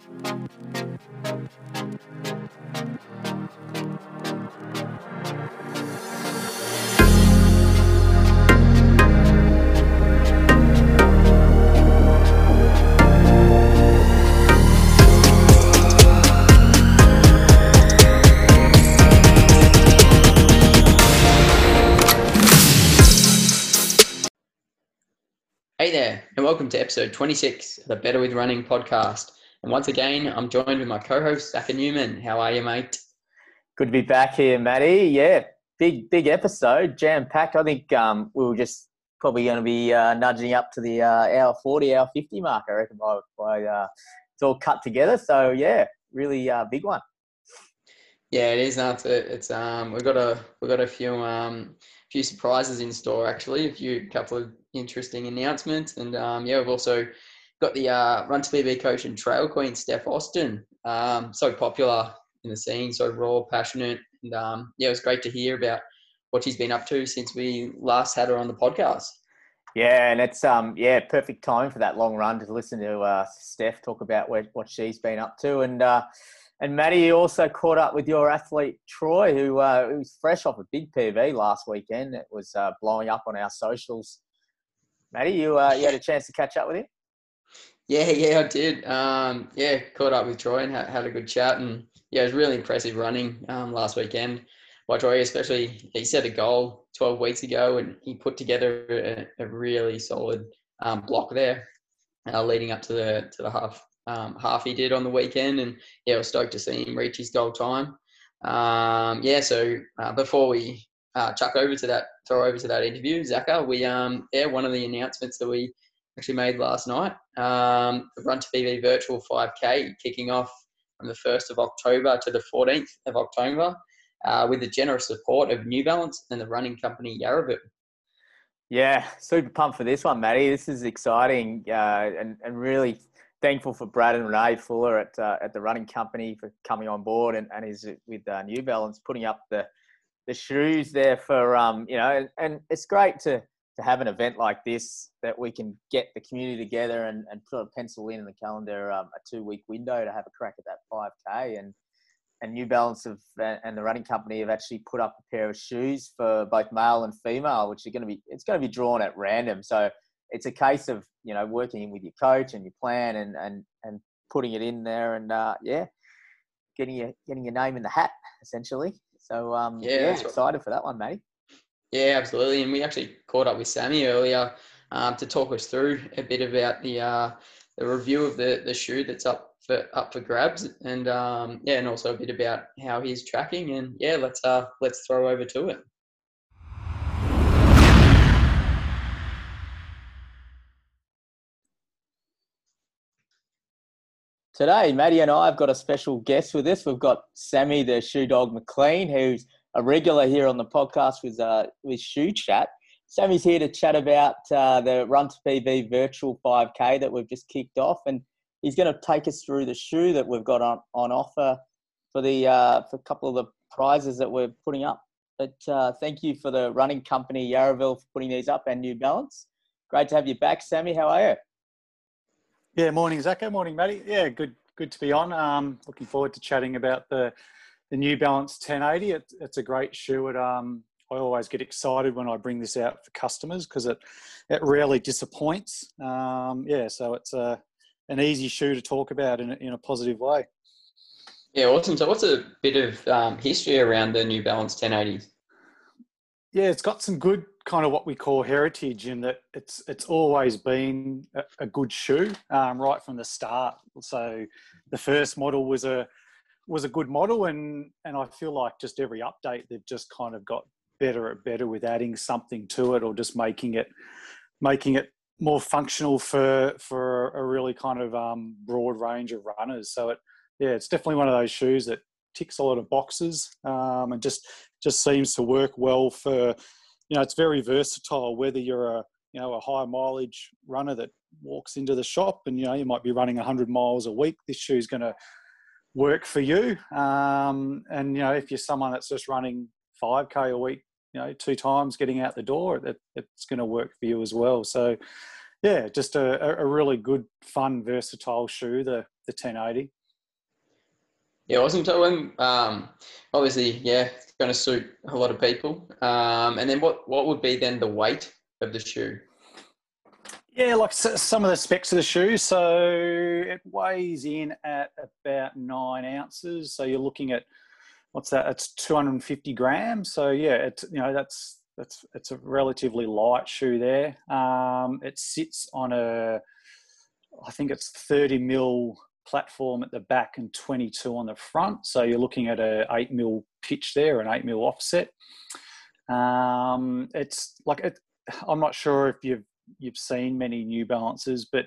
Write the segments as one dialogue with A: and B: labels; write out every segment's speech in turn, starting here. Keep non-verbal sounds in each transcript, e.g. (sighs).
A: Hey there, and welcome to episode 26 of the Better with Running podcast. And once again, I'm joined with my co-host Zach Newman. How are you, mate?
B: Good to be back here, Matty. Yeah, big big episode, jam packed. I think um, we were just probably going to be uh, nudging up to the uh, hour 40, hour 50 mark. I reckon by, by uh, it's all cut together. So yeah, really uh, big one.
A: Yeah, it is. No, it's, it's um, we've got a we've got a few um, few surprises in store actually. A few couple of interesting announcements. And um, yeah, we've also got the uh, Run to PB coach and trail queen, Steph Austin. Um, so popular in the scene, so raw, passionate. And um, yeah, it was great to hear about what she's been up to since we last had her on the podcast.
B: Yeah, and it's um yeah perfect time for that long run to listen to uh, Steph talk about what, what she's been up to, and uh, and Matty you also caught up with your athlete Troy, who uh, was fresh off a big PB last weekend. It was uh, blowing up on our socials Matty, you uh, you had a chance to catch up with him?
A: Yeah, yeah, I did. Um, yeah, caught up with Troy and had, had a good chat, and yeah, it was really impressive running um, last weekend by Troy. Especially, he set a goal 12 weeks ago, and he put together a, a really solid um, block there, uh, leading up to the to the half um, half he did on the weekend, and yeah, I was stoked to see him reach his goal time. Um, yeah, so uh, before we uh, chuck over to that, throw over to that interview, Zaka. We um, yeah, one of the announcements that we actually made last night. Um, the Run to PB Virtual 5K kicking off from the 1st of October to the 14th of October uh, with the generous support of New Balance and the running company Yarraville.
B: Yeah, super pumped for this one, Matty. This is exciting uh, and, and really thankful for Brad and Renee Fuller at, uh, at the running company for coming on board and, and is with uh, New Balance putting up the the shoes there for um, you know, and it's great to to have an event like this that we can get the community together and, and put a pencil in in the calendar um, a two week window to have a crack at that 5k and and New Balance have and the running company have actually put up a pair of shoes for both male and female, which are going to be it's going to be drawn at random. So it's a case of you know working with your coach and your plan and and and putting it in there and uh, yeah, getting your getting your name in the hat essentially. So um, yeah, yeah excited right. for that one, mate.
A: Yeah, absolutely. And we actually caught up with Sammy earlier um, to talk us through a bit about the uh, the review of the the shoe that's up for up for grabs, and um, yeah, and also a bit about how he's tracking. And yeah, let's uh let's throw over to it.
B: Today, Matty and I have got a special guest with us. We've got Sammy, the shoe dog McLean, who's a regular here on the podcast with uh, with Shoe Chat. Sammy's here to chat about uh, the Run to PB virtual 5K that we've just kicked off, and he's going to take us through the shoe that we've got on, on offer for the uh, for a couple of the prizes that we're putting up. But uh, thank you for the running company Yarraville for putting these up and New Balance. Great to have you back, Sammy. How are you?
C: Yeah, morning, Zacko. Morning, Matty. Yeah, good, good to be on. Um, looking forward to chatting about the the New Balance 1080. It, it's a great shoe. It, um, I always get excited when I bring this out for customers because it it rarely disappoints. Um, yeah, so it's a an easy shoe to talk about in a, in a positive way.
A: Yeah, awesome. So, what's a bit of um, history around the New Balance 1080s?
C: Yeah, it's got some good kind of what we call heritage in that it's it's always been a, a good shoe um, right from the start. So the first model was a was a good model, and and I feel like just every update they've just kind of got better and better with adding something to it or just making it making it more functional for for a really kind of um, broad range of runners. So it yeah, it's definitely one of those shoes that ticks a lot of boxes um, and just just seems to work well for you know, it's very versatile. Whether you're a you know a high mileage runner that walks into the shop and you know you might be running 100 miles a week, this shoe's going to work for you. Um, and you know, if you're someone that's just running 5k a week, you know, two times getting out the door, that it's going to work for you as well. So, yeah, just a, a really good, fun, versatile shoe. The the 1080.
A: Yeah, awesome. So, um, um, obviously, yeah, it's going to suit a lot of people. Um, and then what what would be then the weight of the shoe?
C: Yeah, like some of the specs of the shoe. So it weighs in at about nine ounces. So you're looking at what's that? It's 250 grams. So yeah, it's you know that's that's it's a relatively light shoe there. Um, it sits on a, I think it's 30 mil platform at the back and 22 on the front. So you're looking at a eight mil pitch there, an eight mil offset. Um, it's like it, I'm not sure if you've you've seen many New Balances, but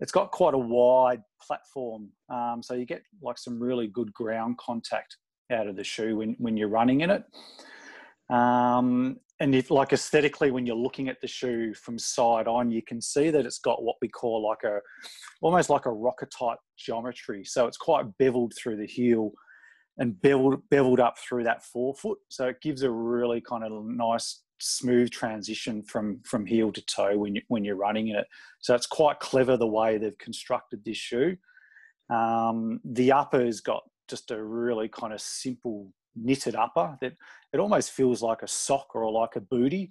C: it's got quite a wide platform, um, so you get like some really good ground contact out of the shoe when when you're running in it. Um, and if like aesthetically when you're looking at the shoe from side on you can see that it's got what we call like a almost like a rocker type geometry. So it's quite beveled through the heel and beveled beveled up through that forefoot. So it gives a really kind of nice smooth transition from from heel to toe when you when you're running in it so it's quite clever the way they've constructed this shoe um, the upper has got just a really kind of simple knitted upper that it almost feels like a sock or like a booty.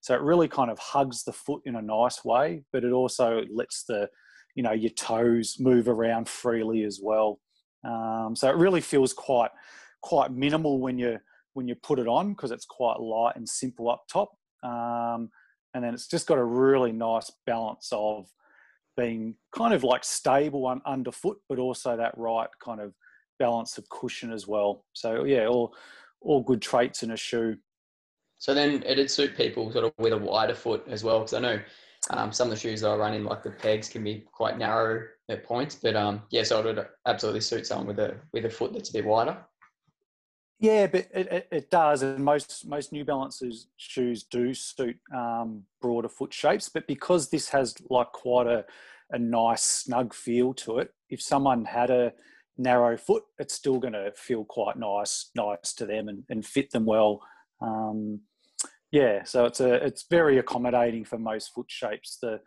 C: So it really kind of hugs the foot in a nice way, but it also lets the, you know, your toes move around freely as well. Um, so it really feels quite quite minimal when you when you put it on because it's quite light and simple up top. Um, and then it's just got a really nice balance of being kind of like stable on underfoot, but also that right kind of balance of cushion as well. So yeah, all all good traits in a shoe.
A: So then it'd suit people sort of with a wider foot as well, because I know um, some of the shoes that I run in, like the pegs, can be quite narrow at points. But um, yeah, so it would absolutely suit someone with a with a foot that's a bit wider.
C: Yeah, but it, it, it does, and most most New Balances shoes do suit um, broader foot shapes. But because this has like quite a a nice snug feel to it, if someone had a narrow foot, it's still going to feel quite nice, nice to them and, and fit them well. Um, yeah, so it's a it's very accommodating for most foot shapes. The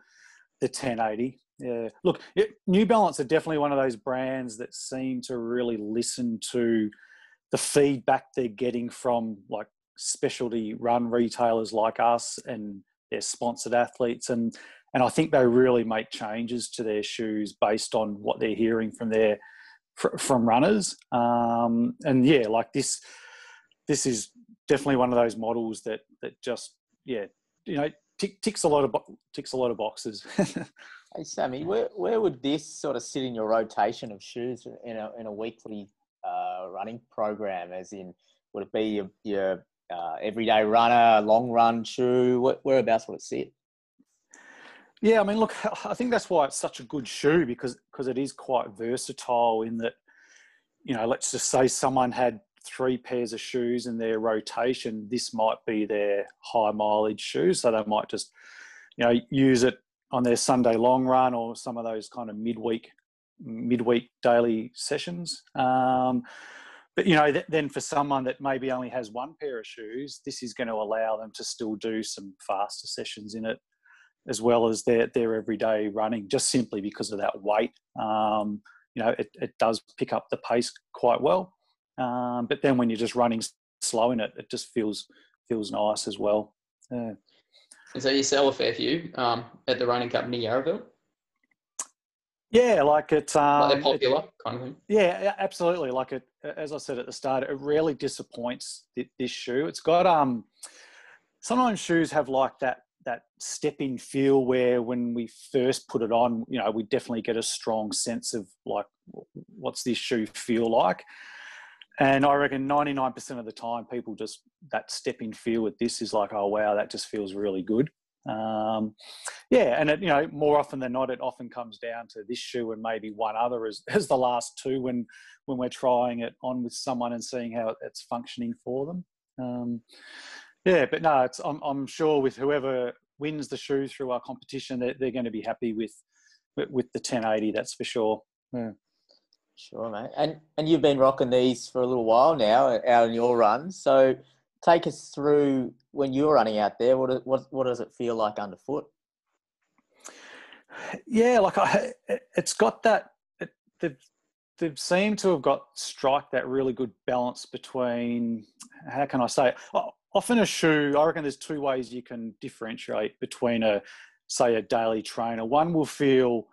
C: the 1080. Yeah, look, it, New Balance are definitely one of those brands that seem to really listen to the feedback they're getting from like specialty run retailers like us and their sponsored athletes and and I think they really make changes to their shoes based on what they're hearing from their from runners. Um, and yeah, like this, this is definitely one of those models that that just yeah, you know, tick, ticks a lot of ticks a lot of boxes. (laughs)
B: hey Sammy, where where would this sort of sit in your rotation of shoes in a in a weekly uh, running program? As in, would it be your, your uh, everyday runner, long run shoe? Where, whereabouts would it sit?
C: Yeah, I mean, look, (laughs) I think that's why it's such a good shoe because because it is quite versatile in that, you know, let's just say someone had three pairs of shoes in their rotation. This might be their high mileage shoes, so they might just, you know, use it on their Sunday long run or some of those kind of midweek midweek daily sessions. Um, but you know, th- then for someone that maybe only has one pair of shoes, this is going to allow them to still do some faster sessions in it as well as their their everyday running, just simply because of that weight. Um, you know, it, it does pick up the pace quite well. Um, but then when you're just running slow in it, it just feels feels nice as well. Yeah.
A: And so you sell a fair few um, at the running company Yarraville.
C: Yeah, like it's um,
A: like they're popular it, kind of thing.
C: Yeah, absolutely. Like it, as I said at the start, it really disappoints this shoe. It's got um, sometimes shoes have like that that stepping feel where when we first put it on, you know, we definitely get a strong sense of like, what's this shoe feel like? And I reckon 99% of the time, people just that stepping feel with this is like, oh wow, that just feels really good. Um, yeah, and it, you know, more often than not, it often comes down to this shoe and maybe one other as, (laughs) as the last two when when we're trying it on with someone and seeing how it's functioning for them. Um, yeah, but no, it's I'm, I'm sure with whoever wins the shoe through our competition, they're, they're going to be happy with with the 1080. That's for sure. Yeah.
B: Sure, mate. And and you've been rocking these for a little while now out on your runs. So take us through when you're running out there. What what what does it feel like underfoot?
C: Yeah, like I, it's got that. It, they've they've seemed to have got strike that really good balance between. How can I say? It? Often a shoe, I reckon there's two ways you can differentiate between a, say, a daily trainer. One will feel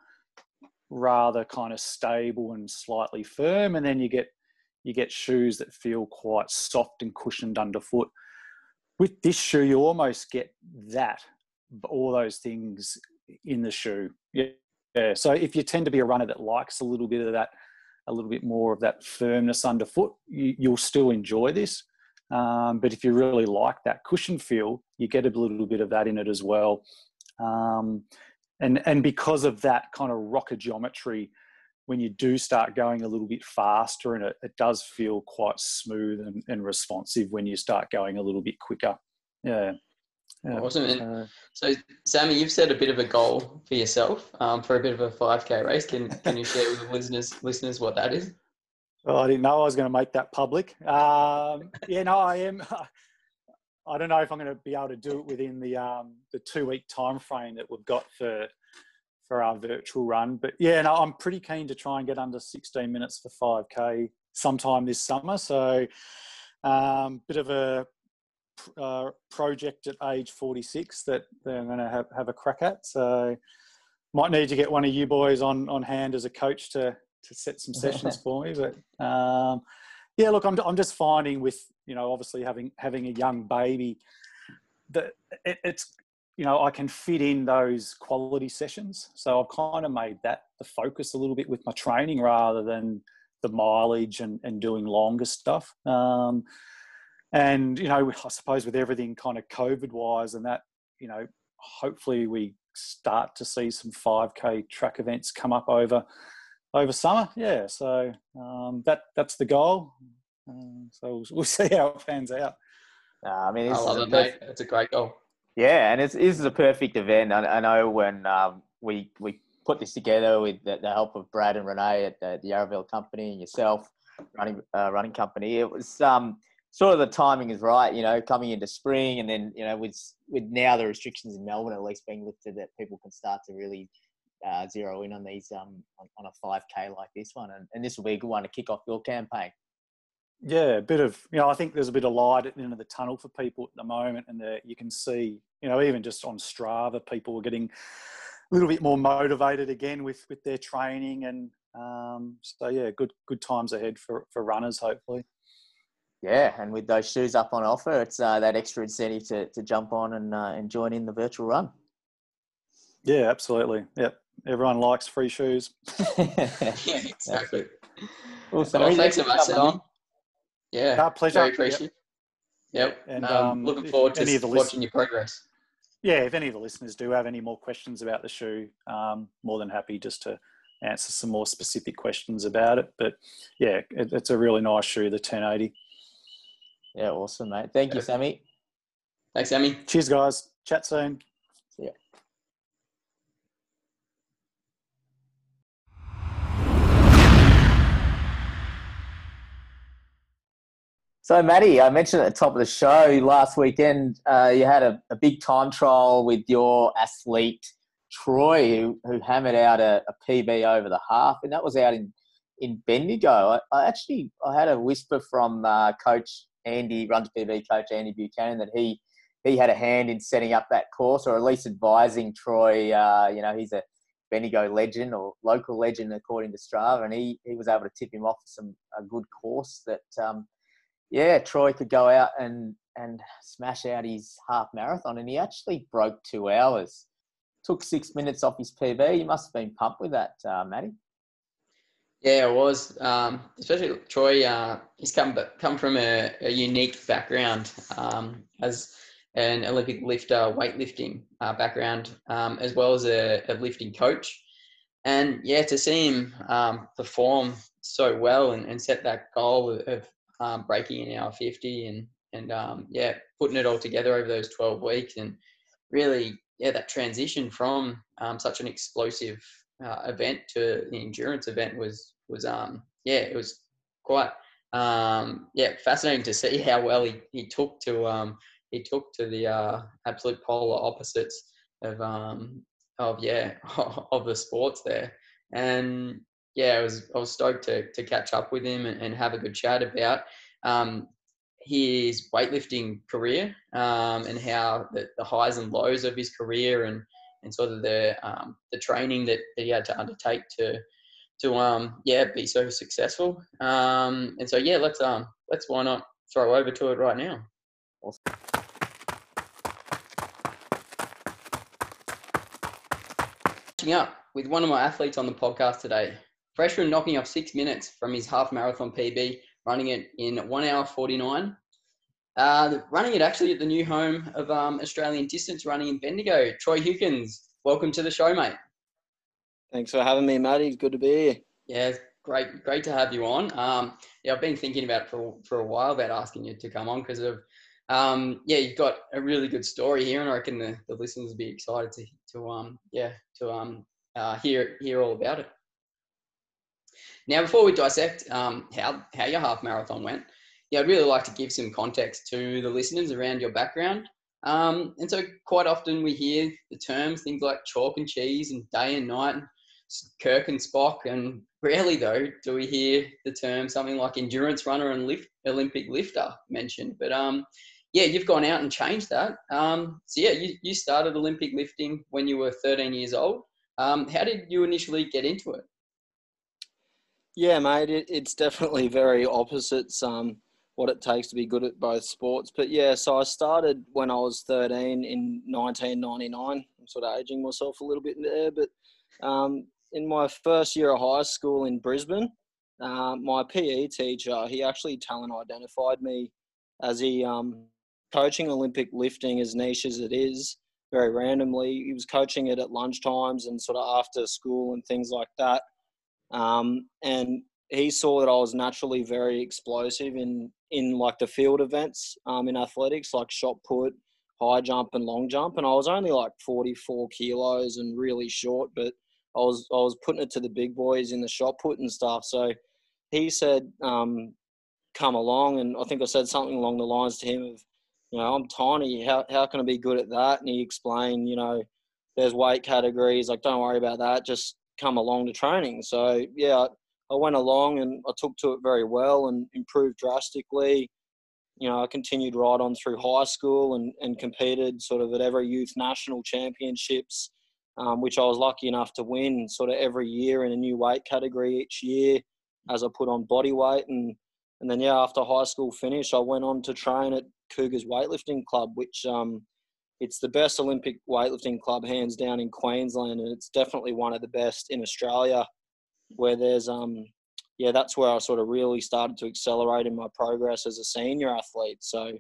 C: rather kind of stable and slightly firm, and then you get you get shoes that feel quite soft and cushioned underfoot. With this shoe, you almost get that, all those things in the shoe. Yeah. yeah. So if you tend to be a runner that likes a little bit of that, a little bit more of that firmness underfoot, you, will still enjoy this. Um, but if you really like that cushion feel, you get a little bit of that in it as well. Um, and and because of that kind of rocker geometry, when you do start going a little bit faster and it, it does feel quite smooth and, and, responsive when you start going a little bit quicker. Yeah.
A: yeah. Awesome. And so, Sammy, you've set a bit of a goal for yourself um, for a bit of a 5K race. Can, can you share with the listeners, listeners what that is?
C: Well, I didn't know I was going to make that public. Um, yeah, no, I am. (laughs) I don't know if I'm going to be able to do it within the um, the two week time frame that we've got for for our virtual run. But yeah, no, I'm pretty keen to try and get under 16 minutes for 5k sometime this summer. So, um, bit of a uh, project at age 46 that they're going to have, have a crack at. So, might need to get one of you boys on on hand as a coach to to set some sessions (laughs) for me. But um, yeah, look, I'm I'm just finding with you know obviously having having a young baby that it, it's you know, I can fit in those quality sessions. So I've kind of made that the focus a little bit with my training rather than the mileage and, and doing longer stuff. Um, and, you know, I suppose with everything kind of COVID wise and that, you know, hopefully we start to see some 5K track events come up over over summer. Yeah. So um, that that's the goal. Um, so we'll, we'll, (laughs) see how it pans out.
B: Uh, I mean,
A: I love it, mate. It's a great goal.
B: Yeah, and it's, this is a perfect event. I, I know when um, we we put this together with the, the, help of Brad and Renee at the, the Company and yourself running uh, running company, it was um, sort of the timing is right. You know, coming into spring, and then you know with with now the restrictions in Melbourne at least being lifted, that people can start to really uh, zero in on these um, on, on a 5k like this one, and, and this will be a good one to kick off your campaign.
C: Yeah, a bit of you know, I think there's a bit of light at the end of the tunnel for people at the moment, and the, you can see, you know, even just on Strava, people are getting a little bit more motivated again with with their training, and um, so yeah, good good times ahead for for runners, hopefully.
B: Yeah, and with those shoes up on offer, it's uh, that extra incentive to to jump on and uh, and join in the virtual run.
C: Yeah, absolutely. Yep, everyone likes free shoes. (laughs) (laughs)
A: yeah, exactly. Awesome. Well, thanks so much, Alan. Yeah.
C: Our pleasure.
A: Very appreciative. Yep. yep. And um, um, looking forward to watching list- your progress.
C: Yeah, if any of the listeners do have any more questions about the shoe, um, more than happy just to answer some more specific questions about it. But yeah, it, it's a really nice shoe, the 1080.
B: Yeah, awesome, mate. Thank you, Sammy.
A: Thanks, Sammy.
C: Cheers, guys. Chat soon.
B: So, Matty, I mentioned at the top of the show last weekend, uh, you had a, a, big time trial with your athlete Troy, who, who hammered out a, a, PB over the half, and that was out in in Bendigo. I, I actually I had a whisper from uh, Coach Andy, runs PB coach Andy Buchanan, that he he had a hand in setting up that course, or at least advising Troy. Uh, you know, he's a Bendigo legend or local legend according to Strava, and he he was able to tip him off some a good course that. Um, yeah, Troy could go out and and smash out his half marathon, and he actually broke two hours. Took six minutes off his PB. You must have been pumped with that, uh, Matty.
A: Yeah, it was. Um, especially Troy. Uh, he's come come from a, a unique background um, as an Olympic lifter, weightlifting uh, background, um, as well as a, a, lifting coach. And yeah, to see him um, perform so well and, and set that goal of, of um, breaking an hour 50 and, and um, yeah, putting it all together over those 12 weeks and really, yeah, that transition from um, such an explosive uh, event to the endurance event was, was um, yeah, it was quite, um, yeah, fascinating to see (laughs) how well he, he took to, um, he took to the uh, absolute polar opposites of, um, of yeah (laughs) of the sports there, and yeah, I was I was stoked to to catch up with him and, and have a good chat about um, his weightlifting career um, and how the, the, highs and lows of his career and and sort of the um, the training that, that he had to undertake to to um yeah be so successful um and so yeah let's um let's why not throw over to it right now awesome. up with one of my athletes on the podcast today freshman knocking off six minutes from his half marathon pb running it in one hour 49 uh, running it actually at the new home of um, Australian distance running in Bendigo. Troy Hukins, welcome to the show, mate.
D: Thanks for having me, Matty. It's good to be here.
A: Yeah, great, great to have you on. Um, yeah, I've been thinking about for for a while about asking you to come on because of um, yeah, you've got a really good story here, and I reckon the, the listeners will be excited to to um yeah to um uh, hear hear all about it. Now, before we dissect um, how how your half marathon went, yeah, I'd really like to give some context to the listeners around your background. Um, and so, quite often we hear the terms things like chalk and cheese and day and night. Kirk and Spock, and rarely though do we hear the term something like endurance runner and lift, Olympic lifter mentioned. But um, yeah, you've gone out and changed that. Um, so yeah, you, you started Olympic lifting when you were 13 years old. Um, how did you initially get into it?
D: Yeah, mate, it, it's definitely very opposites. Um, what it takes to be good at both sports. But yeah, so I started when I was 13 in 1999. I'm sort of aging myself a little bit there, but um, in my first year of high school in Brisbane, uh, my PE teacher, he actually talent identified me as he um, coaching Olympic lifting as niche as it is, very randomly. He was coaching it at lunch times and sort of after school and things like that. Um, and he saw that I was naturally very explosive in in like the field events um, in athletics, like shot put, high jump, and long jump. And I was only like 44 kilos and really short, but I was I was putting it to the big boys in the shot put and stuff. So he said, um, "Come along," and I think I said something along the lines to him of, "You know, I'm tiny. How how can I be good at that?" And he explained, you know, there's weight categories. Like, don't worry about that. Just come along to training. So yeah, I went along and I took to it very well and improved drastically. You know, I continued right on through high school and, and competed sort of at every youth national championships um, which I was lucky enough to win sort of every year in a new weight category each year as I put on body weight. And, and then, yeah, after high school finish, I went on to train at Cougars Weightlifting Club, which um, it's the best Olympic weightlifting club hands down in Queensland. And it's definitely one of the best in Australia where there's, um, yeah, that's where I sort of really started to accelerate in my progress as a senior athlete. So,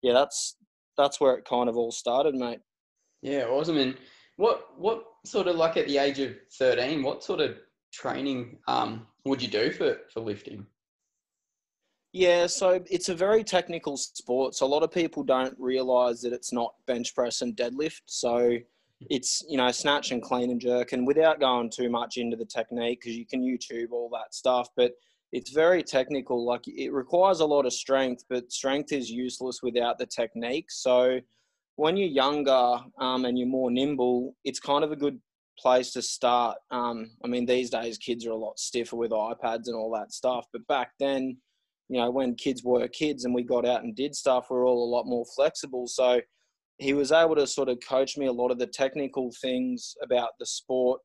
D: yeah, that's that's where it kind of all started, mate.
A: Yeah, awesome. And what what sort of like at the age of thirteen? What sort of training um, would you do for for lifting?
D: Yeah, so it's a very technical sport. So a lot of people don't realize that it's not bench press and deadlift. So it's you know snatch and clean and jerk, and without going too much into the technique, because you can YouTube all that stuff, but it's very technical. Like it requires a lot of strength, but strength is useless without the technique. So when you're younger um, and you're more nimble, it's kind of a good place to start. Um, I mean, these days kids are a lot stiffer with iPads and all that stuff, but back then, you know, when kids were kids and we got out and did stuff, we are all a lot more flexible. So he was able to sort of coach me a lot of the technical things about the sport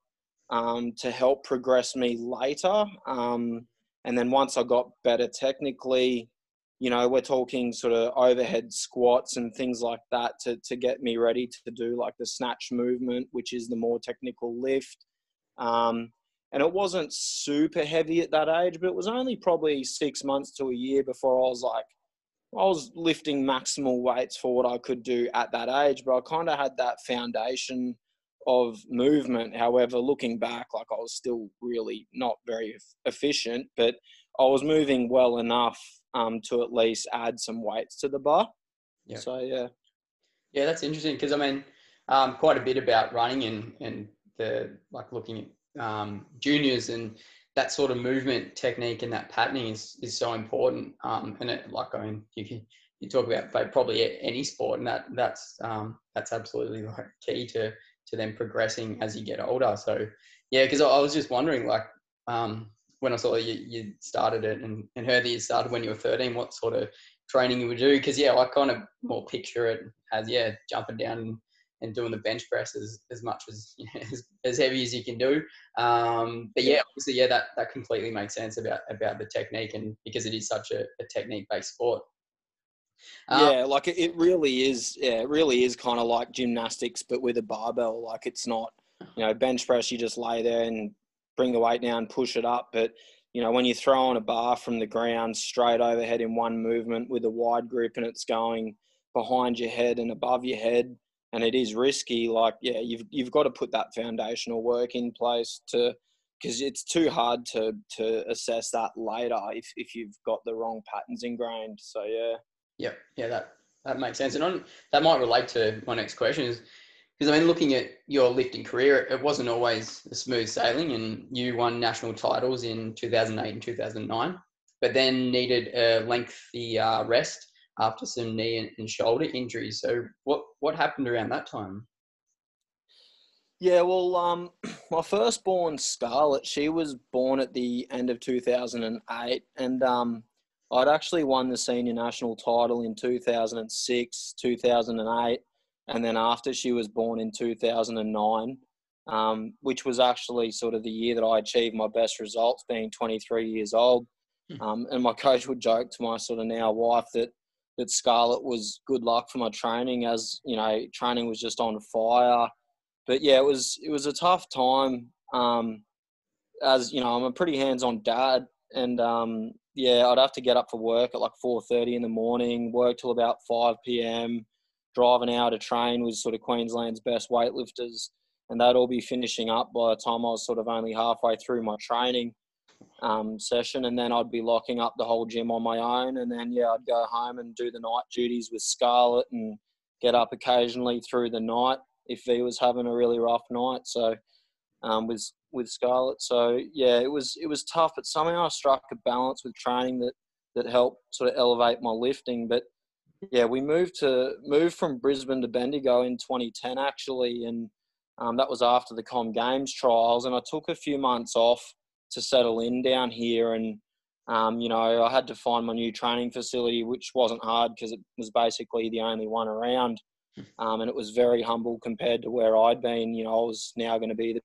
D: um, to help progress me later. Um, and then once I got better technically, you know, we're talking sort of overhead squats and things like that to, to get me ready to do like the snatch movement, which is the more technical lift. Um, and it wasn't super heavy at that age, but it was only probably six months to a year before I was like, I was lifting maximal weights for what I could do at that age, but I kind of had that foundation of movement. However, looking back, like I was still really not very efficient, but I was moving well enough um, to at least add some weights to the bar. Yeah. So yeah.
A: Yeah, that's interesting because I mean, um, quite a bit about running and and the like looking at um, juniors and that sort of movement technique and that patterning is is so important. Um, and it, like I mean, you can you talk about probably any sport, and that that's um, that's absolutely like key to to them progressing as you get older. So yeah, because I was just wondering, like, um, when I saw you, you started it and, and heard that you started when you were 13, what sort of training you would do? Because yeah, I kind of more picture it as yeah, jumping down and doing the bench press as, as much as, you (laughs) know, as, as heavy as you can do. Um, but yeah, obviously, yeah, that, that completely makes sense about, about the technique and because it is such a, a technique based sport.
D: Um, yeah, like it really is. Yeah, it really is kind of like gymnastics, but with a barbell. Like it's not, you know, bench press. You just lay there and bring the weight down, push it up. But you know, when you throw on a bar from the ground straight overhead in one movement with a wide grip and it's going behind your head and above your head, and it is risky. Like, yeah, you've you've got to put that foundational work in place to because it's too hard to to assess that later if if you've got the wrong patterns ingrained. So yeah.
A: Yep. Yeah, that that makes sense. And on, that might relate to my next question is because I mean, looking at your lifting career, it wasn't always smooth sailing, and you won national titles in 2008 and 2009, but then needed a lengthy uh, rest after some knee and shoulder injuries. So, what what happened around that time?
D: Yeah, well, um, (clears throat) my firstborn Scarlett, she was born at the end of 2008, and um, I'd actually won the senior national title in 2006, 2008, and then after she was born in 2009, um, which was actually sort of the year that I achieved my best results, being 23 years old. Hmm. Um, and my coach would joke to my sort of now wife that that Scarlett was good luck for my training, as you know, training was just on fire. But yeah, it was it was a tough time. Um, as you know, I'm a pretty hands-on dad, and um, yeah, I'd have to get up for work at like 4:30 in the morning, work till about 5 p.m. Drive an hour to train with sort of Queensland's best weightlifters, and they'd all be finishing up by the time I was sort of only halfway through my training um, session, and then I'd be locking up the whole gym on my own, and then yeah, I'd go home and do the night duties with Scarlett and get up occasionally through the night if he was having a really rough night. So um, with with Scarlett. So yeah, it was it was tough, but somehow I struck a balance with training that that helped sort of elevate my lifting. But yeah, we moved to moved from Brisbane to Bendigo in 2010 actually, and um, that was after the Com Games trials, and I took a few months off to settle in down here and. Um, you know, I had to find my new training facility, which wasn't hard because it was basically the only one around. Um, and it was very humble compared to where I'd been. You know, I was now going to be the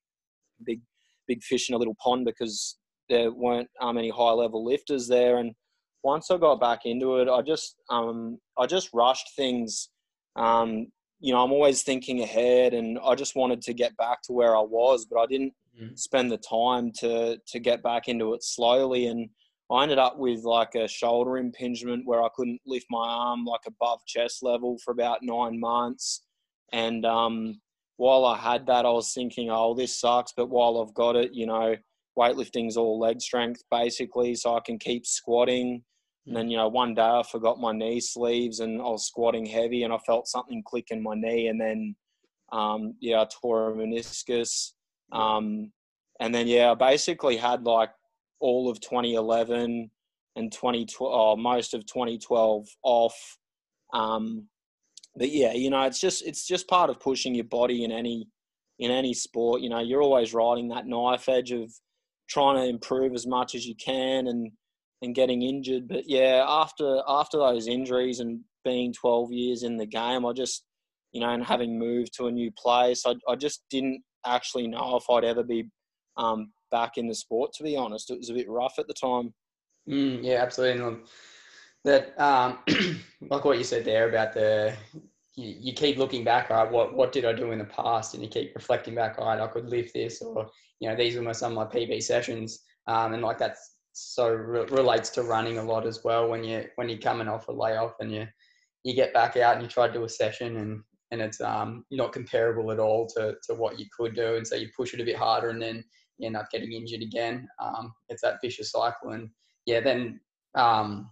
D: big big fish in a little pond because there weren't um, any high level lifters there. And once I got back into it, I just um, I just rushed things. Um, you know, I'm always thinking ahead, and I just wanted to get back to where I was, but I didn't mm. spend the time to to get back into it slowly. And I ended up with like a shoulder impingement where I couldn't lift my arm like above chest level for about nine months, and um, while I had that, I was thinking, oh, this sucks. But while I've got it, you know, weightlifting's all leg strength basically, so I can keep squatting. And then, you know, one day I forgot my knee sleeves and I was squatting heavy and I felt something click in my knee. And then, um, yeah, I tore a meniscus. Um, and then, yeah, I basically had like all of 2011 and 2012, oh, most of 2012 off. Um, but yeah, you know, it's just it's just part of pushing your body in any in any sport. You know, you're always riding that knife edge of trying to improve as much as you can and and getting injured. But yeah, after after those injuries and being 12 years in the game, I just you know, and having moved to a new place, I, I just didn't actually know if I'd ever be um, back in the sport. To be honest, it was a bit rough at the time.
A: Mm, yeah, absolutely. That um, (clears throat) like what you said there about the you, you, keep looking back right? What what did i do in the past? And you keep reflecting back right? I could lift this or you know these were my, some of my pb sessions. Um, and like that's so re- relates to running a lot as well when you when you're coming off a layoff and you you get back out and you try to do a session and and it's um not comparable at all to to what you could do and so you push it a bit harder and then you end up getting injured again um it's that vicious cycle and yeah then um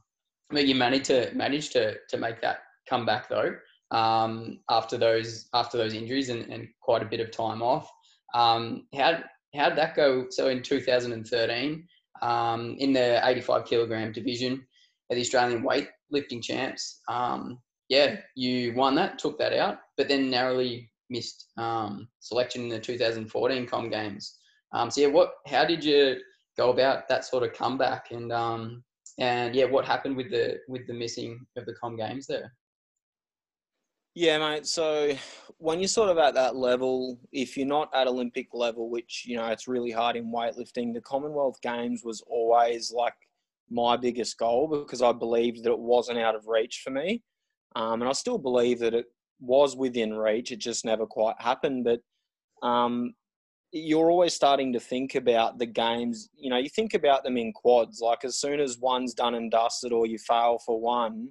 A: you managed to manage to to make that comeback though um, after those after those injuries and, and quite a bit of time off. Um, how how did that go? So in 2013, um, in the 85 kilogram division at the Australian weightlifting champs, um, yeah, you won that, took that out, but then narrowly missed um, selection in the 2014 Com Games. Um, so yeah, what? How did you go about that sort of comeback? And um, and yeah, what happened with the with the missing of the Com Games there?
D: Yeah, mate. So when you're sort of at that level, if you're not at Olympic level, which you know it's really hard in weightlifting, the Commonwealth Games was always like my biggest goal because I believed that it wasn't out of reach for me, um, and I still believe that it was within reach. It just never quite happened. But um, you're always starting to think about the games. You know, you think about them in quads. Like as soon as one's done and dusted, or you fail for one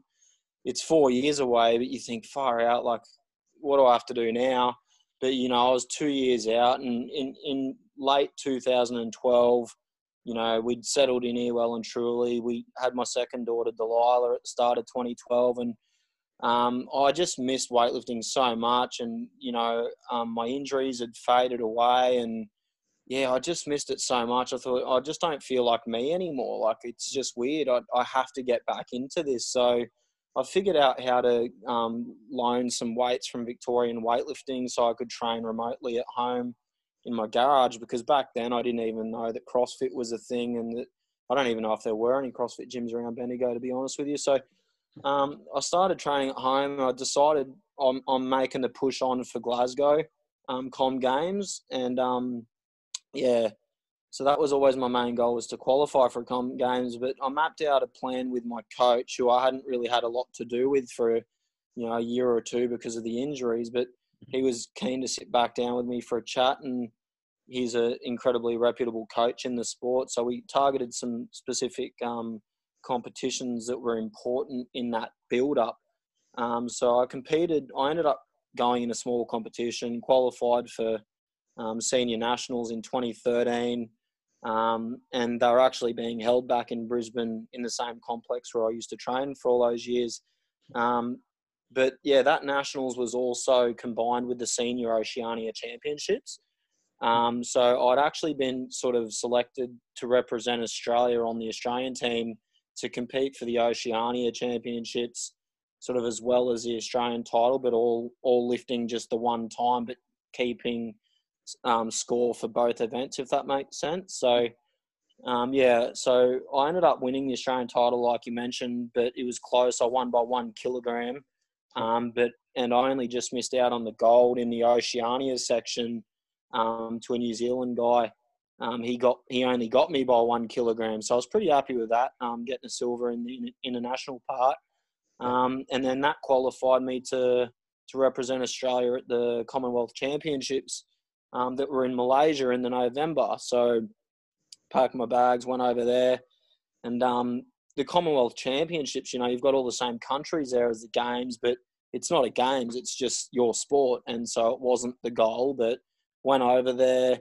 D: it's four years away, but you think far out, like, what do I have to do now? But you know, I was two years out, and in in late 2012, you know, we'd settled in here well and truly. We had my second daughter Delilah at the start of 2012, and um, I just missed weightlifting so much, and you know, um, my injuries had faded away, and yeah, I just missed it so much. I thought I just don't feel like me anymore. Like it's just weird. I I have to get back into this. So I figured out how to um, loan some weights from Victorian weightlifting so I could train remotely at home in my garage because back then I didn't even know that CrossFit was a thing and that I don't even know if there were any CrossFit gyms around Bendigo to be honest with you. So um, I started training at home. I decided I'm, making the push on for Glasgow um, Com Games and um, yeah, so that was always my main goal was to qualify for Com games. But I mapped out a plan with my coach, who I hadn't really had a lot to do with for you know a year or two because of the injuries. But he was keen to sit back down with me for a chat, and he's an incredibly reputable coach in the sport. So we targeted some specific um, competitions that were important in that build up. Um, so I competed. I ended up going in a small competition, qualified for um, senior nationals in 2013 um, and they were actually being held back in Brisbane in the same complex where I used to train for all those years. Um, but yeah, that nationals was also combined with the senior Oceania championships. Um, so I'd actually been sort of selected to represent Australia on the Australian team to compete for the Oceania championships, sort of as well as the Australian title, but all all lifting just the one time, but keeping um, score for both events, if that makes sense. So, um, yeah, so I ended up winning the Australian title, like you mentioned, but it was close. I won by one kilogram, um, but and I only just missed out on the gold in the Oceania section um, to a New Zealand guy. Um, he got he only got me by one kilogram, so I was pretty happy with that. Um, getting a silver in the international part, and then that qualified me to to represent Australia at the Commonwealth Championships um, that were in Malaysia in the November. So packed my bags, went over there, and um, the Commonwealth Championships. You know, you've got all the same countries there as the games, but it's not a games. It's just your sport, and so it wasn't the goal. But went over there,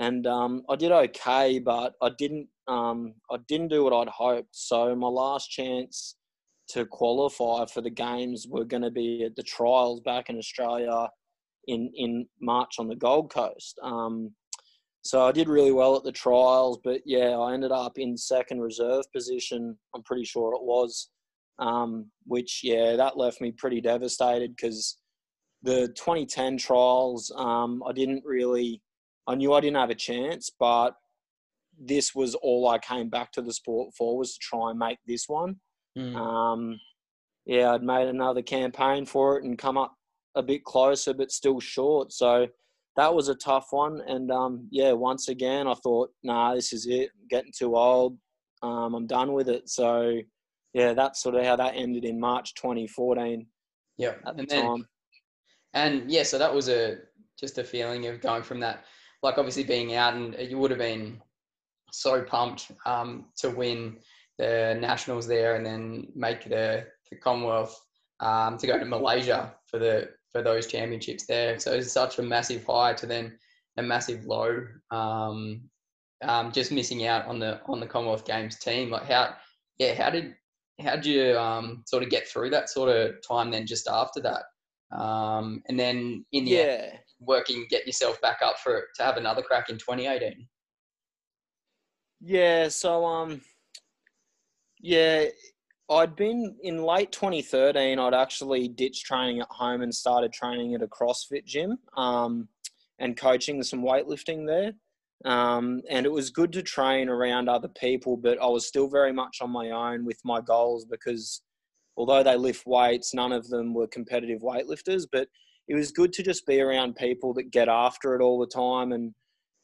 D: and um, I did okay, but I didn't. Um, I didn't do what I'd hoped. So my last chance to qualify for the games were going to be at the trials back in Australia in in March on the Gold Coast. Um, so I did really well at the trials, but yeah, I ended up in second reserve position. I'm pretty sure it was, um, which yeah, that left me pretty devastated because the 2010 trials, um, I didn't really, I knew I didn't have a chance, but this was all I came back to the sport for was to try and make this one. Mm. Um, yeah, I'd made another campaign for it and come up a bit closer, but still short. So that was a tough one. And um, yeah, once again, I thought, nah, this is it. I'm getting too old. Um, I'm done with it. So yeah, that's sort of how that ended in March 2014.
A: Yeah, at the and then, time. And yeah, so that was a just a feeling of going from that, like obviously being out, and you would have been so pumped um, to win the nationals there, and then make the the Commonwealth um, to go to Malaysia for the for those championships there. So it's such a massive high to then a massive low. Um, um, just missing out on the on the Commonwealth Games team. Like how, yeah, how did how did you um, sort of get through that sort of time then just after that? Um, and then in the
D: yeah.
A: Working get yourself back up for to have another crack in 2018.
D: Yeah. So um, yeah, I'd been in late 2013. I'd actually ditched training at home and started training at a CrossFit gym um, and coaching some weightlifting there. Um, and it was good to train around other people, but I was still very much on my own with my goals because although they lift weights, none of them were competitive weightlifters. But it was good to just be around people that get after it all the time and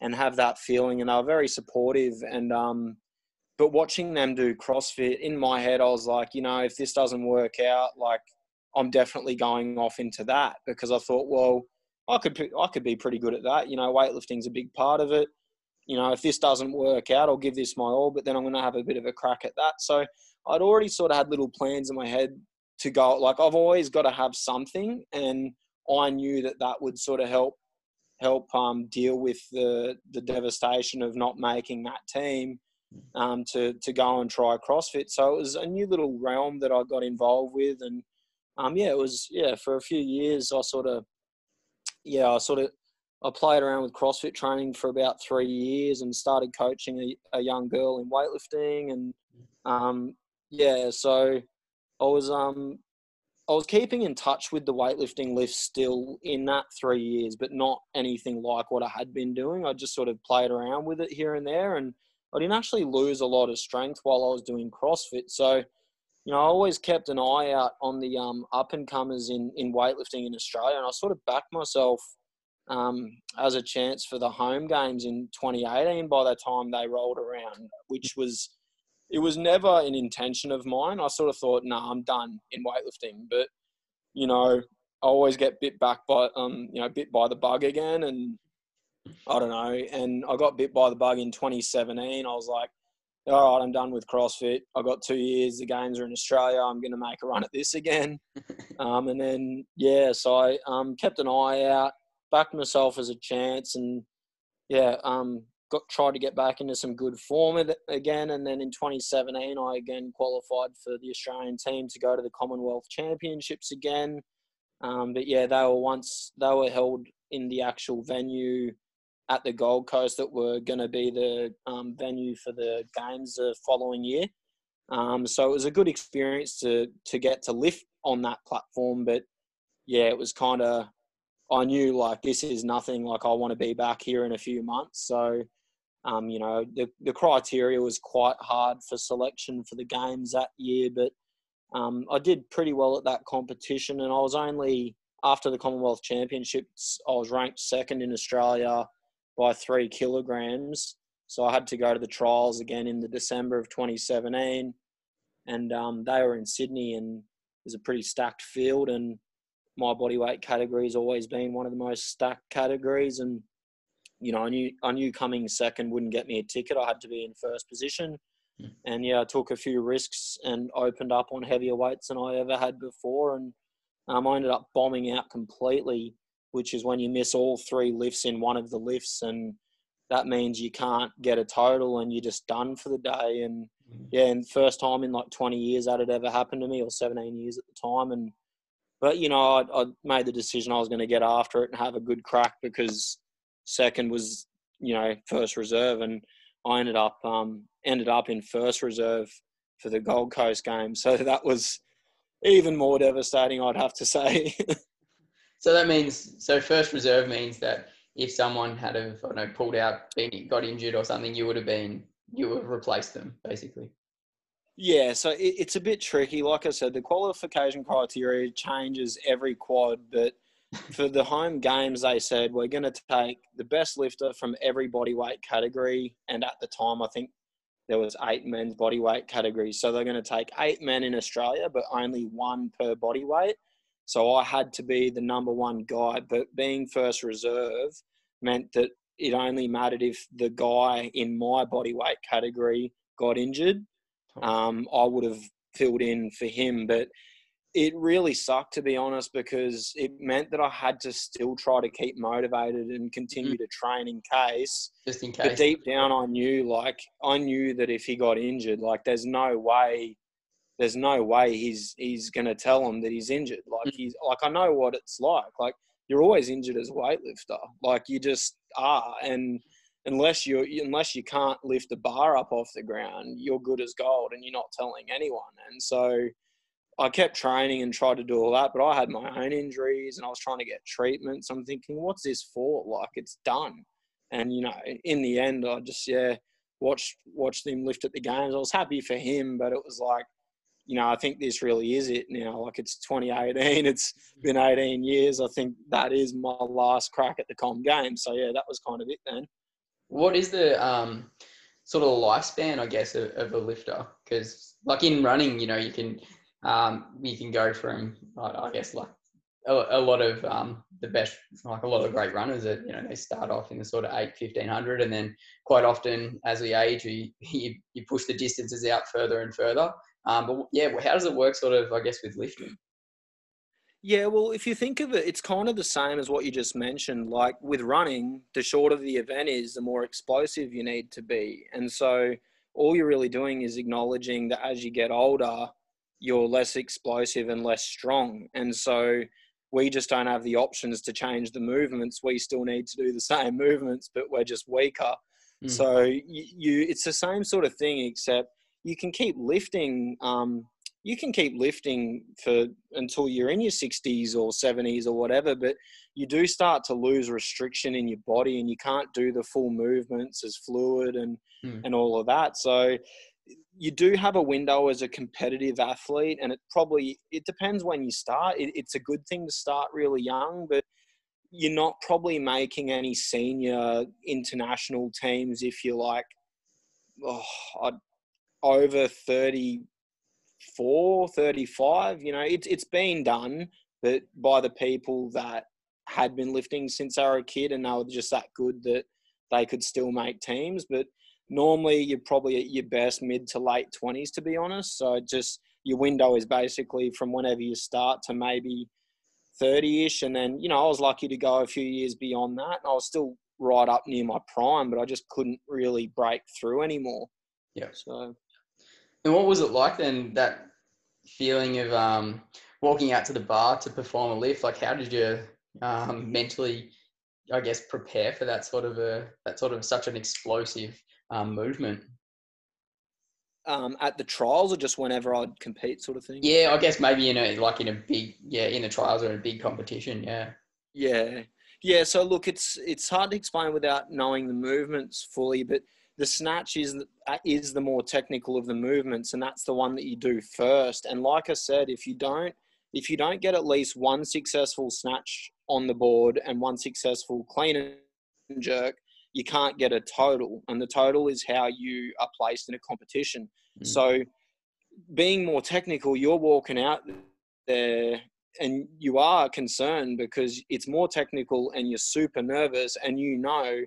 D: and have that feeling. And they were very supportive. And um, but watching them do CrossFit in my head, I was like, you know, if this doesn't work out, like I'm definitely going off into that because I thought, well, I could I could be pretty good at that. You know, weightlifting's a big part of it you know, if this doesn't work out, I'll give this my all, but then I'm going to have a bit of a crack at that. So I'd already sort of had little plans in my head to go. Like I've always got to have something, and I knew that that would sort of help help um, deal with the the devastation of not making that team um, to to go and try CrossFit. So it was a new little realm that I got involved with, and um, yeah, it was yeah for a few years I sort of yeah I sort of I played around with CrossFit training for about three years and started coaching a, a young girl in weightlifting and um, yeah, so I was um I was keeping in touch with the weightlifting lifts still in that three years, but not anything like what I had been doing. I just sort of played around with it here and there, and I didn't actually lose a lot of strength while I was doing CrossFit. So, you know, I always kept an eye out on the um, up and comers in in weightlifting in Australia, and I sort of backed myself um, as a chance for the home games in 2018 by the time they rolled around, which was it was never an intention of mine. I sort of thought, no, nah, I'm done in weightlifting, but you know, I always get bit back by um, you know, bit by the bug again, and I don't know. And I got bit by the bug in 2017. I was like, all right, I'm done with CrossFit. I got two years. The games are in Australia. I'm going to make a run at this again. (laughs) Um, and then yeah, so I um, kept an eye out backed myself as a chance, and yeah, um, got tried to get back into some good form again. And then in 2017, I again qualified for the Australian team to go to the Commonwealth Championships again. Um, but yeah, they were once they were held in the actual venue at the Gold Coast that were going to be the um, venue for the games the following year. Um, so it was a good experience to to get to lift on that platform, but yeah, it was kind of I knew like this is nothing. Like I want to be back here in a few months. So, um, you know, the the criteria was quite hard for selection for the games that year, but um, I did pretty well at that competition, and I was only after the Commonwealth Championships. I was ranked second in Australia by three kilograms. So I had to go to the trials again in the December of 2017, and um, they were in Sydney, and it was a pretty stacked field, and my body weight category has always been one of the most stacked categories, and you know, I knew I knew coming second wouldn't get me a ticket. I had to be in first position, mm. and yeah, I took a few risks and opened up on heavier weights than I ever had before, and um, I ended up bombing out completely, which is when you miss all three lifts in one of the lifts, and that means you can't get a total, and you're just done for the day. And hmm. yeah, and first time in like 20 years that had ever happened to me, or 17 years at the time, and but you know, I, I made the decision I was going to get after it and have a good crack because second was you know first reserve, and I ended up um, ended up in first reserve for the Gold Coast game. So that was even more devastating, I'd have to say. (laughs)
A: so that means so first reserve means that if someone had have I don't know pulled out, been got injured or something, you would have been you would have replaced them basically.
D: Yeah, so it, it's a bit tricky. Like I said, the qualification criteria changes every quad, but for the home games, they said we're going to take the best lifter from every body weight category. And at the time, I think there was eight men's body weight categories. So they're going to take eight men in Australia, but only one per body weight. So I had to be the number one guy, but being first reserve meant that it only mattered if the guy in my body weight category got injured um, I would have filled in for him. But it really sucked to be honest because it meant that I had to still try to keep motivated and continue mm-hmm. to train in case.
A: Just in case.
D: But deep down, I knew like I knew that if he got injured, like there's no way, there's no way he's he's gonna tell him that he's injured. Like mm-hmm. he's like I know what it's like. Like you're always injured as a weightlifter. Like you just are and unless you unless you can't lift the bar up off the ground, you're good as gold, and you're not telling anyone. And so I kept training and tried to do all that, but I had my own injuries and I was trying to get treatments. I'm thinking, what's this for? Like it's done. And you know, in the end, I just yeah watched watched him lift at the games. I was happy for him, but it was like, you know, I think this really is it now. Like it's 2018. (laughs) It's been 18 years. I think that is my last crack at the com game. So yeah, that was kind of it then.
A: What is the um, sort of lifespan, I guess, of, of a lifter? Because like in running, you know, you can um, you can go from, I guess, like a, a lot of um, the best, like a lot of great runners that, you know, they start off in the sort of 8, 1500. And then quite often as we age, you, (laughs) you, you push the distances out further and further. Um, but yeah, how does it work sort of, I guess, with lifting?
D: Yeah, well, if you think of it, it's kind of the same as what you just mentioned. Like with running, the shorter the event is, the more explosive you need to be. And so all you're really doing is acknowledging that as you get older, you're less explosive and less strong. And so we just don't have the options to change the movements. We still need to do the same (laughs) movements, but we're just weaker. Mm. So you, you, it's the same sort of thing, except you can keep lifting. Um, you can keep lifting for until you're in your 60s or 70s or whatever, but you do start to lose restriction in your body, and you can't do the full movements as fluid and mm. and all of that. So you do have a window as a competitive athlete and it probably it depends when you start. It, it's a good thing to start really young but you're not probably making any senior international teams if you're like oh, over 34 35 you know it's, it's been done but by the people that had been lifting since they were a kid and they were just that good that they could still make teams but normally you're probably at your best mid to late 20s to be honest. So just your window is basically from whenever you start to maybe 30ish and then you know i was lucky to go a few years beyond that i was still right up near my prime but i just couldn't really break through anymore.
A: Yeah.
D: So
A: and what was it like then that feeling of um walking out to the bar to perform a lift? Like how did you um mentally i guess prepare for that sort of a that sort of such an explosive um, movement.
D: Um, at the trials or just whenever I'd compete, sort of thing.
A: Yeah, I guess maybe in a like in a big yeah in the trials or in a big competition. Yeah.
D: Yeah, yeah. So look, it's it's hard to explain without knowing the movements fully, but the snatch is is the more technical of the movements, and that's the one that you do first. And like I said, if you don't if you don't get at least one successful snatch on the board and one successful clean and jerk, you can't get a total, and the total is how you are placed in a competition. Mm. So, being more technical, you're walking out there and you are concerned because it's more technical and you're super nervous and you know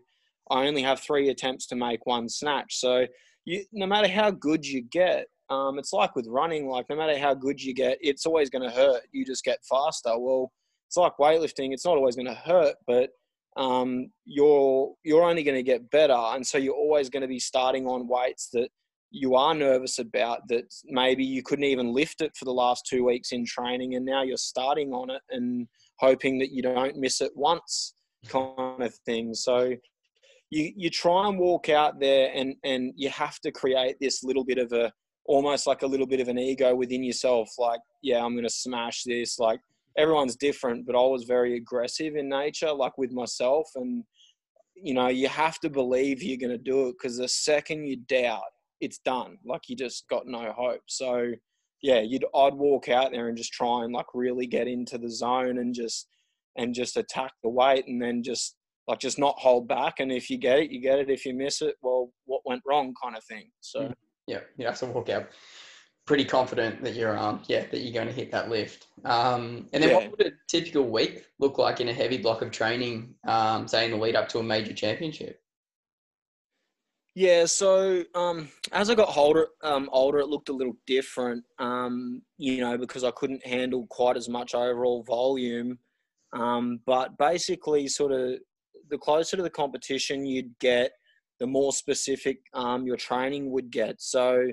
D: I only have three attempts to make one snatch. So you, no matter how good you get, um, it's like with running. Like no matter how good you get, it's always going to hurt. You just get faster. Well, it's like weightlifting. It's not always going to hurt, but um, you're you're only going to get better, and so you're always going to be starting on weights that you are nervous about that maybe you couldn't even lift it for the last two weeks in training, and now you're starting on it and hoping that you don't miss it once, kind of thing. So you you try and walk out there, and and you have to create this little bit of a almost like a little bit of an ego within yourself, like yeah, I'm going to smash this, like everyone's different, but I was very aggressive in nature, like with myself. And, you know, you have to believe you're going to do it because the second you doubt, it's done. Like you just got no hope. So, yeah, you'd I'd walk out there and just try and like really get into the zone and just and just attack the weight and then just like just not hold back. And if you get it, you get it. If you miss it, well, what went wrong, kind of thing. So mm-hmm.
A: yeah, you have to walk out pretty confident that you're um yeah that you're going to hit that lift. Um, and then yeah. what would a typical week look like in a heavy block of training, um, say in the lead up to a major championship?
D: Yeah, so um, as I got older, um, older, it looked a little different. Um, you know, because I couldn't handle quite as much overall volume. Um, but basically, sort of, the closer to the competition you'd get, the more specific um, your training would get. So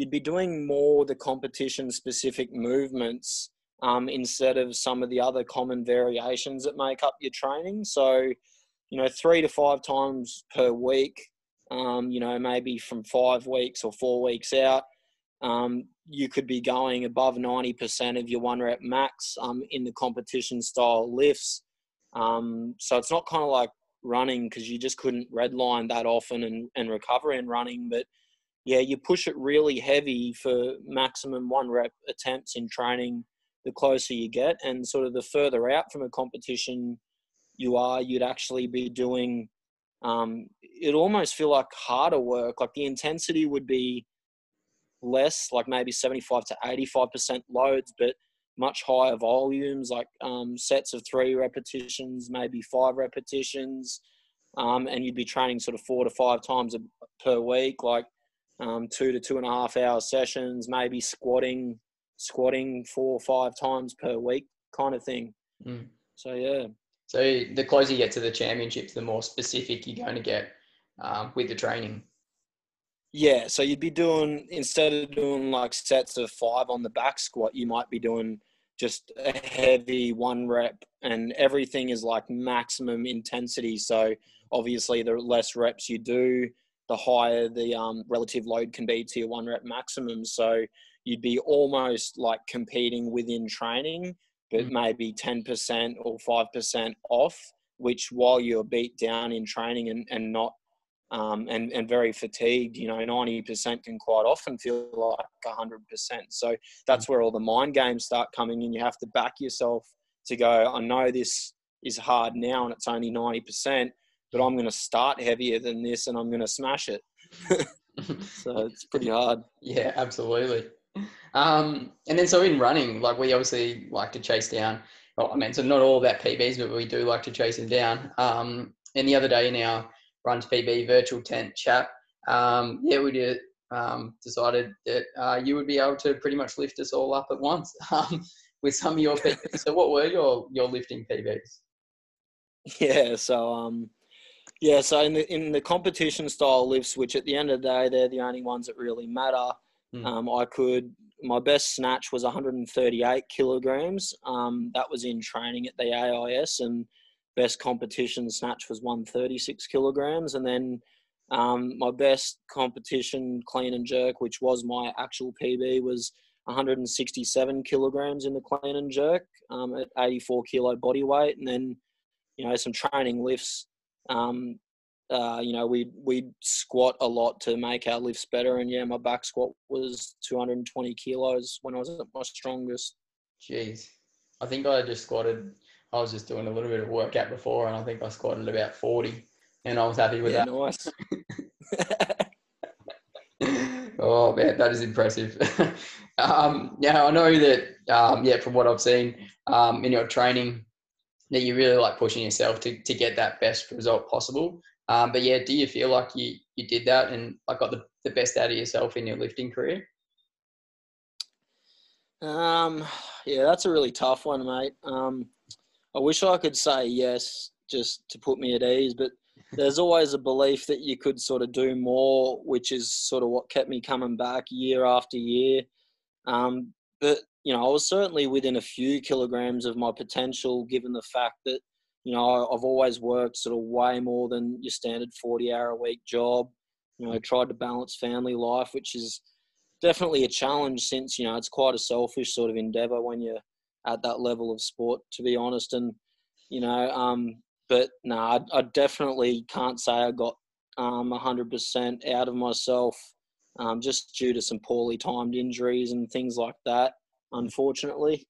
D: you'd be doing more the competition specific movements um, instead of some of the other common variations that make up your training. So you know, three to five times per week, um, you know, maybe from five weeks or four weeks out, um, you could be going above 90% of your one rep max um, in the competition style lifts. Um, so it's not kind of like running because you just couldn't redline that often and, and recover in running. But yeah, you push it really heavy for maximum one rep attempts in training the closer you get. And sort of the further out from a competition you are, you'd actually be doing, um, it almost feel like harder work. Like the intensity would be less, like maybe 75 to 85% loads, but much higher volumes, like um, sets of three repetitions, maybe five repetitions. Um, and you'd be training sort of four to five times per week, like um, two to two and a half hour sessions, maybe squatting, squatting four or five times per week, kind of thing. Mm. So yeah.
A: So the closer you get to the championships, the more specific you're going to get um, with the training.
D: Yeah, so you'd be doing instead of doing like sets of five on the back squat, you might be doing just a heavy one rep, and everything is like maximum intensity. So obviously, the less reps you do, the higher the um, relative load can be to your one rep maximum. So you'd be almost like competing within training, but mm. maybe ten percent or five percent off. Which while you're beat down in training and, and not um, and, and very fatigued. You know, 90% can quite often feel like 100%. So that's where all the mind games start coming in. You have to back yourself to go, I know this is hard now and it's only 90%, but I'm going to start heavier than this and I'm going to smash it. (laughs) so it's pretty hard.
A: Yeah, absolutely. Um, and then so in running, like we obviously like to chase down. Well, I mean, so not all about PBs, but we do like to chase them down. Um, and the other day in our Runs PB virtual tent chat. Um, yeah, we did, um, decided that uh, you would be able to pretty much lift us all up at once (laughs) um, with some of your PBs. so, what were your your lifting PBs? (laughs)
D: Yeah, so um, yeah, so in the in the competition style lifts, which at the end of the day they're the only ones that really matter. Mm. Um, I could my best snatch was 138 kilograms. Um, that was in training at the AIS, and best competition snatch was 136 kilograms, and then um, my best competition clean and jerk, which was my actual PB, was 167 kilograms in the clean and jerk um, at 84 kilo body weight, and then you know some training lifts. Um, uh, you know, we we squat a lot to make our lifts better, and yeah, my back squat was 220 kilos when I was at my strongest.
A: Jeez, I think I just squatted I was just doing a little bit of workout before, and I think I squatted about forty, and I was happy with
D: yeah,
A: that.
D: Nice. (laughs) (laughs)
A: oh man, that is impressive. (laughs) um, yeah, I know that. Um, yeah, from what I've seen um, in your training, that you really like pushing yourself to, to get that best result possible. Um, but yeah, do you feel like you, you did that and like got the, the best out of yourself in your lifting career?
D: Um, yeah, that's a really tough one, mate. Um, I wish I could say yes just to put me at ease, but there's always a belief that you could sort of do more, which is sort of what kept me coming back year after year. Um, but you know, I was certainly within a few kilograms of my potential, given the fact that you know I've always worked sort of way more than your standard 40 hour a week job. You know, I tried to balance family life, which is definitely a challenge since you know it's quite a selfish sort of endeavor when you're at that level of sport, to be honest. And you know, um, but no, I, I, definitely can't say I got um, 100% out of myself, um, just due to some poorly timed injuries and things like that. Unfortunately.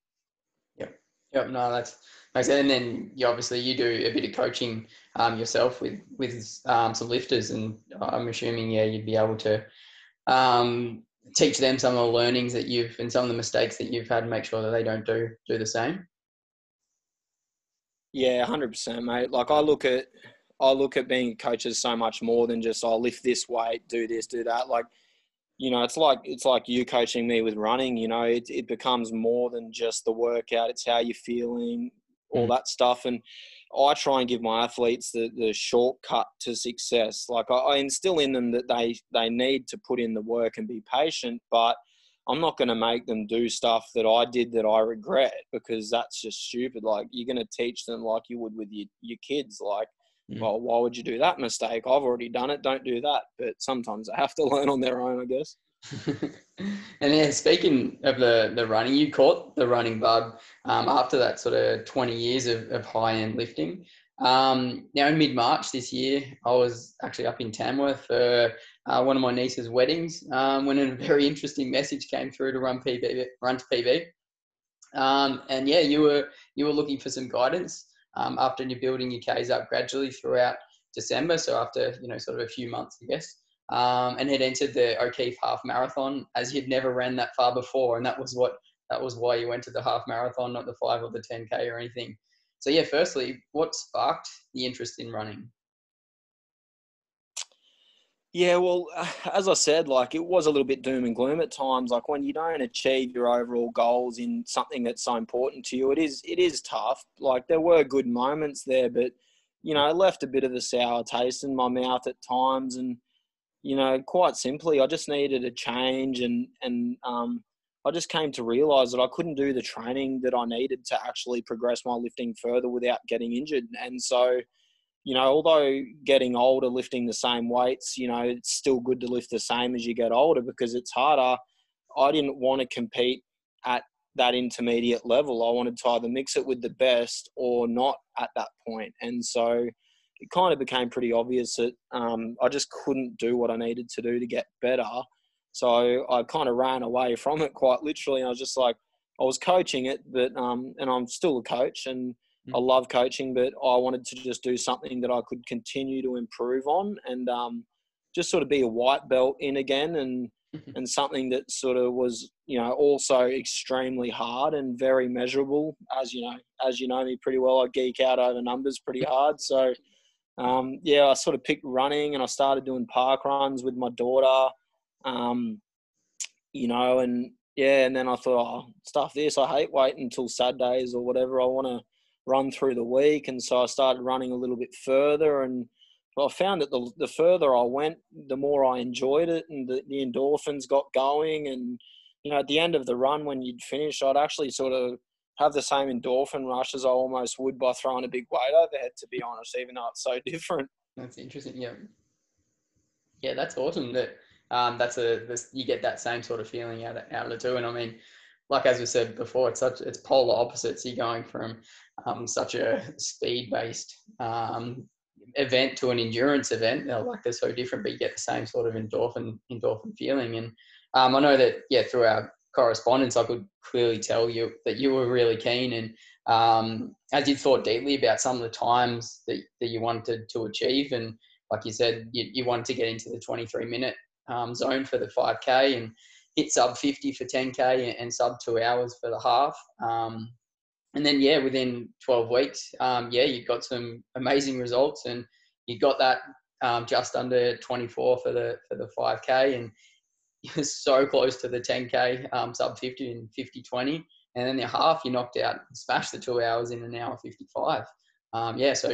A: Yep. Yep. No, that's makes sense. And then you obviously you do a bit of coaching um, yourself with with um, some lifters, and I'm assuming yeah you'd be able to um, teach them some of the learnings that you've and some of the mistakes that you've had and make sure that they don't do do the same
D: yeah 100% mate like i look at i look at being a coach as so much more than just i'll oh, lift this weight do this do that like you know it's like it's like you coaching me with running you know it, it becomes more than just the workout it's how you're feeling all mm. that stuff and I try and give my athletes the, the shortcut to success. Like I, I instill in them that they they need to put in the work and be patient, but I'm not going to make them do stuff that I did that I regret because that's just stupid. Like you're going to teach them like you would with your, your kids. Like Mm. Well, why would you do that mistake? I've already done it. Don't do that. But sometimes they have to (laughs) learn on their own, I guess. (laughs)
A: and yeah, speaking of the, the running, you caught the running bug um, after that sort of 20 years of, of high end lifting. Um, now, in mid March this year, I was actually up in Tamworth for uh, one of my niece's weddings um, when a very interesting message came through to run PB, run to PB. Um, and yeah, you were you were looking for some guidance um, after you're building your Ks up gradually throughout December. So after you know sort of a few months, I guess um, and had entered the O'Keefe Half Marathon as he'd never ran that far before, and that was what that was why you went to the half marathon, not the five or the 10k or anything. So yeah, firstly, what sparked the interest in running?
D: Yeah, well, (sighs) as I said, like it was a little bit doom and gloom at times. Like when you don't achieve your overall goals in something that's so important to you, it is it is tough. Like there were good moments there, but you know, it left a bit of a sour taste in my mouth at times, and you know, quite simply, I just needed a change, and and um, I just came to realise that I couldn't do the training that I needed to actually progress my lifting further without getting injured. And so, you know, although getting older, lifting the same weights, you know, it's still good to lift the same as you get older because it's harder. I didn't want to compete at that intermediate level. I wanted to either mix it with the best or not at that point. And so it kind of became pretty obvious that um, I just couldn't do what I needed to do to get better. So I kind of ran away from it quite literally. I was just like, I was coaching it, but um, and I'm still a coach and I mm. love coaching, but I wanted to just do something that I could continue to improve on and um, just sort of be a white belt in again and and something that sort of was you know also extremely hard and very measurable as you know as you know me pretty well i geek out over numbers pretty (laughs) hard so um, yeah, I sort of picked running and I started doing park runs with my daughter. Um, you know, and yeah, and then I thought, oh, stuff this. I hate waiting until Saturdays or whatever. I want to run through the week, and so I started running a little bit further. And I found that the the further I went, the more I enjoyed it, and the, the endorphins got going. And you know, at the end of the run, when you'd finish, I'd actually sort of have the same endorphin rush as I almost would by throwing a big weight overhead, to be honest, even though it's so (laughs) different.
A: That's interesting. Yeah. Yeah, that's awesome that um, that's a this, you get that same sort of feeling out of, out of it too. And I mean, like as we said before, it's such it's polar opposites. You're going from um, such a speed based um, event to an endurance event. They're like they're so different, but you get the same sort of endorphin endorphin feeling. And um, I know that yeah, through our correspondence, I could clearly tell you that you were really keen and um, as you thought deeply about some of the times that, that you wanted to achieve. And like you said, you, you wanted to get into the 23 minute um, zone for the 5K and hit sub 50 for 10K and sub two hours for the half. Um, and then, yeah, within 12 weeks, um, yeah, you got some amazing results and you got that um, just under 24 for the for the 5K and (laughs) you're so close to the 10k um, sub 50 and 50 20 and then the half you knocked out smashed the two hours in an hour 55 um, yeah so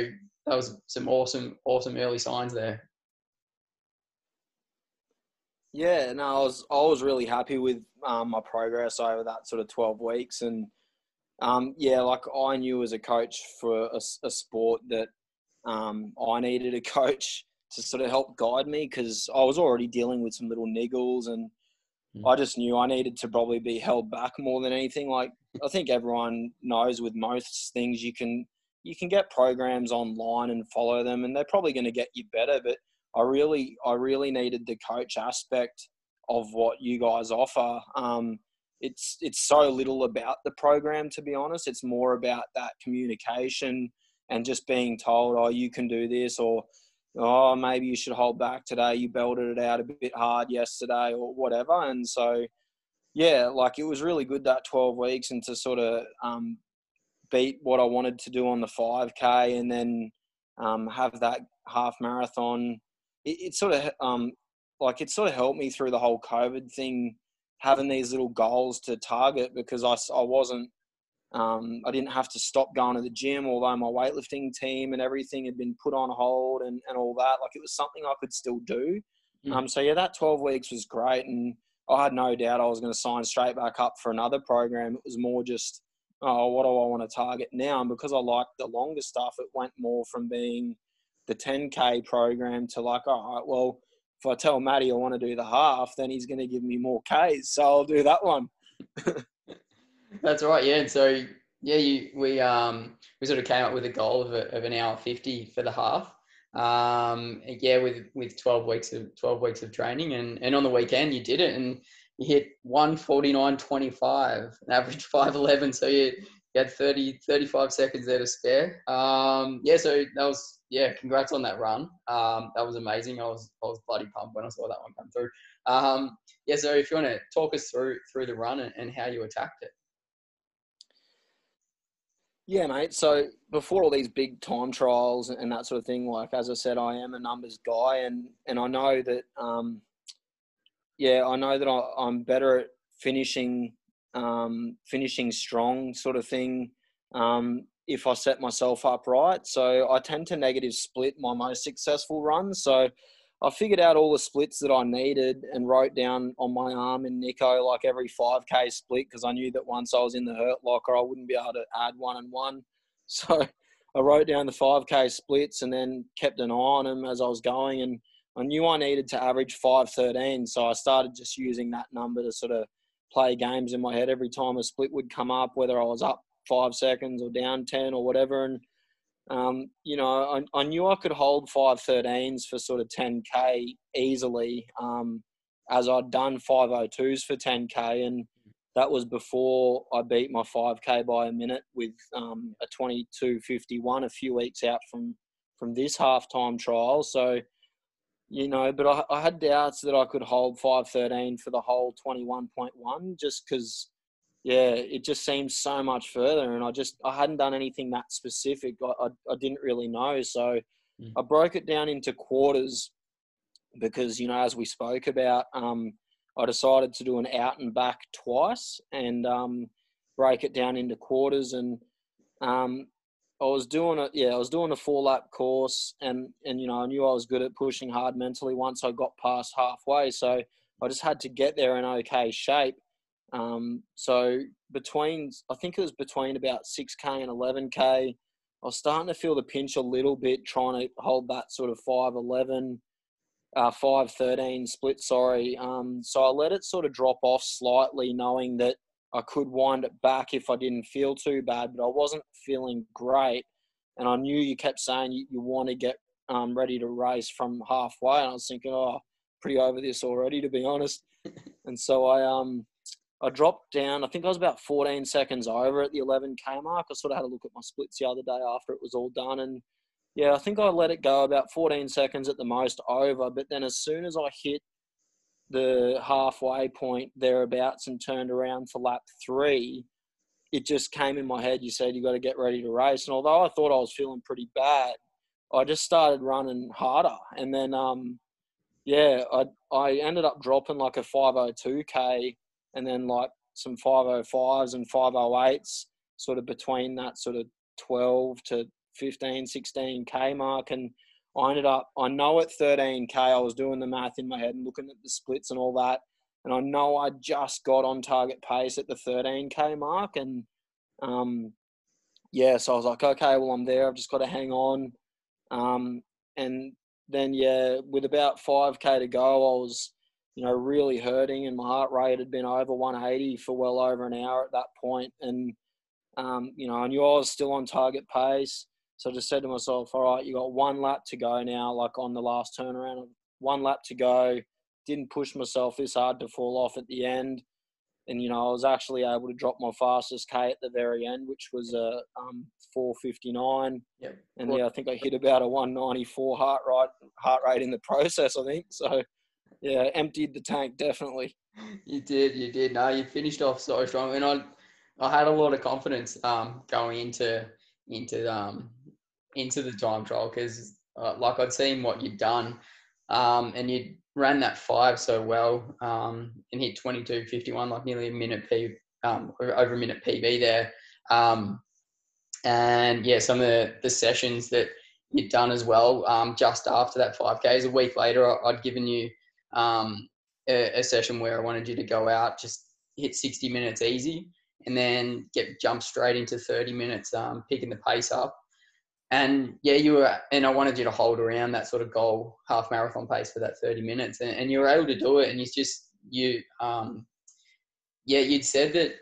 A: that was some awesome awesome early signs there
D: yeah no i was i was really happy with um, my progress over that sort of 12 weeks and um, yeah like i knew as a coach for a, a sport that um, i needed a coach to sort of help guide me because I was already dealing with some little niggles and mm. I just knew I needed to probably be held back more than anything. Like I think everyone knows with most things you can you can get programs online and follow them and they're probably going to get you better but I really I really needed the coach aspect of what you guys offer. Um, it's it's so little about the program to be honest. It's more about that communication and just being told, oh, you can do this, or oh, maybe you should hold back today. You belted it out a bit hard yesterday or whatever. And so, yeah, like it was really good that 12 weeks and to sort of um, beat what I wanted to do on the 5K and then um, have that half marathon. It, it sort of, um, like, it sort of helped me through the whole COVID thing, having these little goals to target because I, I wasn't um, I didn't have to stop going to the gym, although my weightlifting team and everything had been put on hold and, and all that. Like it was something I could still do. Mm. Um, so yeah, that 12 weeks was great. And I had no doubt I was going to sign straight back up for another program. It was more just, oh, what do I want to target now? And because I liked the longer stuff, it went more from being the 10k program to like, all right, well, if I tell Matty I want to do the half, then he's going to give me more Ks, so I'll do that one. (laughs)
A: That's right, yeah. And so yeah, you, we um we sort of came up with a goal of, a, of an hour fifty for the half. Um, yeah, with with twelve weeks of twelve weeks of training, and and on the weekend you did it, and you hit one forty nine twenty five, an average (laughs) five eleven. So you, you had 30, 35 seconds there to spare. Um, yeah, so that was yeah, congrats on that run. Um, that was amazing. I was I was bloody pumped when I saw that one come through. Um, yeah, so if you want to talk us through through the run and, and how you attacked it.
D: Yeah, mate. So before all these big time trials and that sort of thing, like as I said, I am a numbers guy, and and I know that, um, yeah, I know that I, I'm better at finishing, um, finishing strong, sort of thing. Um, if I set myself up right, so I tend to negative split my most successful runs. So I figured out all the splits that I needed and wrote down on my arm in Nico like every 5k split because I knew that once I was in the hurt locker, I wouldn't be able to add one and one. (laughs) So I wrote down the 5k splits and then kept an eye on them as I was going. And I knew I needed to average 513. So I started just using that number to sort of play games in my head every time a split would come up, whether I was up five seconds or down 10 or whatever. And um, you know, I, I, knew I could hold 513s for sort of 10k easily, um, as I'd done 502s for 10k, and that was before I beat my 5k by a minute with um, a 22.51 a few weeks out from from this halftime trial. So, you know, but I, I had doubts that I could hold 513 for the whole 21.1 just because yeah, it just seems so much further. And I just, I hadn't done anything that specific. I, I, I didn't really know. So mm. I broke it down into quarters because, you know, as we spoke about, um, I decided to do an out and back twice and um, break it down into quarters. And um, I was doing it, yeah, I was doing a four lap course and, and, you know, I knew I was good at pushing hard mentally once I got past halfway. So I just had to get there in okay shape. Um, so between, I think it was between about 6K and 11K, I was starting to feel the pinch a little bit, trying to hold that sort of 511, uh, 513 split, sorry. Um, so I let it sort of drop off slightly, knowing that I could wind it back if I didn't feel too bad, but I wasn't feeling great. And I knew you kept saying you, you want to get um, ready to race from halfway. And I was thinking, oh, pretty over this already, to be honest. (laughs) and so I, um, I dropped down. I think I was about 14 seconds over at the 11k mark. I sort of had a look at my splits the other day after it was all done, and yeah, I think I let it go about 14 seconds at the most over. But then as soon as I hit the halfway point thereabouts and turned around for lap three, it just came in my head. You said you got to get ready to race, and although I thought I was feeling pretty bad, I just started running harder, and then um, yeah, I I ended up dropping like a 502k and then like some 505s and 508s sort of between that sort of 12 to 15, 16k mark. And I ended up, I know at 13k, I was doing the math in my head and looking at the splits and all that. And I know I just got on target pace at the 13k mark. And um, yeah, so I was like, okay, well, I'm there. I've just got to hang on. Um, and then, yeah, with about 5k to go, I was you know, really hurting, and my heart rate had been over 180 for well over an hour at that point. And um, you know, I knew I was still on target pace, so I just said to myself, "All right, you got one lap to go now." Like on the last turnaround, one lap to go. Didn't push myself this hard to fall off at the end, and you know, I was actually able to drop my fastest K at the very end, which was a um, 459.
A: Yep.
D: And yeah, I think I hit about a 194 heart rate heart rate in the (laughs) process. I think so yeah, emptied the tank definitely.
A: You did, you did. No, you finished off so strong, and I, I had a lot of confidence um, going into into um into the time trial because uh, like I'd seen what you'd done, um, and you ran that five so well, um, and hit twenty two fifty one, like nearly a minute p, um, over a minute PB there, um, and yeah, some of the, the sessions that you'd done as well, um, just after that five k's. A week later, I'd given you um, a, a, session where I wanted you to go out, just hit 60 minutes easy, and then get jump straight into 30 minutes, um, picking the pace up. and yeah, you were, and I wanted you to hold around that sort of goal half marathon pace for that 30 minutes, and, and you were able to do it. And it's just you, um, yeah, you'd said that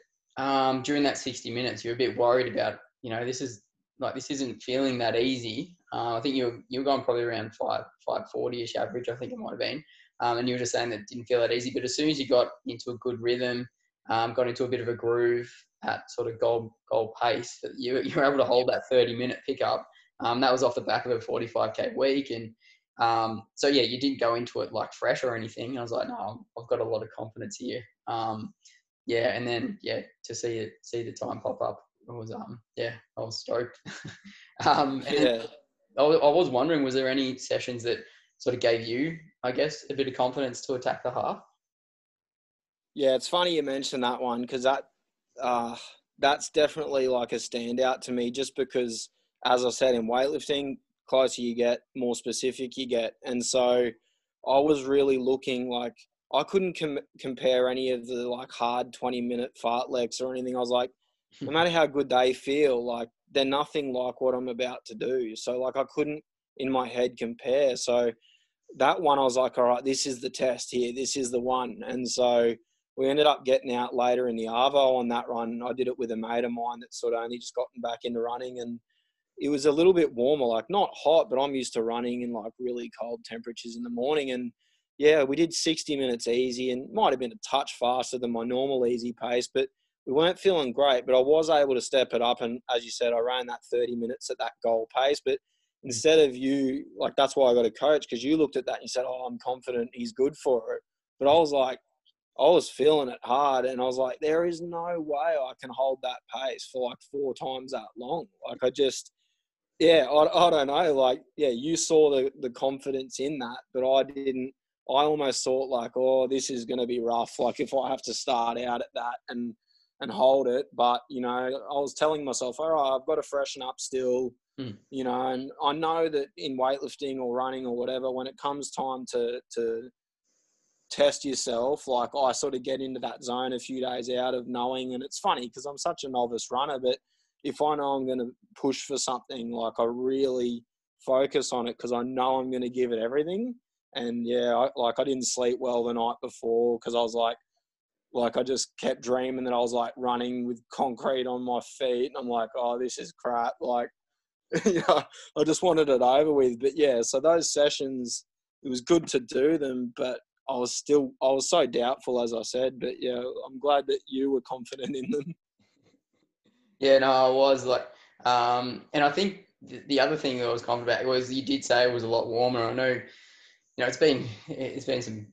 A: um, during that 60 minutes, you're a bit worried about, you know, this is like this isn't feeling that easy. Uh, I think you were, you were going probably around five 540 ish average. I think it might have been, um, and you were just saying that it didn't feel that easy. But as soon as you got into a good rhythm, um, got into a bit of a groove at sort of goal goal pace, you you were able to hold that 30 minute pickup um, that was off the back of a 45k week, and um, so yeah, you didn't go into it like fresh or anything. I was like, no, I've got a lot of confidence here. Um, yeah, and then yeah, to see it, see the time pop up, it was um, yeah, I was stoked. (laughs) um, yeah. I, I was wondering, was there any sessions that sort of gave you, I guess, a bit of confidence to attack the half?
D: Yeah, it's funny you mentioned that one because that uh, that's definitely like a standout to me, just because as I said, in weightlifting, closer you get, more specific you get. And so I was really looking like I couldn't com- compare any of the like hard 20 minute fartleks or anything. I was like, (laughs) no matter how good they feel, like they're nothing like what I'm about to do. So like I couldn't in my head compare. So that one I was like, all right, this is the test here. This is the one. And so we ended up getting out later in the Arvo on that run. I did it with a mate of mine that sort of only just gotten back into running and it was a little bit warmer, like not hot, but I'm used to running in like really cold temperatures in the morning. And yeah, we did 60 minutes easy and might have been a touch faster than my normal easy pace, but we weren't feeling great. But I was able to step it up. And as you said, I ran that 30 minutes at that goal pace. But instead of you, like that's why I got a coach because you looked at that and you said, Oh, I'm confident he's good for it. But I was like, I was feeling it hard, and I was like, there is no way I can hold that pace for like four times that long. Like I just, yeah, I, I don't know. Like, yeah, you saw the, the confidence in that, but I didn't. I almost thought like, oh, this is going to be rough. Like if I have to start out at that and and hold it, but you know, I was telling myself, all right, I've got to freshen up still. Mm. You know, and I know that in weightlifting or running or whatever, when it comes time to to test yourself, like I sort of get into that zone a few days out of knowing, and it's funny because I'm such a novice runner, but if I know I'm going to push for something, like I really focus on it because I know I'm going to give it everything. And yeah, I, like I didn't sleep well the night before because I was like, like I just kept dreaming that I was like running with concrete on my feet, and I'm like, oh, this is crap. Like, (laughs) know, I just wanted it over with. But yeah, so those sessions, it was good to do them, but I was still, I was so doubtful, as I said. But yeah, I'm glad that you were confident in them. (laughs)
A: Yeah, no, I was like, um, and I think the other thing that I was confident about was you did say it was a lot warmer. I know, you know, it's been it's been some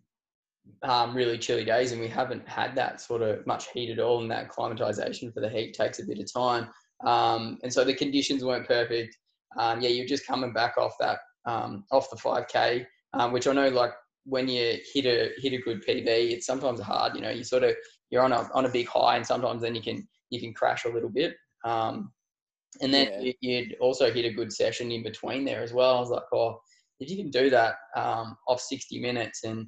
A: um, really chilly days, and we haven't had that sort of much heat at all, and that climatization for the heat takes a bit of time. Um, and so the conditions weren't perfect. Um, yeah, you're just coming back off that um, off the 5k, um, which I know like when you hit a hit a good PB, it's sometimes hard. You know, you sort of you're on a on a big high, and sometimes then you can you can crash a little bit. Um, and then yeah. you'd also hit a good session in between there as well. I was like, oh, if you can do that um, off 60 minutes and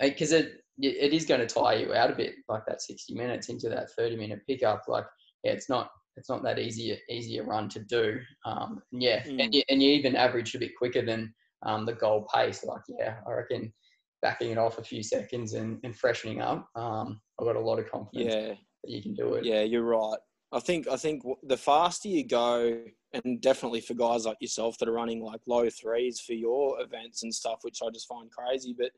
A: because um, it it is going to tire you out a bit, like that 60 minutes into that 30 minute pickup. Like, yeah, it's not it's not that easy easier run to do. Um, yeah, mm. and, you, and you even averaged a bit quicker than um, the goal pace. Like, yeah, I reckon backing it off a few seconds and, and freshening up, um, I've got a lot of confidence.
D: Yeah
A: that you can do it.
D: Yeah, you're right. I think I think the faster you go, and definitely for guys like yourself that are running like low threes for your events and stuff, which I just find crazy. But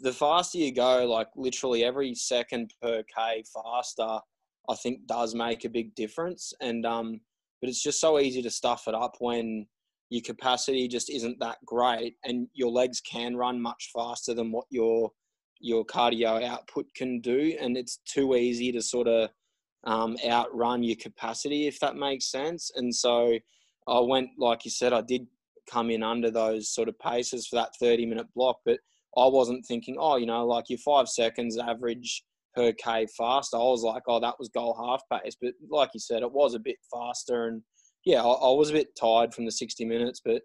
D: the faster you go, like literally every second per k faster, I think does make a big difference. And um, but it's just so easy to stuff it up when your capacity just isn't that great, and your legs can run much faster than what your your cardio output can do, and it's too easy to sort of um, outrun your capacity, if that makes sense. And so I went, like you said, I did come in under those sort of paces for that 30 minute block, but I wasn't thinking, oh, you know, like your five seconds average per K faster. I was like, oh, that was goal half pace. But like you said, it was a bit faster. And yeah, I, I was a bit tired from the 60 minutes, but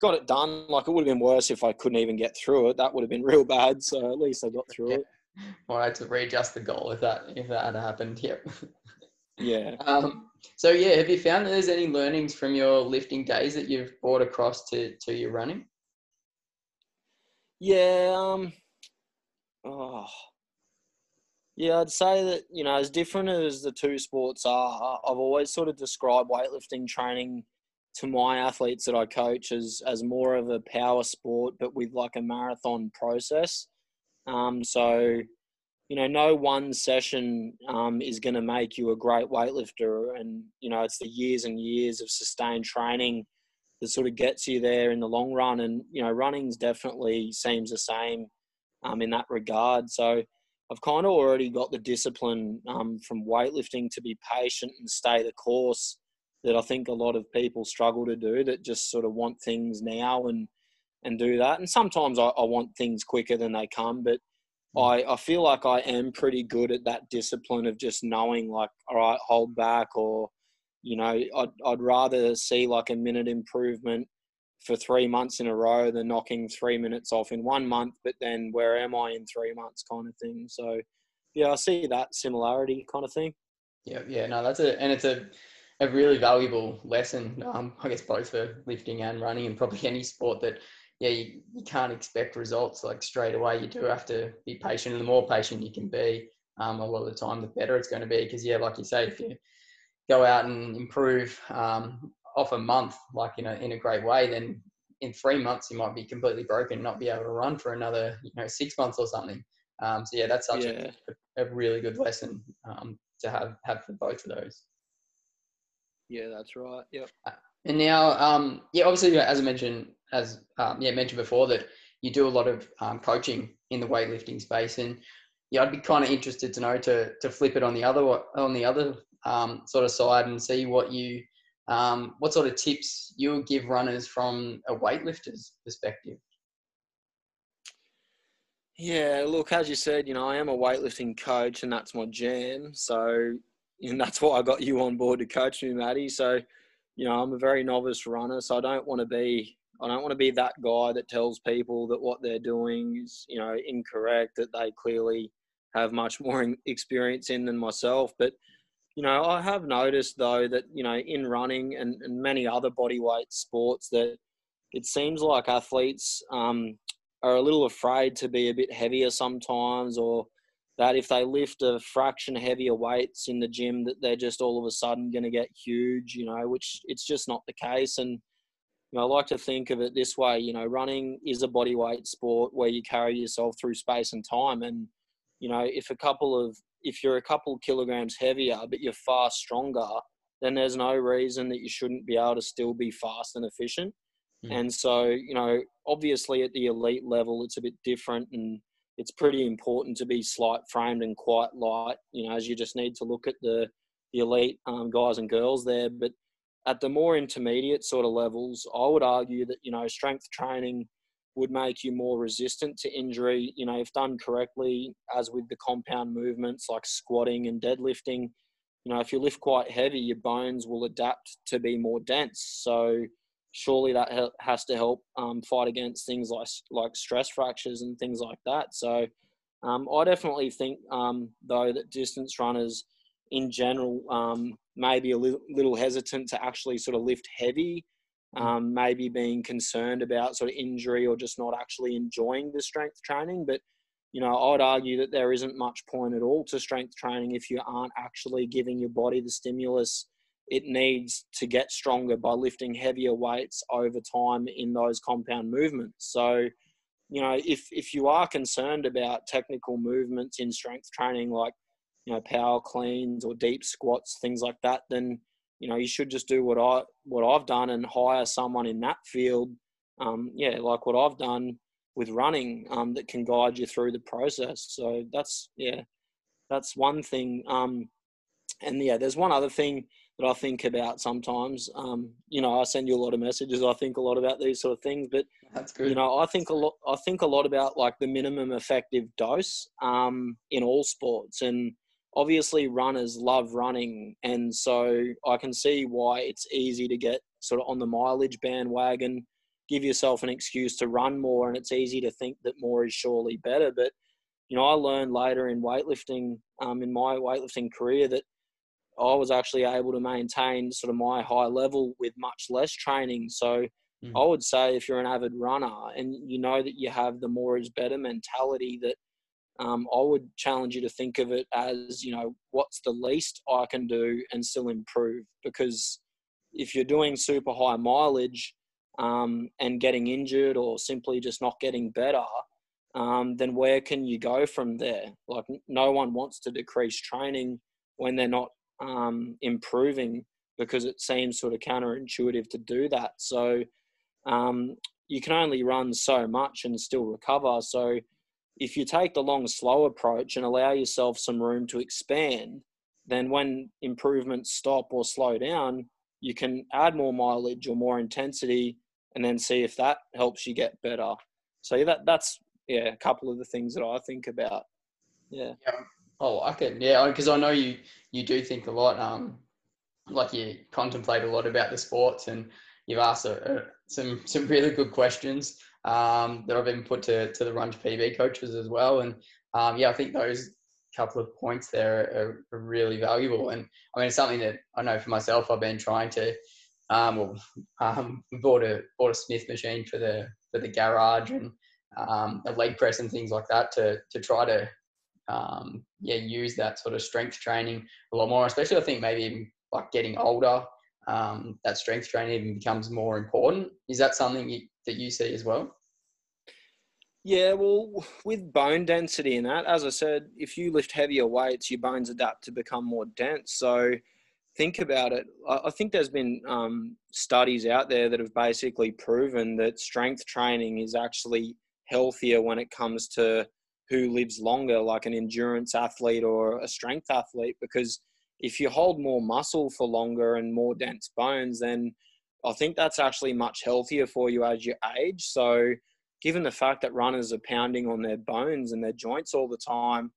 D: got it done. Like it would have been worse if I couldn't even get through it. That would have been real bad. So at least I got through yeah. it. (laughs)
A: Well, I had to readjust the goal if that if that had happened. Yep. (laughs)
D: Yeah.
A: Um, so yeah, have you found that there's any learnings from your lifting days that you've brought across to to your running?
D: Yeah. Um. Oh. Yeah, I'd say that you know, as different as the two sports are, I've always sort of described weightlifting training to my athletes that I coach as as more of a power sport, but with like a marathon process. Um, so, you know, no one session um, is going to make you a great weightlifter, and you know, it's the years and years of sustained training that sort of gets you there in the long run. And you know, running's definitely seems the same um, in that regard. So. I've kind of already got the discipline um, from weightlifting to be patient and stay the course that I think a lot of people struggle to do that just sort of want things now and and do that. And sometimes I, I want things quicker than they come, but hmm. I, I feel like I am pretty good at that discipline of just knowing like, all right, hold back or, you know, I'd, I'd rather see like a minute improvement for three months in a row than knocking three minutes off in one month, but then where am I in three months kind of thing. So yeah, I see that similarity kind of thing.
A: Yeah, yeah, no, that's a, and it's a, a really valuable lesson, um, I guess both for lifting and running and probably any sport that, yeah, you, you can't expect results like straight away. You do have to be patient and the more patient you can be, um, a lot of the time, the better it's going to be. Because yeah, like you say, if you go out and improve um, off a month, like in a, in a great way, then in three months you might be completely broken, not be able to run for another, you know, six months or something. Um, so yeah, that's such yeah. a, a, really good lesson um, to have have for both of those.
D: Yeah, that's right. Yep. Uh,
A: and now, um, yeah, obviously, as I mentioned, as um, yeah mentioned before, that you do a lot of um, coaching in the weightlifting space, and yeah, I'd be kind of interested to know to to flip it on the other on the other um, sort of side and see what you um, what sort of tips you would give runners from a weightlifter's perspective.
D: Yeah, look, as you said, you know, I am a weightlifting coach, and that's my jam. So and (laughs) that's why I got you on board to coach me, Matty. So, you know, I'm a very novice runner, so I don't want to be I don't want to be that guy that tells people that what they're doing is, you know, incorrect, that they clearly have much more (laughs) experience in than myself. But, you know, I have noticed though that, you know, in running and, and many other bodyweight sports that it seems like athletes um, are a little afraid to be a bit heavier sometimes or that if they lift a fraction heavier weights in the gym that they're just all of a sudden going to get huge you know which it's just not the case. And you know i like to think of it this way you know running is a bodyweight sport where you carry yourself through space and time. And you know if a couple of if you're a couple kilograms heavier but you're far stronger then there's no reason that you shouldn't be able to still be fast and efficient mm. and so you know obviously at the elite level it's a bit different and it's pretty important to be slight framed and quite light, you know, as you just need to look at the, the elite um, guys and girls there. But at the more intermediate sort of levels, I would argue that, you know, strength training would make you more resistant to injury, you know, if done correctly, as with the compound movements like squatting and deadlifting. You know, if you lift quite heavy, your bones will adapt to be more dense. So, surely that has to help um, fight against things like like stress fractures and things like that. So um, I definitely think um, though that distance runners in general um, may be a little, hesitant to actually sort of lift heavy. Um, maybe being concerned about sort of injury or just not actually enjoying the strength training. But you know, I'd argue that there isn't much point at all to strength training if you aren't actually giving your body the stimulus it needs to get stronger by lifting heavier weights over time in those compound movements. So, you know, if if you are concerned about technical movements in strength training, like you know power cleans or deep squats, things like that, then you know you should just do what I what I've done and hire someone in that field. Um, yeah, like what I've done with running um, that can guide you through the process. So that's yeah, that's one thing. Um, and yeah, there's one other thing that I think about sometimes. Um, you know, I send you a lot of messages. I think a lot about these sort of things, but
A: that's good.
D: You know, I think a lot. I think a lot about like the minimum effective dose um, in all sports, and obviously runners love running, and so I can see why it's easy to get sort of on the mileage bandwagon, give yourself an excuse to run more, and it's easy to think that more is surely better. But you know, I learned later in weightlifting, um, in my weightlifting career, that I was actually able to maintain sort of my high level with much less training. So mm. I would say if you're an avid runner and you know that you have the more is better mentality, that um, I would challenge you to think of it as, you know, what's the least I can do and still improve? Because if you're doing super high mileage um, and getting injured or simply just not getting better, um, then where can you go from there? Like, no one wants to decrease training when they're not um, improving because it seems sort of counterintuitive to do that. So um, you can only run so much and still recover. So if you take the long, slow approach and allow yourself some room to expand, then when improvements stop or slow down, you can add more mileage or more intensity and then see if that helps you get better. So that that's yeah, a couple of the things that I think about. Yeah.
A: yeah. Oh, I can. Yeah, because I know you you do think a lot. Um, like you contemplate a lot about the sports, and you've asked a, a, some some really good questions um, that I've even put to to the Run to PB coaches as well. And um, yeah, I think those couple of points there are, are, really valuable. And I mean, it's something that I know for myself, I've been trying to. Um, well, um, bought a bought a Smith machine for the for the garage and um, a leg press and things like that to to try to um, yeah, use that sort of strength training a lot more, especially I think maybe even like getting older, um, that strength training even becomes more important. Is that something you, that you see as well?
D: Yeah, well, with bone density and that, as I said, if you lift heavier weights, your bones adapt to become more dense. So think about it. I think there's been um, studies out there that have basically proven that strength training is actually healthier when it comes to who lives longer, like an endurance athlete or a strength athlete, because if you hold more muscle for longer and more dense bones, then I think that's actually much healthier for you as you age. So, given the fact that runners are pounding on their bones and their joints all the time,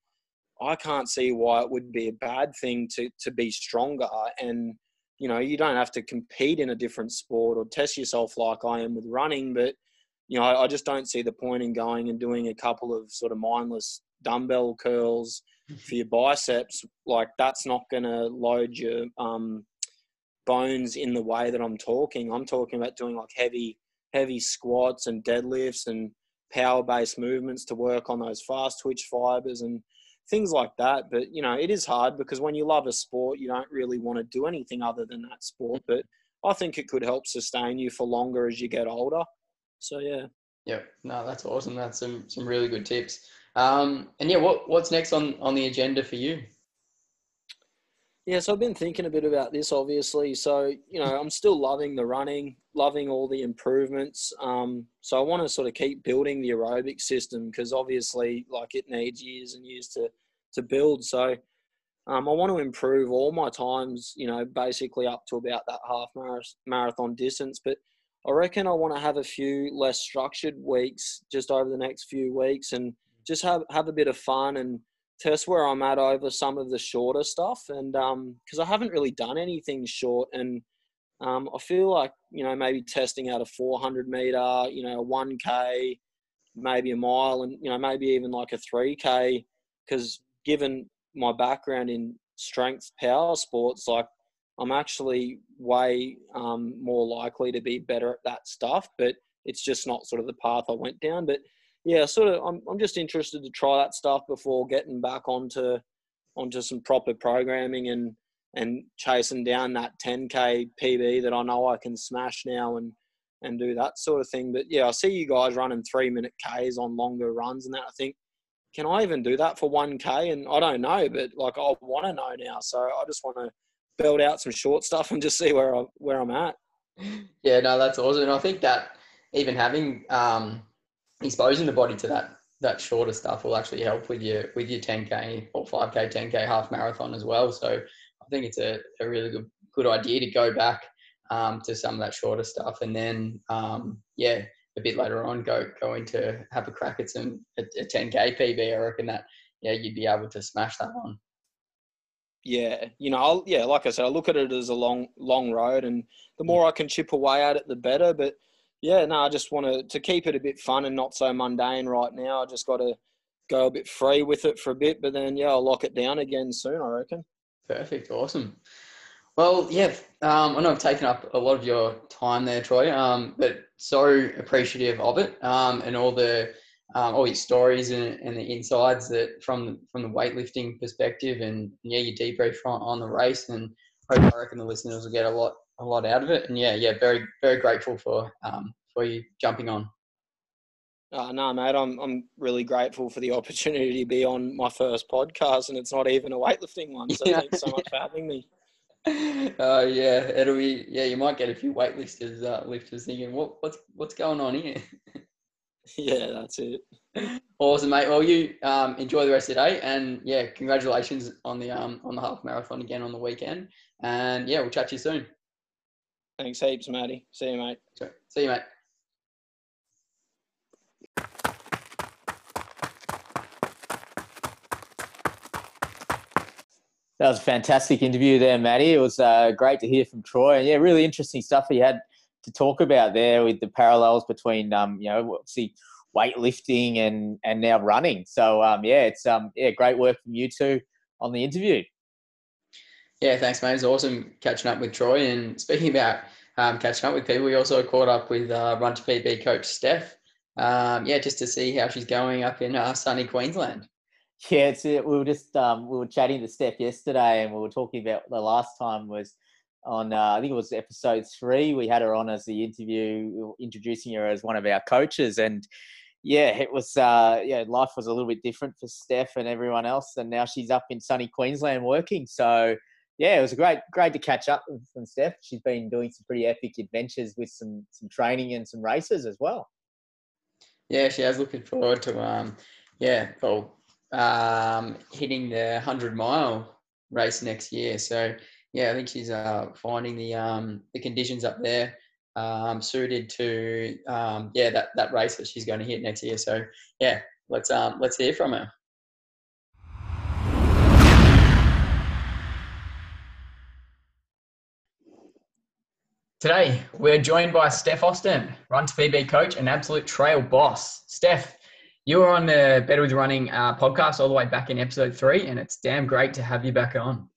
D: I can't see why it would be a bad thing to to be stronger. And you know, you don't have to compete in a different sport or test yourself like I am with running, but you know, I, I, just don't see the point in going and doing a couple of sort of mindless dumbbell curls for your biceps. Like that's not going to load your um, bones in the way that I'm talking. I'm talking about doing like heavy, heavy squats and deadlifts and power-based movements to work on those fast twitch fibers and things like that. But you know, it is hard because when you love a sport, you don't really want to do anything other than that sport. But I think it could help sustain you for longer as you get older. So yeah.
A: Yeah, no, that's awesome. That's some some really good tips. Um, and yeah, what what's next on on the agenda for you?
D: Yeah, so I've been thinking a bit about this, obviously. So you know, I'm still loving the running, loving all the improvements. Um, so I want to sort of keep building the aerobic system because obviously, like it needs years and years to to build. So um, I want to improve all my times. You know, basically up to about that half marathon distance, but I reckon I want to have a few less structured weeks just over the next few weeks and just have, have a bit of fun and test where I'm at over some of the shorter stuff. And because um, I haven't really done anything short, and um, I feel like, you know, maybe testing out a 400 meter, you know, a 1K, maybe a mile, and, you know, maybe even like a 3K. Because given my background in strength power sports, like I'm actually way um, more likely to be better at that stuff, but it's just not sort of the path I went down. But yeah, sort of, I'm, I'm just interested to try that stuff before getting back onto onto some proper programming and and chasing down that 10k PB that I know I can smash now and and do that sort of thing. But yeah, I see you guys running three minute Ks on longer runs and that. I think, can I even do that for 1K? And I don't know, but like I want to know now. So I just want to build out some short stuff and just see where I where I'm at. (laughs)
A: Yeah, no, that's awesome. And I think that even having um, exposing the body to that that shorter stuff will actually help with your with your 10k or 5k, 10k half marathon as well. So I think it's a, a really good good idea to go back um, to some of that shorter stuff, and then um, yeah, a bit later on go go into have a crack at some a, a 10k PB. I reckon that yeah you'd be able to smash that one
D: yeah, you know, I'll, yeah, like I said, I look at it as a long, long road, and the more I can chip away at it, the better. But yeah, no, I just want to to keep it a bit fun and not so mundane right now. I just got to go a bit free with it for a bit, but then yeah, I'll lock it down again soon. I reckon.
A: Perfect. Awesome. Well, yeah, um, I know I've taken up a lot of your time there, Troy, um, but so appreciative of it um, and all the um, all your stories and, and, the insides that from from the weightlifting perspective and yeah, your debrief on, on the race and hope I reckon the listeners will get a lot a lot out of it. And yeah, yeah, very very grateful for um, for you jumping on.
D: Uh, no, mate, I'm I'm really grateful for the opportunity to be on my first podcast, and it's not even a weightlifting one. So (laughs) yeah. thanks so much for having me. (laughs)
A: Oh uh, yeah, it'll be yeah. You might get a few weightlifters uh, lifters thinking, what what's what's going on here? (laughs)
D: yeah, that's it.
A: Awesome, mate. Well, you um, enjoy the rest of the day, and yeah, congratulations on the um on the half marathon again on the weekend. And yeah, we'll chat to you soon.
D: Thanks heaps, Matty. See you, mate.
A: See you, mate.
B: That was a fantastic interview there, Matty. It was uh, great to hear from Troy. And yeah, really interesting stuff he had to talk about there with the parallels between, um, you know, obviously weightlifting and and now running. So um, yeah, it's um, yeah, great work from you two on the interview.
A: Yeah, thanks, mate. It's awesome catching up with Troy. And speaking about um, catching up with people, we also caught up with uh, Run to PB coach Steph. Um, yeah, just to see how she's going up in uh, sunny Queensland.
B: Yeah, it's it. We were just um, we were chatting to Steph yesterday, and we were talking about the last time was on uh, I think it was episode three. We had her on as the interview, introducing her as one of our coaches, and yeah, it was uh, yeah, life was a little bit different for Steph and everyone else, and now she's up in sunny Queensland working. So yeah, it was great great to catch up with from Steph. She's been doing some pretty epic adventures with some some training and some races as well.
A: Yeah, she has looking forward to um yeah, well um, hitting the hundred mile race next year. So yeah, I think she's uh, finding the um, the conditions up there um, suited to um, yeah that that race that she's going to hit next year. So yeah, let's um, let's hear from her. Today, we're joined by Steph Austin, Run to PB coach and absolute trail boss. Steph, you were on the Better with Running uh, podcast all the way back in episode three, and it's damn great to have you back on.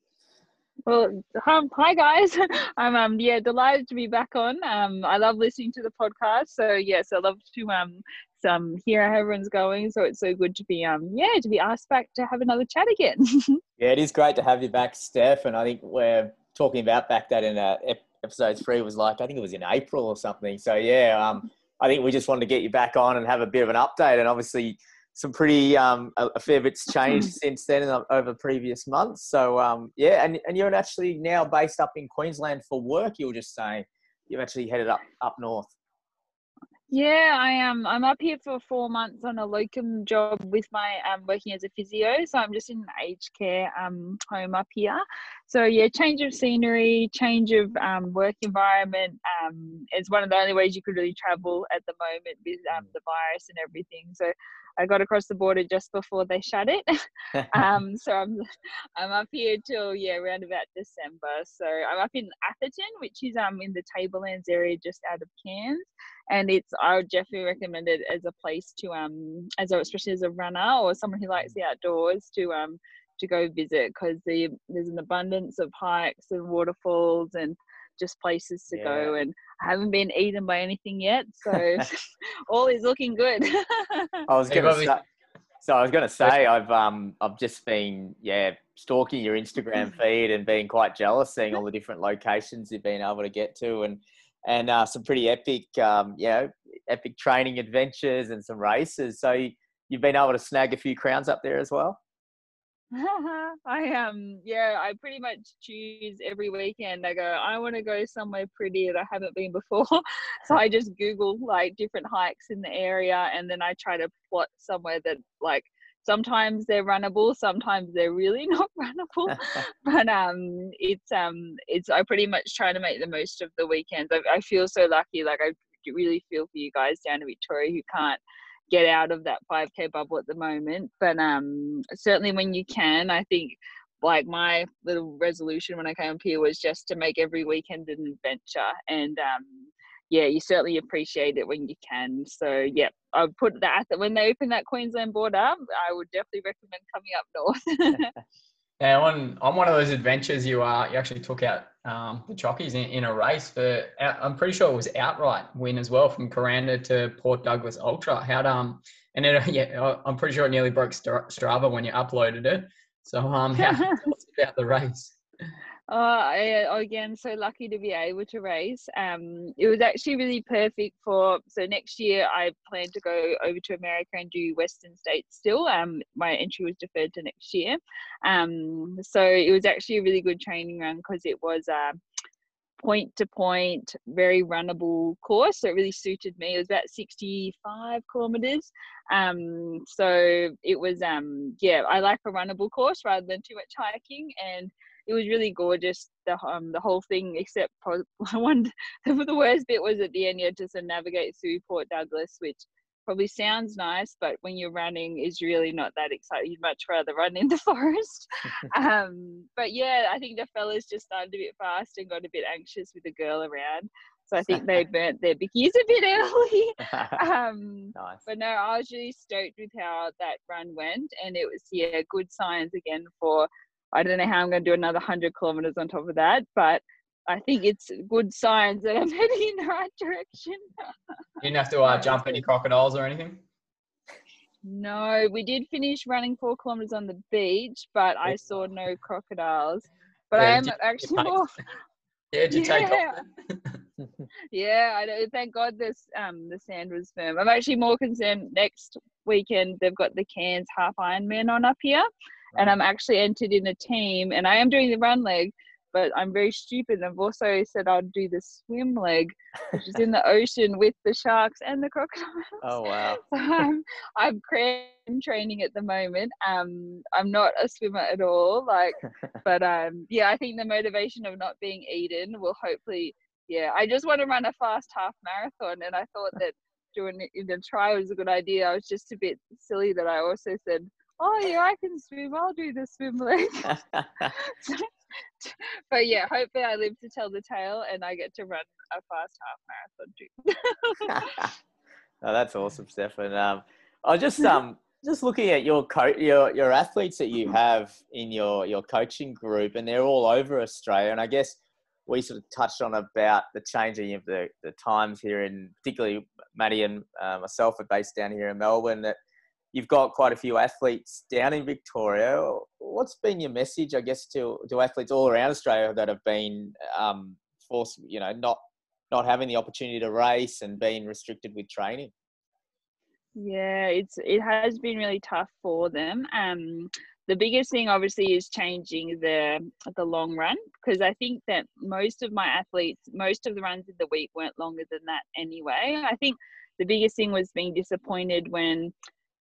E: Well, um, hi guys. (laughs) I'm um yeah delighted to be back on. Um, I love listening to the podcast. So yes, I love to um some hear how everyone's going. So it's so good to be um yeah to be asked back to have another chat again. (laughs)
B: yeah, it is great to have you back, Steph. And I think we're talking about back that in uh, episode three was like I think it was in April or something. So yeah, um I think we just wanted to get you back on and have a bit of an update. And obviously, some pretty um, a, a fair bit's changed hmm. since then over previous months. So um, yeah, and and you're actually now based up in Queensland for work. You were just saying you've actually headed up up north.
E: Yeah, I am. I'm up here for four months on a locum job with my um working as a physio. So I'm just in an aged care um home up here. So yeah, change of scenery, change of um work environment. Um, it's one of the only ways you could really travel at the moment with um the virus and everything. So I got across the border just before they shut it. (laughs) (laughs) um, so I'm I'm up here till yeah around about December. So I'm up in Atherton, which is um in the Tablelands area just out of Cairns, and it's I would definitely recommend it as a place to um as a, especially as a runner or someone who likes the outdoors to um to go visit because the, there's an abundance of hikes and waterfalls and just places to yeah. go and I haven't been eaten by anything yet so (laughs) (laughs) all is looking good. (laughs)
B: I was gonna say, so I was gonna say I've um I've just been yeah stalking your Instagram feed and being quite jealous seeing all the different locations you've been able to get to and and uh, some pretty epic um you know epic training adventures and some races. So you, you've been able to snag a few crowns up there as well (laughs)
E: I um yeah, I pretty much choose every weekend. I go, I want to go somewhere pretty that I haven't been before. (laughs) so I just Google like different hikes in the area and then I try to plot somewhere that like sometimes they're runnable, sometimes they're really (laughs) not runnable. but um it's um it's I pretty much try to make the most of the weekends. I, I feel so lucky, like I really feel for you guys down in Victoria who can't get out of that 5k bubble at the moment but um certainly when you can i think like my little resolution when i came up here was just to make every weekend an adventure and um yeah you certainly appreciate it when you can. So yeah i would put that when they open that queensland border i would definitely recommend coming up north (laughs)
A: Now, on on one of those adventures, you uh, you actually took out um, the jockeys in, in a race for I'm pretty sure it was outright win as well from Kuranda to Port Douglas Ultra. How'd um and then (laughs) yeah, I'm pretty sure it nearly broke Strava when you uploaded it. So um, how (laughs) about the race?
E: Oh, I, uh, again, so lucky to be able to race. Um, it was actually really perfect for. So next year, I plan to go over to America and do Western States still. Um, my entry was deferred to next year. Um, so it was actually a really good training run because it was uh, point to point, very runnable course. So it really suited me. It was about 65 kilometers. Um, so it was, um, yeah, I like a runnable course rather than too much hiking. And it was really gorgeous the um the whole thing except (laughs) one the worst bit was at the end you had to sort of navigate through Port Douglas which probably sounds nice but when you're running is really not that exciting you'd much rather run in the (laughs) forest (laughs) um but yeah I think the fellas just started a bit fast and got a bit anxious with the girl around so I think they burnt their bickies a bit early. um, nice. But no, I was really stoked with how that run went, and it was yeah good signs again for I don't know how I'm going to do another 100 kilometers on top of that, but I think it's good signs that I'm (laughs) heading in the right direction.
A: you didn't have to uh, (laughs) jump any crocodiles or anything?
E: No, we did finish running four kilometers on the beach, but I saw no crocodiles. But yeah, I am actually (laughs) more.
A: Yeah, did you yeah. take
E: off? yeah, I know. Thank God this um the sand was firm. I'm actually more concerned next weekend they've got the Cairns half Ironman on up here and I'm actually entered in a team and I am doing the run leg, but I'm very stupid. I've also said I'd do the swim leg, which is in the (laughs) ocean with the sharks and the crocodiles.
B: Oh wow! (laughs)
E: So I'm I'm crane training at the moment. Um, I'm not a swimmer at all. Like, (laughs) but um, yeah, I think the motivation of not being eaten will hopefully. Yeah, I just want to run a fast half marathon, and I thought that doing it in the tri was a good idea. I was just a bit silly that I also said oh yeah, I can swim. I'll do the swim leg. (laughs) (laughs) but yeah, hopefully I live to tell the tale and I get to run a fast half
B: marathon too. (laughs) oh, that's awesome, Stefan. Um, I just um just looking at your co- your your athletes that you have in your your coaching group, and they're all over Australia. And I guess we sort of touched on about the changing of the, the times here, and particularly Matty and uh, myself are based down here in Melbourne. That you've got quite a few athletes down in Victoria. What's been your message, I guess, to to athletes all around Australia that have been um, forced, you know, not not having the opportunity to race and being restricted with training?
E: Yeah, it's it has been really tough for them. Um, the biggest thing obviously is changing the the long run because I think that most of my athletes, most of the runs in the week weren't longer than that anyway. I think the biggest thing was being disappointed when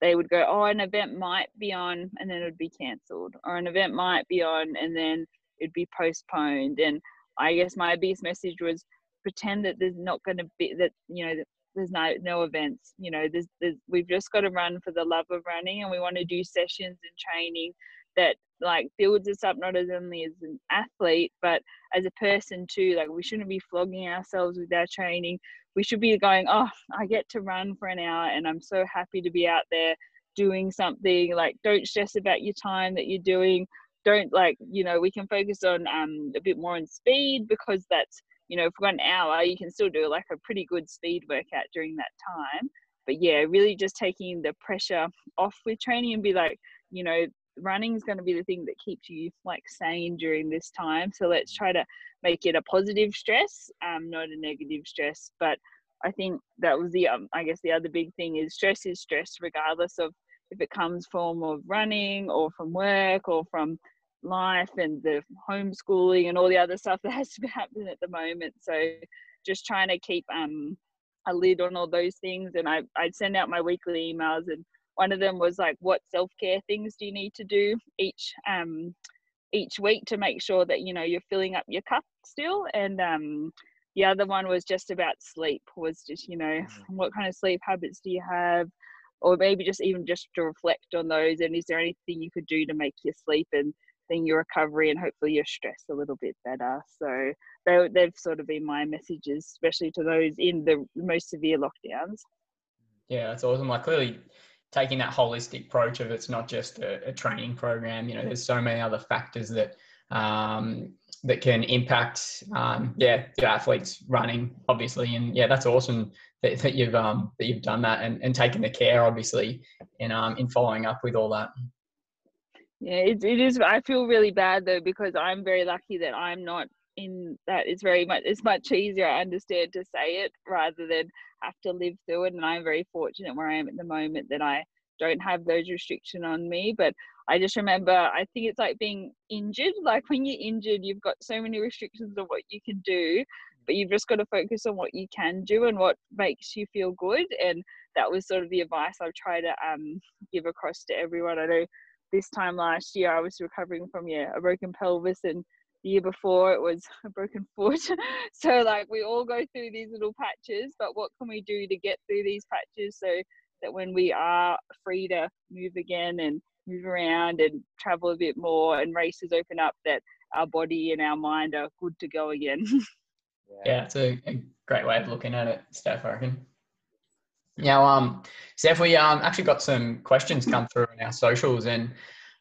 E: they would go, oh, an event might be on and then it would be cancelled, or an event might be on and then it'd be postponed. And I guess my biggest message was pretend that there's not going to be that you know there's no no events. You know, there's, there's we've just got to run for the love of running, and we want to do sessions and training that like builds us up not as only as an athlete but as a person too like we shouldn't be flogging ourselves with our training we should be going oh i get to run for an hour and i'm so happy to be out there doing something like don't stress about your time that you're doing. Don't like you know we can focus on um a bit more on speed because that's you know for an hour you can still do like a pretty good speed workout during that time. But yeah really just taking the pressure off with training and be like you know running is going to be the thing that keeps you like sane during this time. So let's try to make it a positive stress um not a negative stress. But i think that was the um, i guess the other big thing is stress is stress regardless of if it comes from of running or from work or from life and the homeschooling and all the other stuff (laughs) that has to be happening at the moment. So just trying to keep um a lid on all those things. And I, i'd send out my weekly emails and one of them was like what self-care things do you need to do each um each week to make sure that you know you're filling up your cup still? And um the other one was just about sleep was just you know mm-hmm. what kind of sleep habits do you have? Or maybe just even just to reflect on those and is there anything you could do to make your sleep and then your recovery and hopefully your stress a little bit better? So they, they've sort of been my messages especially to those in the most severe lockdowns.
A: Yeah that's awesome. Like clearly
F: taking that holistic approach of it's not just a, a training program. You know, there's so many other factors that um, that can impact, um, yeah, the athletes running, obviously, and yeah, that's awesome that, that you've um, that you've done that and, and taken the care, obviously, in um, in following up with all that.
E: Yeah, it, it is. I feel really bad though because I'm very lucky that I'm not in that. It's very much. It's much easier. I understand to say it rather than have to live through it. And I'm very fortunate where I am at the moment that I don't have those restrictions on me. But I just remember, I think it's like being injured. (laughs) Like when you're injured, you've got so many restrictions on what you can do, but you've just got to focus on what you can do and what makes you feel good. And that was sort of the advice I've tried to um, give across to everyone. I know this time last year I was recovering from yeah a broken pelvis and the year before it was a broken foot. (laughs) so like we all go through these little patches, but what can we do to get through these patches so that when we are free to move again and move around and travel a bit more and races open up that our body and our mind are good to go again. (laughs)
F: yeah, it's a, a, great way of looking at it, Steph, I reckon. Now, um, Steph, we um, actually got some questions come through on our socials and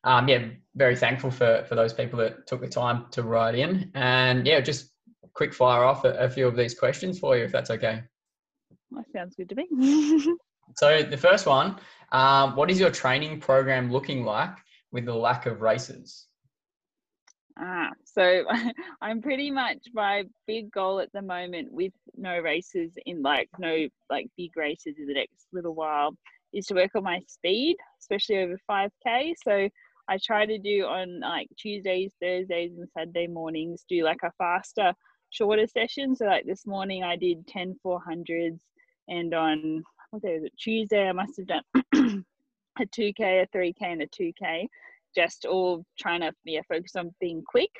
F: um, yeah, very thankful for, for those people that took the time to write in. And yeah, just quick fire off a, a few of these questions for you, if that's okay.
E: That sounds good to me. (laughs)
F: so the first one, um, what is your training program looking like with the lack of races?
E: Ah, so (laughs) I'm pretty much my big goal at the moment with no races in like no like big races in the next little while is to work on my speed, especially over 5k. So I try to do on like Tuesdays, Thursdays, and Saturday mornings, do like a faster, shorter session. So like this morning I did 10 400s, and on what day was it? Tuesday I must have done (clears throat) a 2k, a 3k, and a 2k, just all trying to yeah focus on being quick.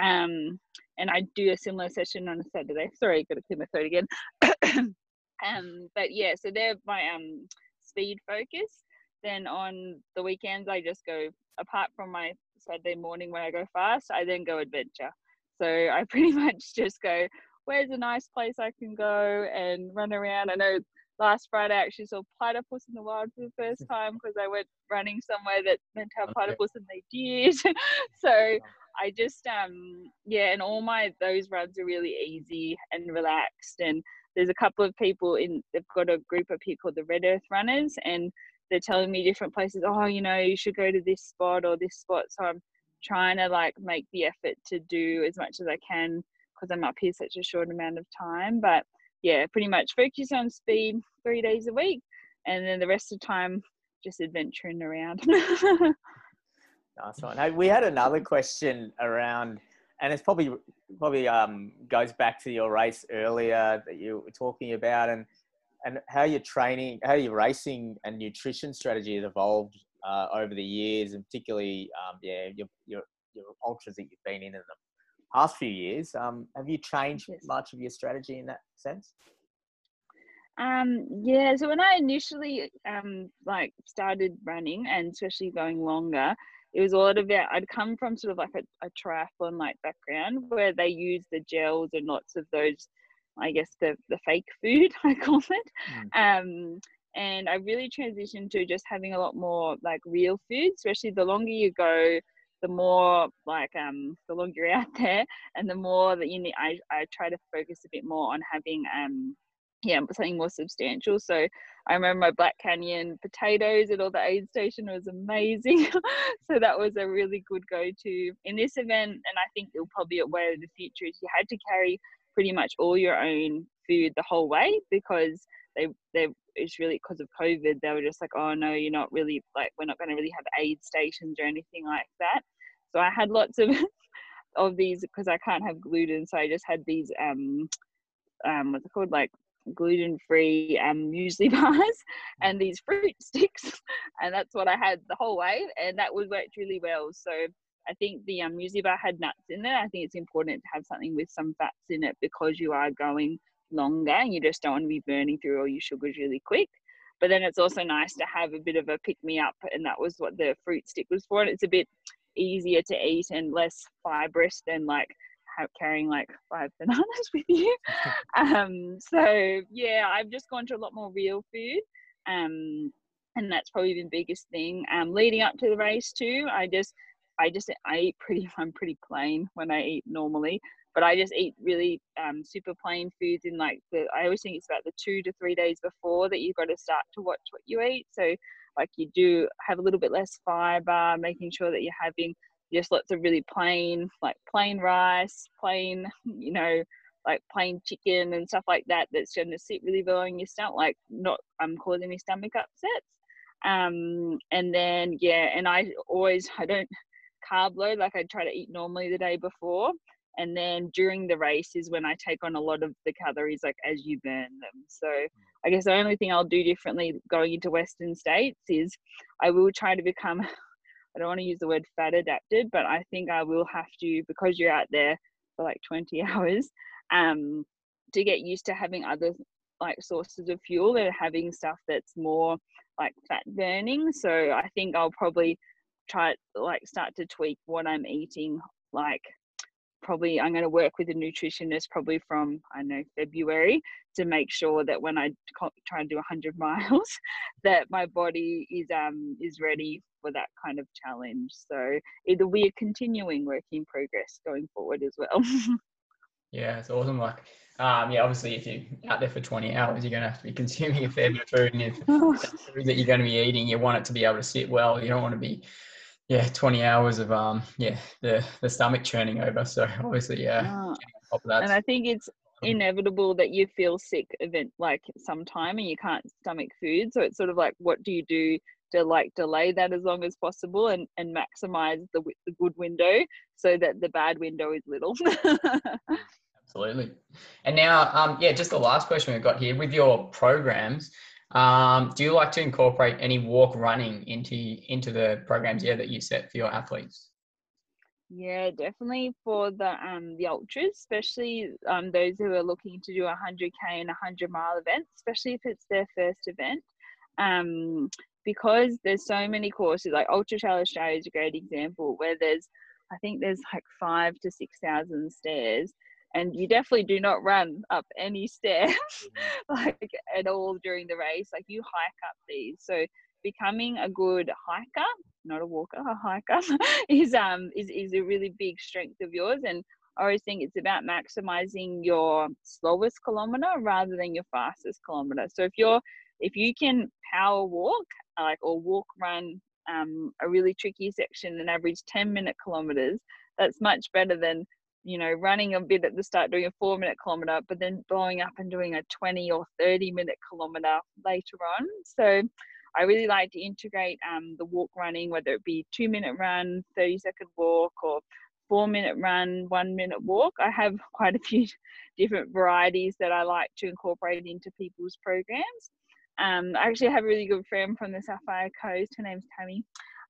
E: Um, and I do a similar session on a Saturday. Sorry, got to clear my throat again. (coughs) um, but yeah, so they're my um speed focus. Then on the weekends I just go apart from my Saturday morning when I go fast, I then go adventure. So I (laughs) pretty much just go, where's a nice place I can go and run around. I know last Friday I actually saw platypus in the wild for the first (laughs) time because I went running somewhere that meant to have platypus and they did. (laughs) so I just um yeah, and all my those runs are really easy and relaxed and there's a couple of people in they've got a group up here called the Red Earth Runners and they're telling me different places oh you know you should go to this spot or this spot. So i'm trying to like make the effort to do as much as i can because i'm up here such a short amount of time but yeah pretty much focus on speed three days a week and then the rest of the time just adventuring around. (laughs)
B: Nice one. Hey, we had another question around and it's probably probably um, goes back to your race earlier that you were talking about and and how your training, how your racing and nutrition strategy has evolved uh, over the years, and particularly, um, yeah, your, your your ultras that you've been in in the past few years. Um, have you changed yes. much of your strategy in that sense?
E: Um, yeah, so when I initially um, like started running and especially going longer, it was a lot about I'd come from sort of like a, a triathlon like background where they use the gels and lots of those I guess the the fake food (laughs) I call it. Mm. Um, and I really transitioned to just having a lot more like real food, especially the longer you go, the more like um the longer you're (laughs) out there, and the more that you need. I I try to focus a bit more on having um yeah something more substantial. So I remember my Black Canyon potatoes at all the aid station was amazing. (laughs) so that was a really good go to in this event, and I think it'll probably be way of the future is you had to carry pretty much all your own food the whole way because they they it's really because of COVID. They were just like, oh no, you're not really like we're not going to really have aid stations or anything like that. So I had lots of (laughs) of these because I can't have gluten, so I just had these um um what's it called like gluten free um muesli (laughs) bars and these fruit (laughs) sticks, and that's what I had the whole way, and that was worked really well. So I think the um, muesli bar had nuts in there. I think it's important to have something with some fats in it because you are going longer and you just don't want to be burning through all your sugars really quick. But then it's also nice to have a bit of a pick me up, and that was what the fruit stick was for. And it's a bit easier to eat and less fibrous than like carrying like five (laughs) bananas with you. (laughs) um, so yeah, I've just gone to a lot more real food. Um, and that's probably the biggest thing. Um, leading up to the race too, I just I just I eat pretty (laughs) I'm pretty plain when I eat normally, but I just eat really um, super plain foods in like the I always think it's about the two to three days before that you've got to start to watch what you eat. So like you do have a little bit less fiber, making sure that you're having just lots of really plain like plain rice, plain you know like plain chicken and stuff like that that's going to sit really well in your stomach, like not um causing any stomach upsets. Um, and then yeah, and I always (laughs) I don't carb load like I try to eat normally the day before. And then during the race is when I take on a lot of the calories, like as you burn them. So I guess the only thing I'll do differently going into Western states is I will try to become, (laughs) I don't want to use the word fat adapted, but I think I will have to, because you're out there for like 20 (laughs) hours, um, to get used to having other like sources of fuel and having stuff that's more like fat burning. So I think I'll probably try like start to tweak what I'm eating. Like probably I'm going to work with a nutritionist probably from I know February to make sure that when I try and do 100 (laughs) miles, that my body is um is ready for that kind of challenge. So it'll be a continuing work in progress going forward as well. (laughs)
A: Yeah, it's awesome. Like, um, yeah, obviously, if you're out there for 20 hours, you're going to have to be (laughs) consuming a fair bit of food. And if food that you're going to be eating, you want it to be able to sit well. You don't want to be, yeah, 20 hours of, um, yeah, the, the stomach churning over. So obviously, yeah,
E: oh. And I think it's inevitable that you feel sick event like sometime and you can't stomach food. So it's sort of like, what do you do to like delay that as long as possible and, and maximize the, the good window so that the bad window is little. (laughs)
A: Absolutely. And now, um, yeah, just the last question we've got here with your programs. Um, do you like to incorporate any walk running into into the programs yeah that you set for your athletes?
E: Yeah, definitely for the um the ultras, especially um those who are looking to do a hundred k and a hundred mile event, especially if it's their first event. Um, because there's so many courses like ultra trail australia is a great example where there's i think there's like five to six thousand stairs and you definitely do not run up any stairs mm-hmm. (laughs) like at all during the race like you hike up these so becoming a good hiker not a walker a hiker (laughs) is um is, is a really big strength of yours and I always think it's about maximizing your slowest kilometer rather than your fastest kilometer. So if you're if you can power walk like or walk run um, a really tricky section and average 10 minute kilometers that's much better than you know running a bit at the start doing a four minute kilometer but then blowing up and doing a 20 or 30 minute kilometer later on so i really like to integrate um, the walk running whether it be two minute run 30 second walk or four minute run one minute walk i have (laughs) quite a few different varieties that i like to incorporate into people's programs um, I actually have a really good friend from the Sapphire Coast. Her name's Tammy.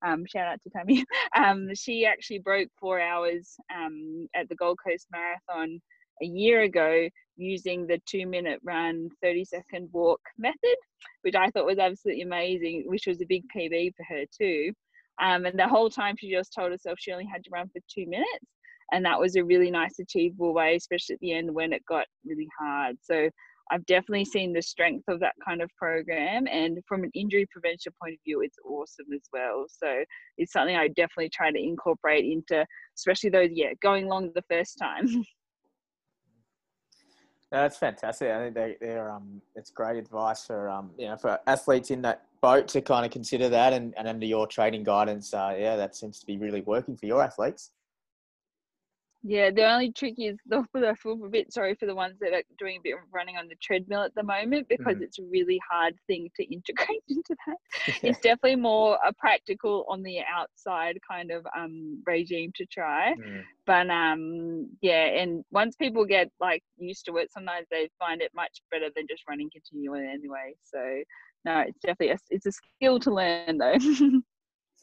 E: Um, shout out to Tammy. (laughs) Um, she actually broke four hours um, at the Gold Coast Marathon a year ago using the two minute run, 30 second walk method, which I thought was absolutely amazing, which was a big PB for her too. Um, and the whole time she just told herself she only had to run for two minutes. And that was a really nice, achievable way, especially at the end when it got really hard. So I've definitely seen the strength of that kind of program. And from an injury prevention point of view, it's awesome as well. So it's something I definitely try to incorporate into, especially those, yeah, going long the first time. (laughs)
B: that's fantastic. I think they, they're um, it's great advice for um, you know, for athletes in that boat to kind of consider that, and, and under your training guidance, uh, yeah, that seems to be really working for your athletes.
E: Yeah, the only trick is the (laughs) I feel a bit sorry for the ones that are doing a bit of running on the treadmill at the moment because mm. it's a really hard thing to integrate (laughs) into that. (laughs) Yeah. It's definitely more a practical on the outside kind of um regime to try. Mm. But um yeah, and once people get like used to it, sometimes they find it much better than just running continually anyway. So no, it's definitely a, it's a skill to learn though.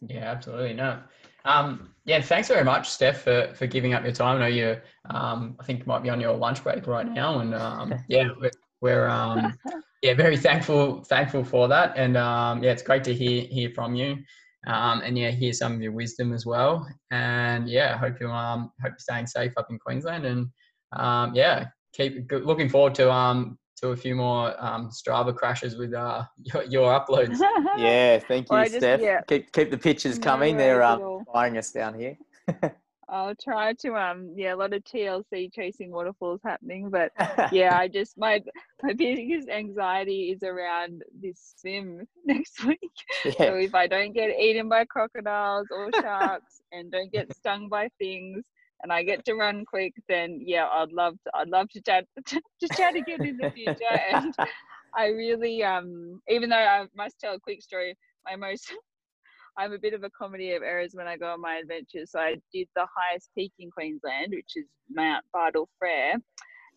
A: Yeah, absolutely. No. Um, yeah, thanks very much, Steph, for, for giving up your time. I know you, um, I think you might be on your lunch break right now, and um, (laughs) yeah, we're, we're um, (laughs) yeah very thankful thankful for that, and um, yeah, it's great to hear hear from you, um, and yeah, hear some of your wisdom as well, and yeah, hope you um hope you're staying safe up in Queensland, and um, yeah, keep looking forward to um
F: to a few more um, Strava crashes with uh, (laughs) your, your uploads. (laughs)
B: Yeah, thank you,
E: just-
B: Steph.
E: yeah.
B: Keep keep the pictures
E: No
B: coming. They're
E: worries at
B: um,
E: all.
B: firing us down here. (laughs)
E: I'll try to um yeah, a lot of TLC chasing waterfalls happening, but yeah, I just my my biggest anxiety is around this swim next week. So if I don't get eaten by crocodiles or sharks and don't get stung by things and I get to run quick, then yeah, I'd love to I'd love to chat (laughs) to chat again in the future. (laughs) And I really um even though I must tell a quick story, my most (laughs) I'm a bit of a comedy of errors when I go on my adventures. So I did the highest peak in Queensland, which is Mount Bartle Frere,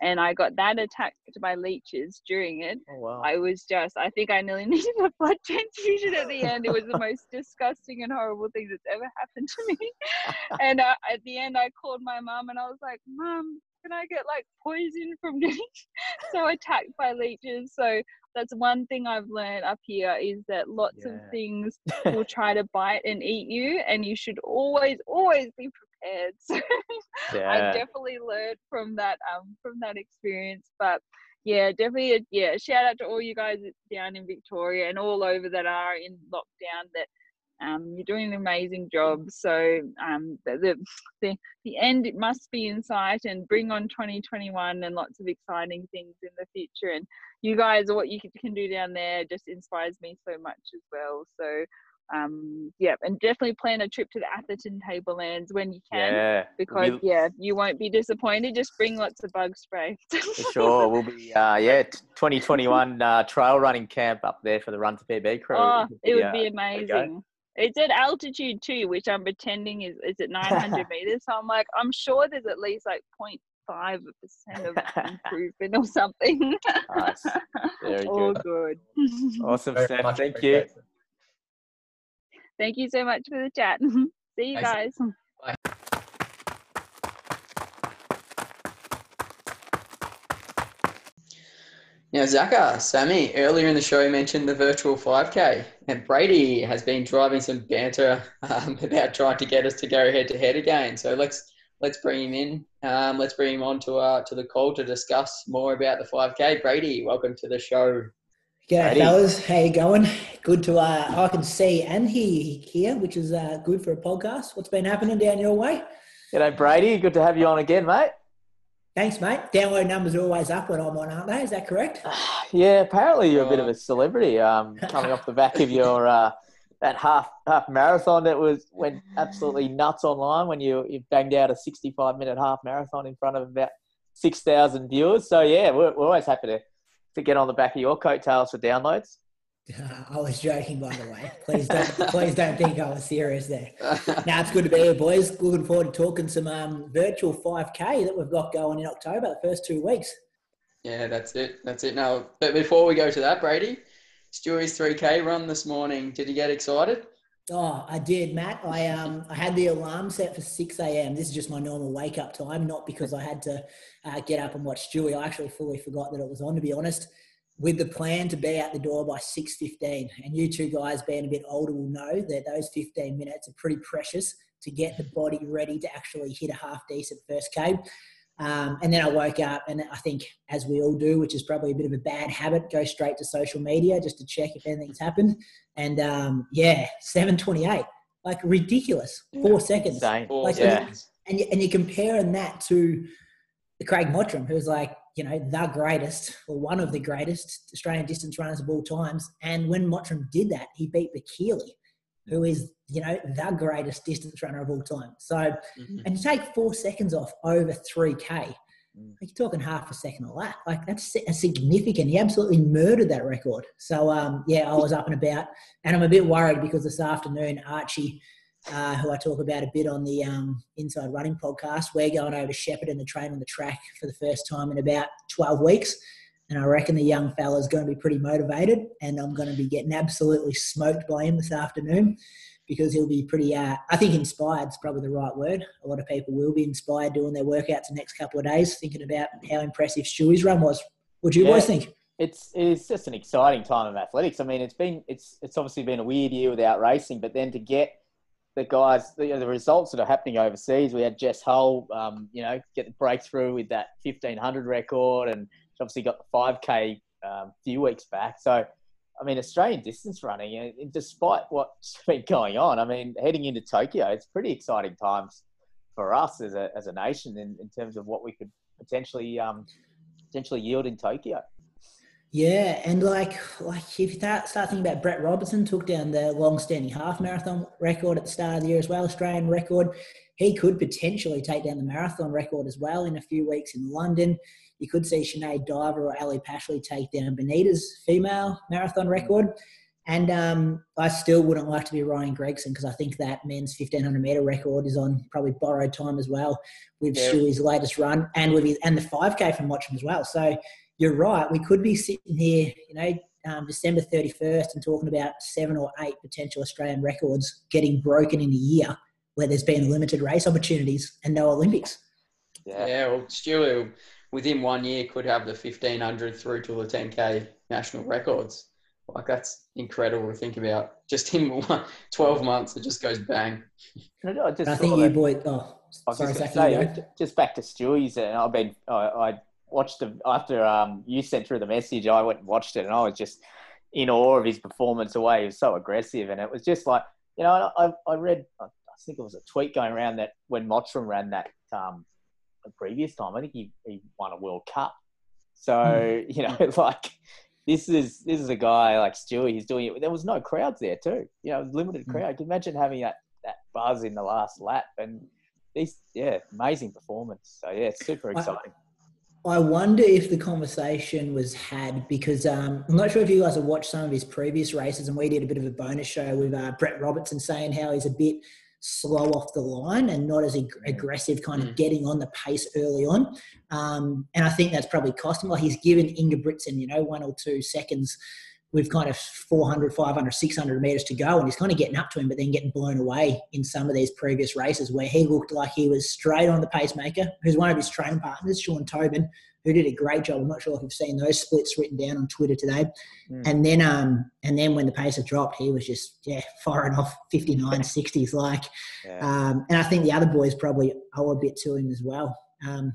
E: and I got that attacked by leeches during it.
B: oh, wow.
E: I was just, I think I nearly (laughs) needed a blood transfusion at the end. It was the most disgusting and horrible thing that's ever happened to me. (laughs) and uh, at the end, I called my mum and I was like, Mum, can I get like poison from (laughs) getting so attacked by leeches? So that's one thing I've learned up here is that lots of things will try to bite and eat you, and you should always, always be prepared. (laughs) So I definitely learned from that um from that experience. But yeah, definitely a, yeah, shout out to all you guys down in Victoria and all over that are in lockdown that um you're doing an amazing job. So um the the the, the end must be in sight and bring on 2021 and lots of exciting things in the future and you guys what you can do down there just inspires me so much as well. So um yeah and definitely plan a trip to the Atherton Tablelands when you can
B: Yeah,
E: because
B: we'll-
E: yeah, you won't be disappointed. Just bring lots of bug spray.
B: for sure. We'll be uh, (laughs) yeah, t- 2021 uh, trail running camp up there for the Run to PB crew.
E: oh, (laughs) it would
B: uh,
E: be amazing. It's at altitude too, which I'm pretending is is at 900 (laughs) meters. So I'm like, I'm sure there's at least like 0.5 percent of improvement or something.
B: Nice. Very
E: All
B: good.
E: good.
B: Awesome,
F: Very
B: Steph.
F: much
B: Thank you.
F: Appreciated.
E: Thank you so much for the chat. (laughs) See you
F: Thanks.
E: guys.
A: Now, Zaka, Sammy, earlier in the show you mentioned the virtual 5K, and Brady has been driving some banter um, (laughs) about trying to get us to go head to head again. So let's let's bring him in. Um, let's bring him on to uh, to the call to discuss more about the 5K. Brady, welcome to the show.
G: G'day, fellas. How you going? Good to uh, I can see and hear you here, which is uh, good for a podcast. What's been happening down your way?
B: G'day, Brady. Good to have you on again, mate.
G: Thanks, mate. Download numbers are always up when I'm on, aren't they? Is that correct? (sighs)
B: Yeah, apparently you're a bit of a (laughs) celebrity. Um, coming off the back of your uh, that half half marathon that was went absolutely nuts online when you you banged out a 65 minute half marathon in front of about six thousand viewers. So yeah, we're, we're always happy to to get on the back of your coattails for downloads. (laughs)
G: I was joking, by the way. Please don't, (laughs) please don't think I was serious there. (laughs) Now it's good to be here, boys. Looking forward to talking some um, virtual 5K that we've got going in October, the first two weeks.
A: Yeah, that's it. That's it. Now, but before we go to that, Brady, Stewie's 3K run this morning. Did you get excited?
G: Oh, I did, Matt. I um I had the alarm set for six a.m. This is just my normal wake up time, not because I had to uh, get up and watch Stewie. I actually fully forgot that it was on, to be honest. With the plan to be out the door by six fifteen, and you two guys being a bit older will know that those fifteen minutes are pretty precious to get the body ready to actually hit a half decent first K. Um, and then I woke up, and I think, as we all do, which is probably a bit of a bad habit, go straight to social media just to check if anything's happened. And um, yeah, 728, like ridiculous, four seconds.
A: Four
G: Like,
B: Yeah.
G: And, you, and you're comparing that to the Craig Mottram, who's like, you know, the greatest or one of the greatest Australian distance runners of all times. And when Mottram did that, he beat Bekele, who is, you know, the greatest distance runner of all time. So,
A: Mhm.
G: and you take four seconds off over 3K,
B: Mm.
G: like you're talking half a second a lap. Like that's si- significant. He absolutely murdered that record. So um, yeah, I was up and about, and I'm a bit worried because this afternoon Archie, uh, who I talk about a bit on the um, Inside Running podcast, we're going over to and the train on the track for the first time in about 12 weeks. And I reckon the young fella's going to be pretty motivated, and I'm going to be getting absolutely smoked by him this afternoon because he'll be pretty, uh, I think inspired is probably the right word. A lot of people will be inspired doing their workouts the next couple of days, thinking about how impressive Stewie's run was. What do you
B: Yeah.
G: boys think?
B: it's it's just an exciting time of athletics. I mean, it's been it's it's obviously been a weird year without racing, but then to get the guys, the, the results that are happening overseas, we had Jess Hull, um, you know, get the breakthrough with that fifteen hundred record, and obviously got the 5K um, a few weeks back. So, I mean, Australian distance running, despite what's (laughs) been going on, I mean, heading into Tokyo, it's pretty exciting times for us as a, as a nation in, in terms of what we could potentially um, potentially yield in Tokyo.
G: Yeah, and like like if you start, start thinking about Brett Robertson took down the long-standing half marathon record at the start of the year as well, Australian record. He could potentially take down the marathon record as well in a few weeks in London. You could see Sinead Diver or Ellie Pashley take down Benita's female marathon record. And um, I still wouldn't like to be Ryan Gregson because I think that men's 1500 meter record is on probably borrowed time as well with yeah. Stewie's latest run and with his, and the 5K from watching as well. So you're right. We could be sitting here, you know, um, December 31st and talking about seven or eight potential Australian records getting broken in a year where there's been limited race opportunities and no Olympics.
A: Yeah, yeah well, Stewie within one year could have the 1500 through to the 10K national records. Like that's incredible to think about. Just in (laughs) 12 months, it just goes bang.
G: I, just I think you boy. Oh, sorry,
B: just, say, just back to Stewie's, and I've been. I, I watched him after um, you sent through the message. I went and watched it, and I was just in awe of his performance. The way he was so aggressive, and it was just like you know. I, I read. I think it was a tweet going around that when Mottram ran that um, the previous time, I think he, he won a World Cup. So mm. (laughs) you know, (laughs) like this is this is a guy like Stewie. He's doing it. There was no crowds there too. You know, limited hmm. crowd. Can you imagine having that that buzz in the last lap and these yeah, amazing performance. So yeah, it's super exciting.
G: I, I wonder if the conversation was had because um, I'm not sure if you guys have watched some of his previous races, and we did a bit of a bonus show with uh, Brett Robertson saying how he's a bit slow off the line and not as ag- mm. aggressive, kind of mm. getting on the pace early on. Um, and I think that's probably cost him. Like he's given Ingebrigtsen, you know, one or two seconds with kind of 400, 500, 600 meters to go, and he's kind of getting up to him, but then getting blown away in some of these previous races where he looked like he was straight on the pacemaker, who's one of his training partners, Sean Tobin, who did a great job. I'm not sure if you've seen those splits written down on Twitter today. Mm. And then um and then when the pace had dropped, he was just yeah firing off (laughs) 59, 60s like. Yeah. Um, and I think the other boys probably owe a bit to him as well. Um,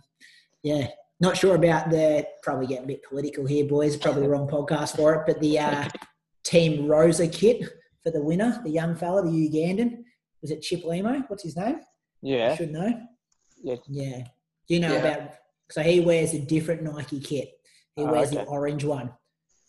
G: yeah, not sure about the probably getting a bit political here, boys. Probably the wrong (laughs) podcast for it, but the uh, Team Rosa kit for the winner, the young fella, the Ugandan, was it Kiplimo? What's his name?
B: Yeah,
G: I should know.
B: Yeah,
G: yeah. Do you know yeah. about so he wears a different Nike kit. He oh, wears okay. the orange one.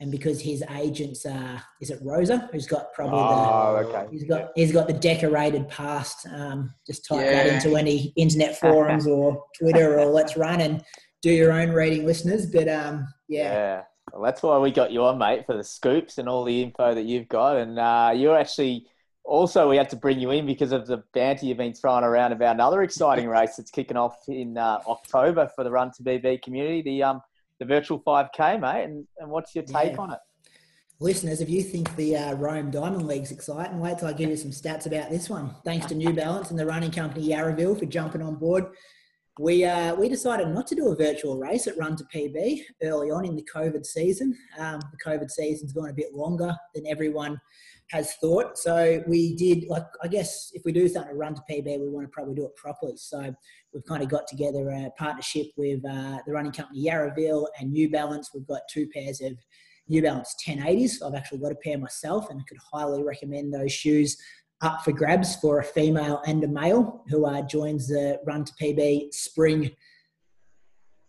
G: And because his agents are, is it Rosa, who's got probably
B: oh, the, okay.
G: he's got he's got the decorated past. Um, just type yeah. that into any internet forums or Twitter or (laughs) Let's Run and do your own reading, listeners. But um, yeah.
B: yeah. Well, that's why we got you on, mate, for the scoops and all the info that you've got. And uh, you're actually also, we had to bring you in because of the banter you've been throwing around about another exciting (laughs) race that's kicking off in uh, October for the Run to PB community, the um, the virtual 5K, mate. And, and what's your take yeah. on it?
G: Listeners, if you think the uh, Rome Diamond League's exciting, wait till I give you some stats about this one. Thanks to New Balance and the running company Yarraville for jumping on board. We, uh, we decided not to do a virtual race at Run to PB early on in the COVID season. Um, the COVID season's gone a bit longer than everyone has thought. So we did, like, I guess if we do something to run to PB, we want to probably do it properly. So we've kind of got together a partnership with uh, the running company Yarraville and New Balance. We've got two pairs of New Balance 1080s. I've actually got a pair myself and I could highly recommend those shoes up for grabs for a female and a male who uh, joins the Run to PB spring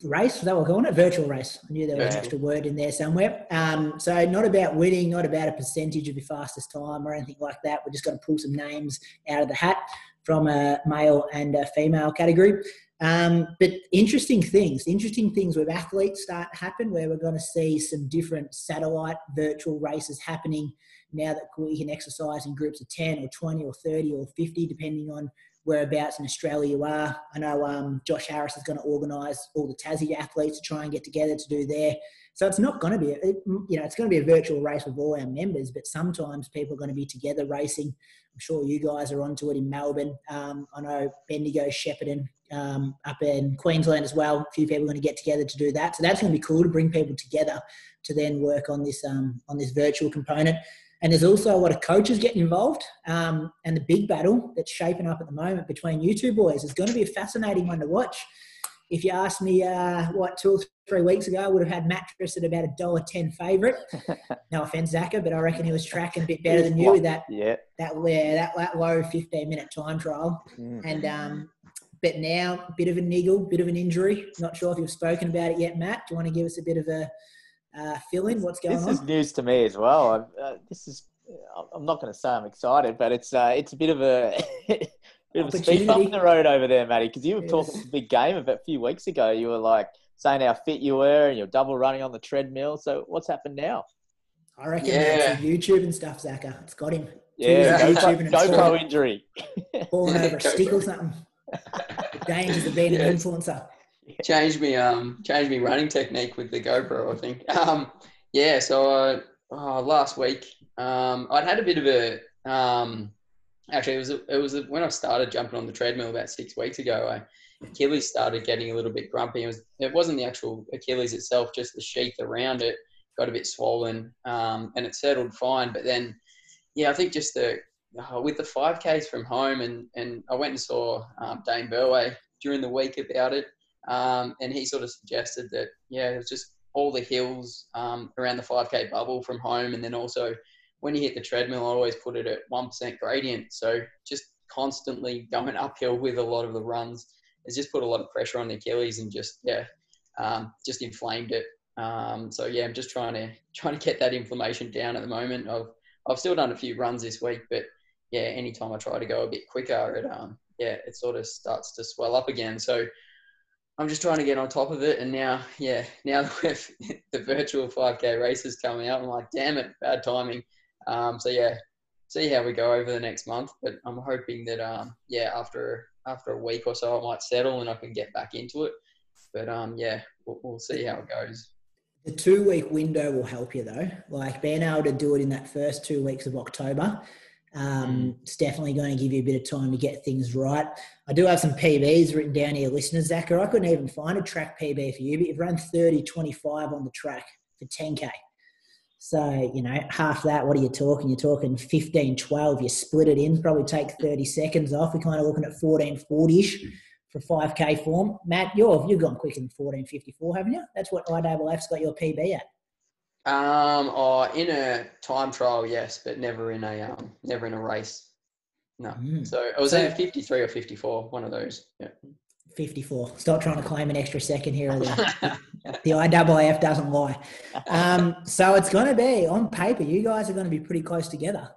G: race. That we're calling it virtual race. I knew there was yeah. an extra word in there somewhere. Um, so not about winning, not about a percentage of your fastest time or anything like that. We're just going to pull some names out of the hat from a male and a female category. Um, but interesting things, interesting things with athletes start happen where we're going to see some different satellite virtual races happening now that we can exercise in groups of 10 or 20 or 30 or 50, depending on whereabouts in Australia you are. I know um, Josh Harris is going to organise all the Tassie athletes to try and get together to do there. So it's not going to be, a, you know, it's going to be a virtual race with all our members, but sometimes people are going to be together racing. I'm sure you guys are onto it in Melbourne. Um, I know Bendigo, Shepparton, um, up in Queensland as well. A few people are going to get together to do that. So that's going to be cool to bring people together to then work on this um, on this virtual component. And there's also a lot of coaches getting involved. Um, and the big battle that's shaping up at the moment between you two boys is going to be a fascinating one to watch. if you asked me uh, what two or three weeks ago, I would have had mattress at about a dollar ten favourite. (laughs) no offense, Zaka, but I reckon he was tracking a bit better than you with that
B: Yeah.
G: that yeah, that, that low fifteen minute time trial.
B: Mm.
G: And um, but now a bit of a niggle, bit of an injury. Not sure if you've spoken about it yet, Matt. Do you want to give us a bit of a uh, fill in? What's going
B: This
G: on?
B: This is news to me as well. I've, uh, this is. I'm not going to say I'm excited, but it's uh, it's a bit of a (laughs) bit of a speed bump in the road over there, Matty. Because you were talking
G: Yes.
B: a big game about a few weeks ago. You were like saying how fit you were, and you're double running on the treadmill. So what's happened now?
G: I reckon
A: Yeah.
G: that's YouTube and stuff, Zaka. It's got him
B: Yeah, GoPro, GoPro injury.
G: falling over a stick or
A: it.
G: something. Dangers of being
A: Yeah,
G: an influencer.
A: Changed me um changed me running technique with the GoPro. I think. (laughs) Um, yeah. So uh, oh, last week, um, I'd had a bit of a um, actually it was a, it was a, when I started jumping on the treadmill about six weeks ago. I, Achilles started getting a little bit grumpy. It was it wasn't the actual Achilles itself, just the sheath around it got a bit swollen, um, and it settled fine. But then, yeah, I think just the uh, with the five Ks from home, and and I went and saw um, Dane Burway during the week about it. Um, and he sort of suggested that, yeah, it was just all the hills um, around the 5K bubble from home. And then also when you hit the treadmill, I always put it at 1% gradient. So just constantly going (laughs) uphill with a lot of the runs has just put a lot of pressure on the Achilles and just, yeah, um, just inflamed it. Um, so yeah, I'm just trying to (laughs) trying to get that inflammation down at the moment. I've I've still done a few runs this week, but yeah, anytime I try to go a bit quicker, it um yeah, it sort of starts to swell up again. So I'm just trying to get on top of it. And now, yeah, now (laughs) the virtual 5K race races coming out, I'm like, damn it, bad timing. Um, so yeah, see how we go over the next month. But I'm hoping that, um, yeah, after after a week or so, I might settle and I can get back into it. But um, yeah, we'll, we'll see how it goes.
G: The two week window will help you though. Like being able to do it in that first two weeks of October, um, it's definitely going to give you a bit of time to get things right. I do have some PBs written down here, listeners. Zaka, I couldn't even find a track PB for you, but you've run 30 25 on the track for 10K. So, you know, half that, what are you talking? You're talking 15 12. You split it in, probably take 30 seconds off. We're kind of looking at 14 40 ish for 5K form. Matt, you're, you've gone quicker than 14 54, haven't you? That's what IAAF's got your PB at.
A: Um, or in a time trial, yes, but never in a um, never in a race. No.
G: Mm.
A: So it was
G: So-
A: either 53 or 54, one of those. Yeah.
G: 54. Stop trying to claim an extra second here or there. the (laughs) IAAF doesn't lie. Um, so it's going to be on paper. You guys are going to be pretty close together.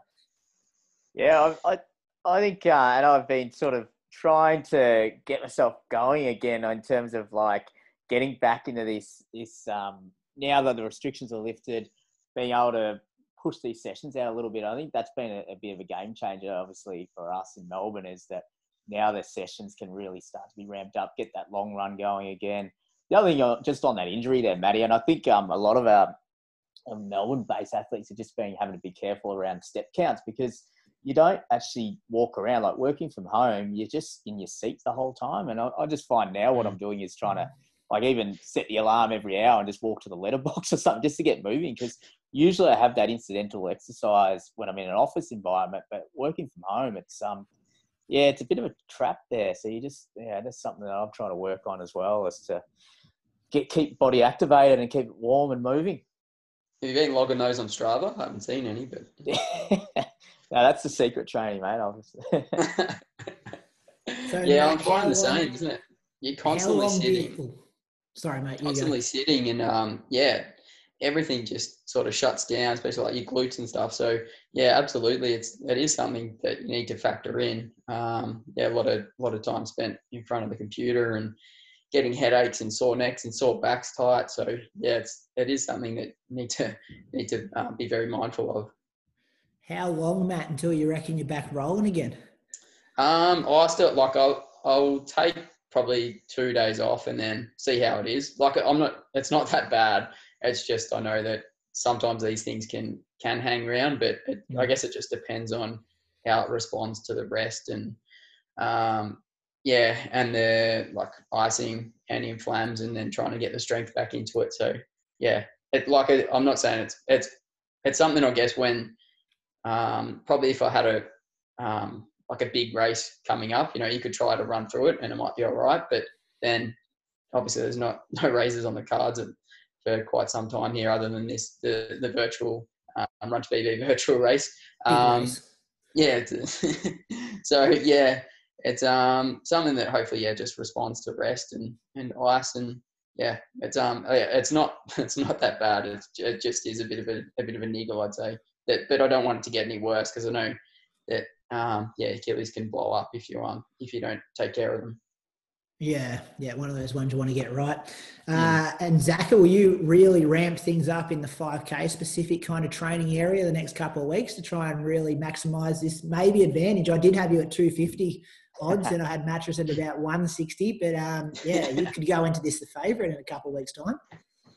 B: Yeah, I, I, I think, uh, and I've been sort of trying to get myself going again in terms of like getting back into this, this um, now that the restrictions are lifted, being able to push these sessions out a little bit. I think that's been a, a bit of a game changer, obviously, for us in Melbourne, is that now the sessions can really start to be ramped up, get that long run going again. The other thing, uh, just on that injury there, Matty, and I think um, a lot of our um, Melbourne-based athletes are just being having to be careful around step counts because you don't actually walk around like working from home. You're just in your seat the whole time, and I, I just find now what I'm doing is trying to like even set the alarm every hour and just walk to the letterbox (laughs) or something just to get moving because usually I have that incidental exercise when I'm in an office environment, but working from home, it's um yeah, it's a bit of a trap there. So you just yeah, that's something that I'm trying to work on as well, is to get keep body activated and keep it warm and moving.
A: Have you been logging those on Strava? I haven't seen any, but (laughs)
B: no, that's the secret training, mate. Obviously. (laughs)
G: So,
A: yeah, I'm finding the same, isn't it? You're constantly
G: long
A: sitting.
G: you, sorry, mate.
A: Constantly sitting and um yeah everything just sort of shuts down especially like your glutes and stuff so yeah absolutely it's it is something that you need to factor in um yeah a lot of lot of time spent in front of the computer and getting headaches and sore necks and sore backs tight so yeah it's it is something that you need to need to um, be very mindful of.
G: How long, Matt, until you reckon you're back rolling again?
A: Um, I still like I'll I'll take probably two days off and then see how it is. Like I'm not, it's not that bad. It's just I know that sometimes these things can can hang around, but it, I guess it just depends on how it responds to the rest and um, yeah, and the like icing and inflams and then trying to get the strength back into it. So yeah, it like I'm not saying it's it's it's something I guess when um, probably if I had a um, like a big race coming up, you know, you could try to run through it and it might be all right. But then obviously there's not (laughs) no races on the cards for quite some time here, other than this the the virtual um, Run to PB (laughs) virtual race. Um, yeah, (laughs) so yeah, it's um something that hopefully yeah just responds to rest and and ice and yeah, it's um oh, it's not it's not that bad. It's, it just is a bit of a, a bit of a niggle, I'd say. That, but I don't want it to get any worse because I know that um yeah Achilles can blow up if you um if you don't take care of them.
G: Yeah, yeah, one of those ones you want to get right. Uh, and Zach, will you really ramp things up in the 5K specific kind of training area the next couple of weeks to try and really maximise this maybe advantage? I did have you at 250 odds and I had mattress at about 160, but um, yeah, you could go into this the favourite in a couple of weeks' time.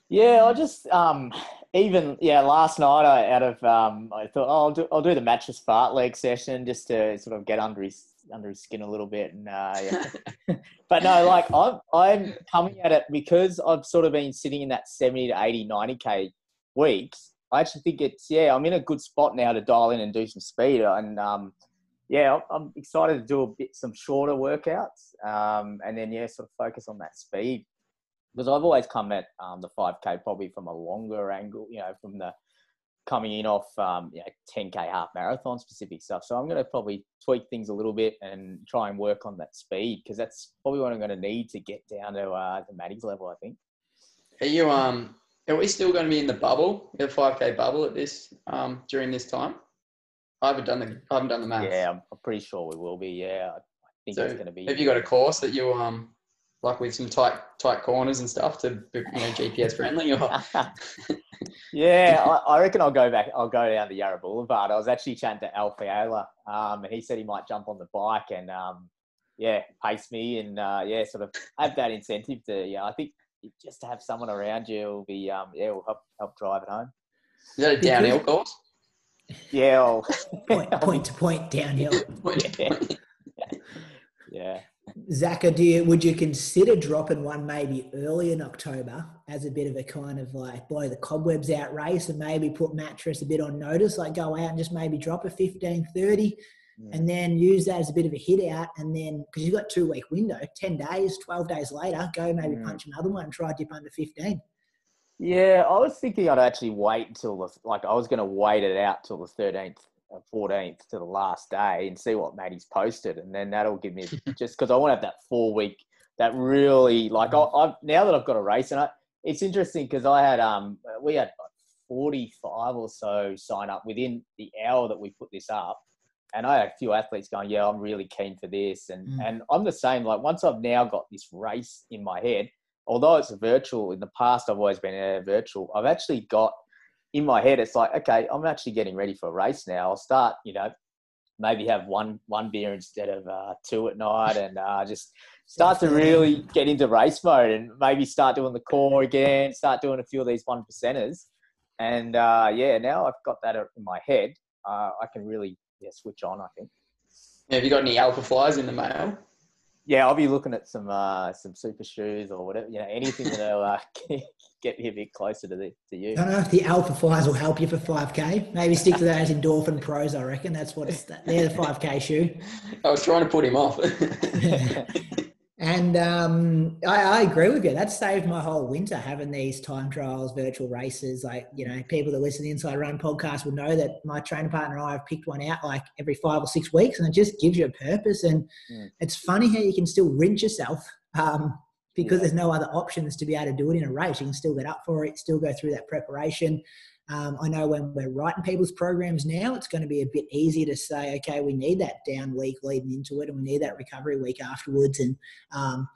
B: Yeah, I just um, even yeah last night I out of um, I thought oh, I'll do I'll do the mattress fartlek session just to sort of get under his under his skin a little bit and uh, yeah. (laughs) but no like I'm I'm coming at it because I've sort of been sitting in that 70 to 80 90k weeks I actually think it's yeah I'm in a good spot now to dial in and do some speed and um, yeah I'm excited to do a bit some shorter workouts um, and then yeah sort of focus on that speed because I've always come at um, the 5k probably from a longer angle you know from the coming in off um, you know, 10k half marathon specific stuff. So I'm going to probably tweak things a little bit and try and work on that speed because that's probably what I'm going to need to get down to uh, the Maddie's level. I think.
A: Are you um? Are we still going to be in the bubble, the 5k bubble at this um during this time? I haven't done the I haven't done the math.
B: Yeah, I'm, pretty sure we will be. Yeah, I think so it's going to be.
A: Have you got a course that you um like with some tight tight corners and stuff to you know GPS friendly? Or? (laughs)
B: yeah, I, I, reckon I'll go back. I'll go down the Yarra Boulevard. I was actually chatting to Al Fiala, um, and he said he might jump on the bike and um, yeah, pace me and uh, yeah, sort of have that incentive to yeah. I think just to have someone around you will be um, yeah, will help help drive it home.
A: Is that a downhill course?
B: Yeah, I'll,
G: point, point to point downhill. (laughs)
B: yeah. yeah.
G: Zach, do you, would you consider dropping one maybe early in October as a bit of a kind of like blow the cobwebs out race and maybe put mattress a bit on notice, like go out and just maybe drop a 15, 30 mm. and then use that as a bit of a hit out. And then, because you've got two week window, 10 days, 12 days later, go maybe mm. punch another one and try dip under 15.
B: Yeah, I was thinking I'd actually wait until the, like, I was going to wait it out till the 13th 14th to the last day and see what Maddie's posted, and then that'll give me (laughs) just because I want to have that four week that really like I, I've now that I've got a race and I, it's interesting because I had um we had 45 or so sign up within the hour that we put this up. And I had a few athletes going, yeah, I'm really keen for this. And, mm. and I'm the same. Like once I've now got this race in my head, although it's virtual, in the past I've always been a virtual, I've actually got in my head, it's like, okay, I'm actually getting ready for a race now. I'll start, you know, maybe have one one beer instead of uh, two at night, and uh, just start to really get into race mode, and maybe start doing the core again, start doing a few of these one percenters, and uh, yeah, now I've got that in my head, uh, I can really yeah, switch on. I think.
A: Yeah, have you got any alpha flies in the mail?
B: yeah, I'll be looking at some uh, some super shoes or whatever, you know, anything that'll uh, (laughs) get me a bit closer to the to you.
G: I don't know if the Alpha Flies will help you for 5K. Maybe stick to those Endorphin Pros. I reckon that's what it's. They're the 5K shoe. (laughs)
A: I was trying to put him off. (laughs)
G: And um, I, I, agree with you. That saved my whole winter having these time trials, virtual races. Like, you know, people that listen to the Inside Run podcast will know that my training partner and I have picked one out like every five or six weeks, and it just gives you a purpose. And mm. it's funny how you can still rinse yourself um, because yeah. there's no other options to be able to do it in a race. You can still get up for it, still go through that preparation. Um, I know when we're writing people's programs now, it's going to be a bit easier to say, okay, we need that down week leading into it, and we need that recovery week afterwards. And um,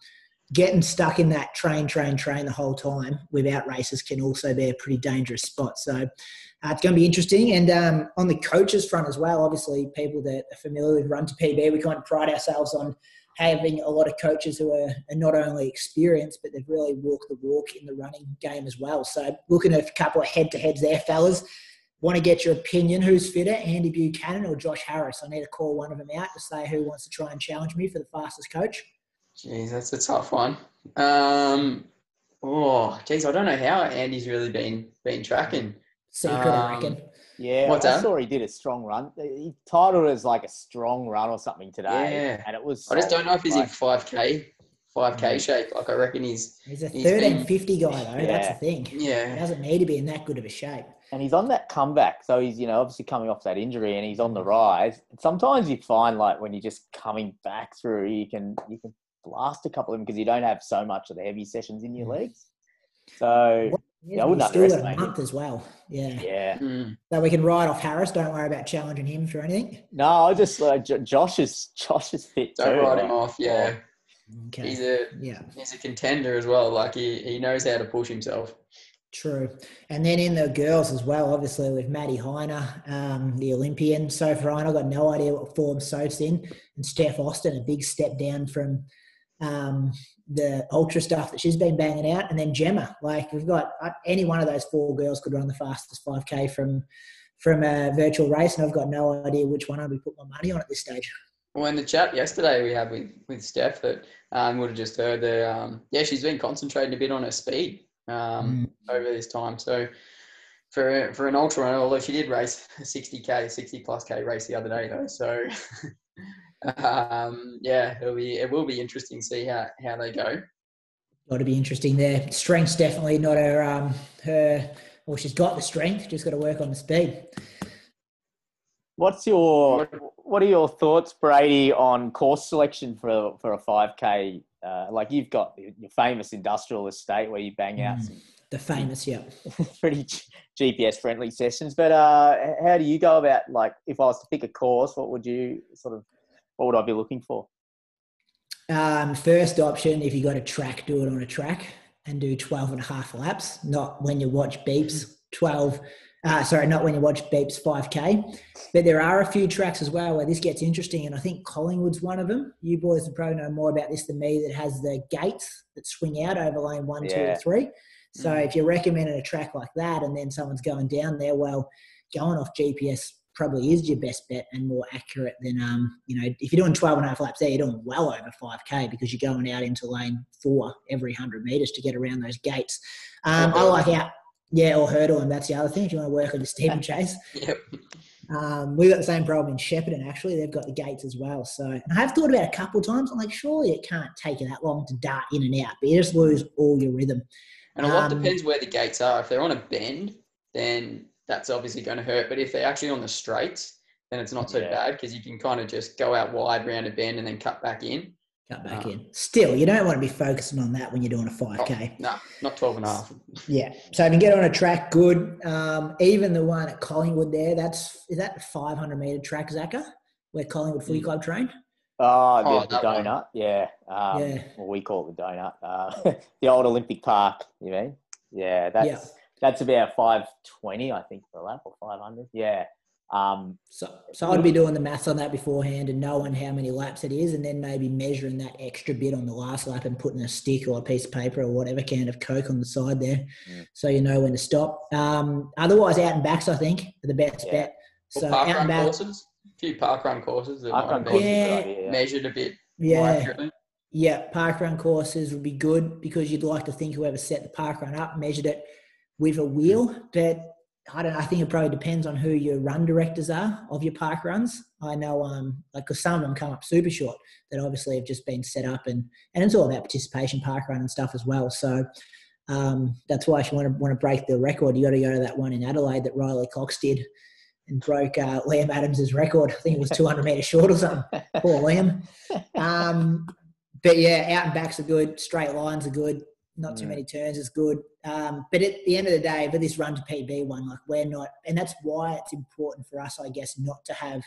G: getting stuck in that train, train, train the whole time without races can also be a pretty dangerous spot. So uh, it's going to be interesting. And um, on the coaches front as well, obviously, people that are familiar with Run to PB, we kind of pride ourselves on having a lot of coaches who are, are, not only experienced, but they've really walked the walk in the running game as well. So looking at a couple of head to heads there, fellas. Want to get your opinion? Who's fitter, Andy Buchanan or Josh Harris? I need to call one of them out to say who wants to try and challenge me for the fastest coach.
A: Jeez, that's a tough one. Um, oh, geez, I don't know how Andy's really been been tracking.
G: Secret, um, I reckon.
B: Yeah, What's I saw he did a strong run. He titled it as like a strong run or something today.
A: Yeah,
B: and it was.
A: I just don't know if he's like, in five k 5K
B: Mm.
A: shape. Like I reckon he's
G: He's a
A: He's been-
G: thirteen fifty guy though. That's
B: Yeah.
G: the thing. He
A: yeah
G: doesn't need to be in that good of a shape.
B: and he's on that comeback. So he's, you know, obviously coming off that injury and he's on the rise. Sometimes you find like when you're just coming back through, you can you can blast a couple of them because you don't have so much of the heavy sessions in your legs. So Yeah, I wouldn't
G: He's still a
B: underestimate him.
G: month as well. Yeah.
B: yeah,
A: Mm.
G: So we can ride off Harris. Don't worry about challenging him for anything.
B: no, I just like J- Josh is Josh is fit
A: don't
B: too.
A: write
B: like,
A: him off. Yeah,
G: Okay.
A: he's a
G: yeah.
A: he's a contender as well. Like he, he knows how to push himself.
G: True. And then in the girls as well, obviously with Maddie Heiner, um, the Olympian, Sophie Ryan, I've got no idea what form Soph's in. And Steph Austin, a big step down from um, the ultra stuff that she's been banging out. And then Gemma, like we've got uh, any one of those four girls could run the fastest 5K from from a virtual race. And I've got no idea which one I'd be putting my money on at this stage.
A: Well, in the chat yesterday we had with, with Steph that um, would have just heard that, um, yeah, she's been concentrating a bit on her speed um, over this time. So for for an ultra runner, although she did race (laughs) a 60k, 60 plus k race the other day though. So (laughs) um, yeah, it'll be it will be interesting to see how, how they go.
G: Got to be interesting there. Strength's definitely not her um, her. Well, she's got the strength, just got to work on the speed.
B: What's your what are your thoughts, Brady, on course selection for a, for a five k? Uh, like you've got your famous industrial estate where you bang out
G: Mm.
B: some
G: The famous, yeah. (laughs)
B: pretty GPS friendly sessions. But uh, how do you go about like if I was to pick a course, what would you sort of what would I be looking for?
G: Um, first option, if you got a track, do it on a track and do 12 and a half laps, not when you watch beeps 12, uh, sorry, not when you watch beeps 5K. But there are a few tracks as well where this gets interesting. And I think Collingwood's one of them. You boys would probably know more about this than me that has the gates that swing out over lane one, two, and three. So
A: Mhm.
G: if you're recommending a track like that and then someone's going down there, well, going off GPS probably is your best bet and more accurate than um you know if you're doing 12 and a half laps there you're doing well over 5k because you're going out into lane four every 100 meters to get around those gates um i like out yeah or hurdle and that's the other thing if you want to work on the steeplechase
A: Yep.
G: um, we've got the same problem in Shepparton, actually. They've got the gates as well. So, and I have thought about it a couple of times. I'm like, surely it can't take you that long to dart in and out, but you just lose all your rhythm.
A: And a lot
G: Um,
A: depends where the gates are. If they're on a bend, then that's obviously going to hurt. But if they're actually on the straights, then it's not so
B: Yeah.
A: bad because you can kind of just go out wide round a bend and then cut back in.
G: Cut back
A: Ah.
G: in. Still, you don't want to be focusing on that when you're doing a 5K.
A: No, not 12 and a half.
G: Yeah. So if you get on a track, good. Um, even the one at Collingwood there, that's is that the 500 meter track, Zaka, where Collingwood Footy
A: Mm.
G: Club trained?
B: Oh,
A: Oh,
B: the, the
A: that one.
B: donut, yeah. Um,
G: Yeah.
B: Well, we call it the donut. Uh, (laughs) the old Olympic Park, you mean? Yeah, that's
G: Yeah.
B: That's about five twenty, I think, per lap or five hundred. Yeah. Um,
G: So, so I'd be doing the maths on that beforehand and knowing how many laps it is, and then maybe measuring that extra bit on the last lap and putting a stick or a piece of paper or whatever can of coke on the side there,
B: Mm.
G: so you know when to stop. Um, otherwise, out and backs I think are the best
B: Yeah.
G: bet.
A: Or
G: So
A: park
G: out and back,
A: courses. A few park run courses that
B: Park
A: might
B: run
A: have
B: course is
A: been
B: a
G: Yeah.
B: good idea. Yeah.
A: measured a bit
G: yeah,
A: accurately.
G: Yeah, park run courses would be good because you'd like to think whoever set the park run up measured it with a wheel. But I don't. know, I think it probably depends on who your run directors are of your park runs. I know, um, like because some of them come up super short that obviously have just been set up, and and it's all about participation park run and stuff as well. So. Um, that's why if you want to want to break the record, you got to go to that one in Adelaide that Riley Cox did and broke uh, Liam Adams's record. I think it was (laughs) 200 meters short or something. Poor Liam. Um, but yeah, out and backs are good. Straight lines are good. Not too
B: Mm.
G: many turns is good. Um, but at the end of the day, for this run to PB one, like we're not, and that's why it's important for us, I guess, not to have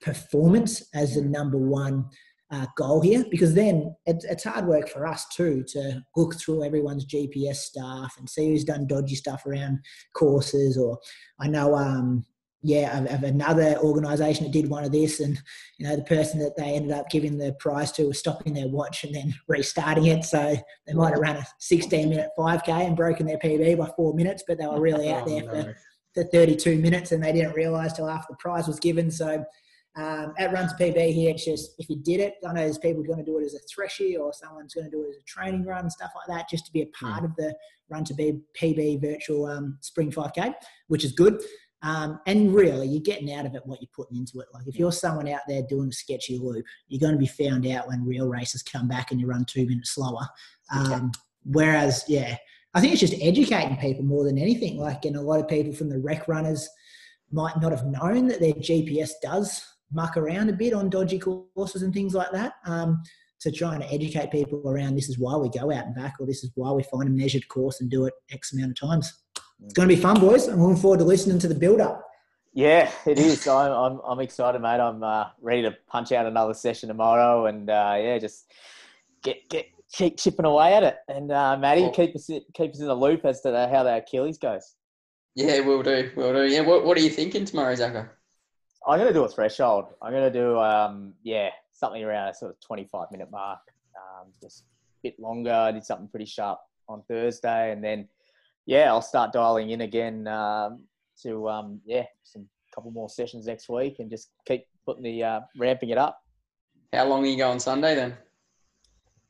G: performance as the number one uh, goal here, because then it's, it's hard work for us too to look through everyone's GPS stuff and see who's done dodgy stuff around courses. Or I know, um, yeah, of, of another organisation that did one of this, and you know, the person that they ended up giving the prize to was stopping their watch and then restarting it. So they might have run a 16 minute 5K and broken their PB by four minutes, but they were really out
A: Oh,
G: there
A: no.
G: for, for 32 minutes and they didn't realise till after the prize was given. So um, at Runs PB here, it's just if you did it, I know there's people going to do it as a threshy or someone's going to do it as a training run, stuff like that, just to be a part of the Run to be PB virtual um, Spring 5K, which is good. Um, and really, you're getting out of it what you're putting into it. Like if you're someone out there doing a sketchy loop, you're going to be found out when real races come back and you run two minutes slower. Um, whereas, yeah, I think it's just educating people more than anything. Like, and a lot of people from the rec runners might not have known that their GPS does muck around a bit on dodgy courses and things like that. Um, to try and educate people around this is why we go out and back, or this is why we find a measured course and do it X amount of times. It's going to be fun, boys. I'm looking forward to listening to the build up.
B: Yeah, it is. (laughs) I'm, I'm, I'm excited, mate. I'm uh, ready to punch out another session tomorrow, and uh, yeah, just get get keep chipping away at it. And uh, Maddie,
A: Cool.
B: keep us keep us in the loop as to the, how the Achilles goes.
A: Yeah, we'll do. We'll do. Yeah, what, what are you thinking tomorrow, Zaka?
B: I'm gonna do a threshold. I'm gonna do um yeah something around a sort of 25 minute mark. Um, just a bit longer. I did something pretty sharp on Thursday, and then yeah, I'll start dialing in again um, to um yeah some couple more sessions next week, and just keep putting the uh, ramping it up.
A: How long are you going Sunday then?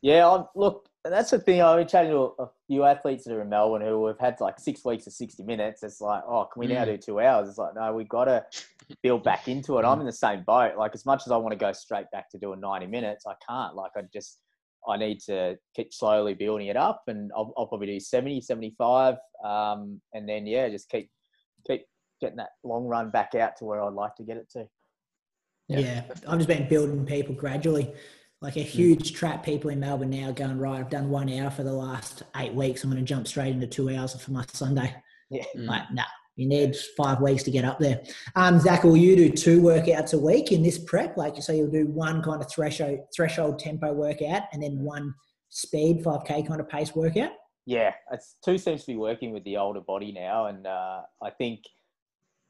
B: Yeah, I'm, look, that's the thing. I've been chatting to a few athletes that are in Melbourne who have had like six weeks of 60 minutes. It's like, oh, can we now
A: Mm.
B: do two hours? It's like, no, we've got to build back into it. I'm in the same boat. Like, as much as I want to go straight back to doing 90 minutes, I can't. Like, I just, I need to keep slowly building it up and I'll, I'll probably do 70, 75. Um, and then, yeah, just keep, keep getting that long run back out to where I'd like to get it to.
A: Yeah.
G: Yeah, I've just been building people gradually. Like a huge trap people in Melbourne now going, right, I've done one hour for the last eight weeks. I'm going to jump straight into two hours for my Sunday.
B: Yeah.
A: Mm.
G: Like, nah, you need five weeks to get up there. Um, Zach, will you do two workouts a week in this prep? Like, so you'll do one kind of threshold, threshold tempo workout and then one speed 5K kind of pace workout?
B: yeah, it's two seems to be working with the older body now, and uh, I think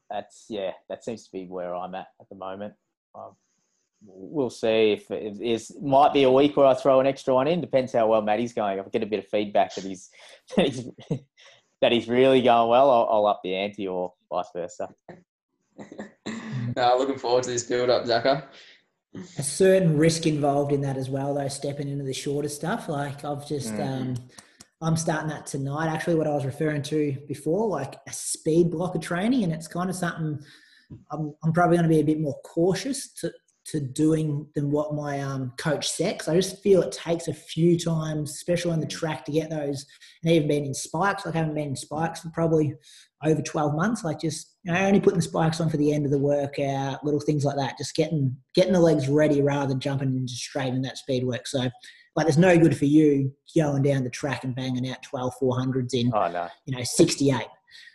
B: that's yeah, that seems to be where I'm at at the moment. Um, we'll see if it is might be a week where I throw an extra one in. Depends how well Matty's going. If I get a bit of feedback that he's (laughs) that he's, that he's really going well, I'll, I'll up the ante or vice versa. (laughs)
A: no, looking forward to this build up, Zaka.
G: a certain risk involved in that as well, though, stepping into the shorter stuff. Like I've just,
B: Mhm.
G: um, I'm starting that tonight. Actually, what I was referring to before, like a speed block of training, and it's kind of something I'm, I'm probably going to be a bit more cautious to to doing than what my um, coach set. 'cause I just feel it takes a few times, especially on the track, to get those. And even been in spikes, like I haven't been in spikes for probably over 12 months. Like just you know, only putting the spikes on for the end of the workout, little things like that. Just getting getting the legs ready rather than jumping into straight in that speed work. So, like, there's no good for you going down the track and banging out 12 400s in
B: Oh no,
G: you know 68.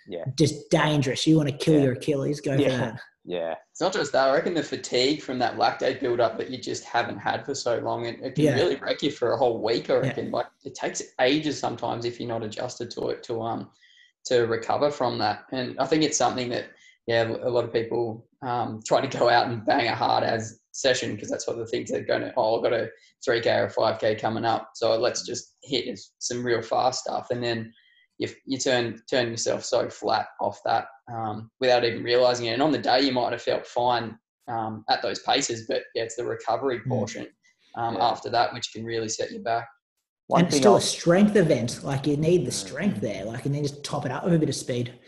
B: Yeah.
G: just dangerous. You want to kill
B: Yeah.
G: your Achilles, go for
B: Yeah.
G: that.
B: Yeah,
A: It's not just that. I reckon the fatigue from that lactate build up that you just haven't had for so long, it, it can
G: Yeah.
A: really wreck you for a whole week. I
G: Yeah.
A: reckon. Like it takes ages sometimes if you're not adjusted to it to um to recover from that. And I think it's something that yeah, a lot of people um, try to go out and bang a hard as session because that's what the things they're going to. Oh, I've got a three k or five k coming up, so let's just hit some real fast stuff, and then you, you turn turn yourself so flat off that um, without even realizing it. And on the day, you might have felt fine um, at those paces, but yeah, it's the recovery
G: Mm.
A: portion um,
B: Yeah.
A: after that which can really set you back.
B: one
G: and it's still
B: I'll-
G: a strength event. Like you need the
B: Mm.
G: strength there. Like and then just top it up with a bit of speed.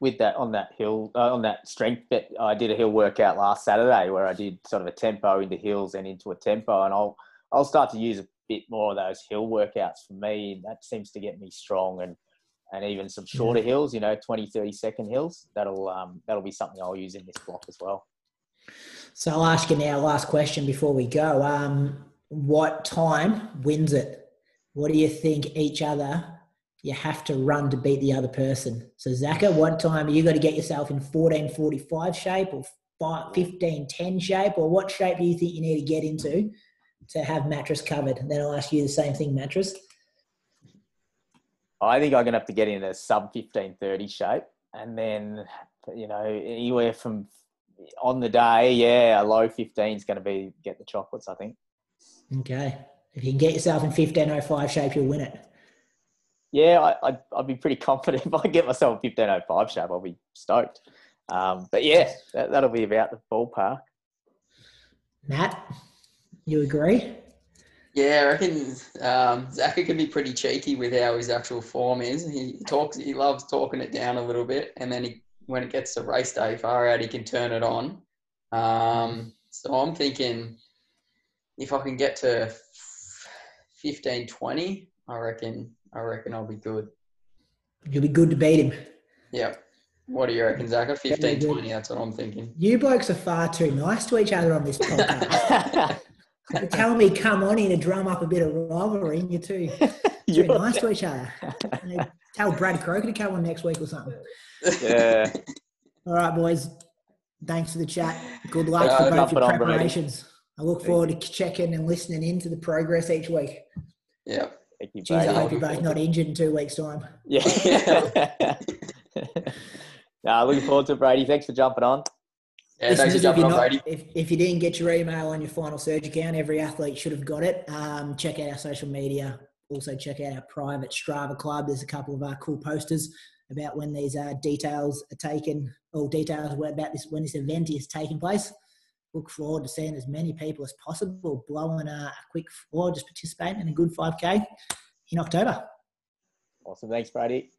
B: with that on that hill uh, on that strength bit i did a hill workout last saturday where i did sort of a tempo into hills and into a tempo and i'll i'll start to use a bit more of those hill workouts for me that seems to get me strong and and even some shorter hills you know 20 30 second hills that'll um that'll be something i'll use in this block as well
G: So I'll ask you now, last question before we go. Um, what time wins it? What do you think each other you have to run to beat the other person? So Zaka, what time are you got to get yourself in 1445 shape or 1510 shape or what shape do you think you need to get into to have mattress covered? And then I'll ask you the same thing, mattress.
B: I think i'm gonna have to get in a sub 15 30 shape and then you know anywhere from on the day yeah a low 15 is going to be get the chocolates i think
G: Okay. If you can get yourself in 1505 shape, you'll win it.
B: Yeah, I, I'd, I'd be pretty (laughs) confident if I get myself a 1505 shape, I'll be stoked. Um, but yeah, that, that'll be about the ballpark.
G: Matt, you agree?
A: Yeah, I reckon um, Zaka can be pretty cheeky with how his actual form is. He talks, he loves talking it down a little bit, and then he when it gets to race day, far out, he can turn it on. Um, so I'm thinking if I can get to 15, 20, I reckon, I reckon I'll be good.
G: You'll be good to beat him.
A: Yeah. What do you reckon, Zach? 15, 20, that's what I'm thinking.
G: You blokes are far too nice to each other on this (laughs) podcast. You're telling me come on in to drum up a bit of rivalry, and you're too, (laughs) too
B: You're-
G: nice to (laughs) each other. You know, Tell Brad Croker to come on next week or something.
B: yeah.
G: All right, boys. Thanks for the chat. Good luck
A: Yeah,
G: for both your
B: it on,
G: preparations. I look forward to checking and listening into the progress each week.
A: Yeah.
B: Thank you,
G: Cheers, I hope you're both not injured in two weeks' time.
B: Yeah. (laughs) no, looking forward to it, Brady. Thanks for jumping on.
A: Yeah, thanks for
G: if,
A: jumping
G: you're
A: on,
G: not,
A: Brady.
G: if, if you didn't get your email on your final surge account, every athlete should have got it. Um, check out our social media. Also, check out our private Strava club. There's a couple of uh, cool posters about when these uh, details are taken, or details about this when this event is taking place. Look forward to seeing as many people as possible blowing uh, a quick or just participating in a good 5K in October.
B: Awesome. Thanks, Brady.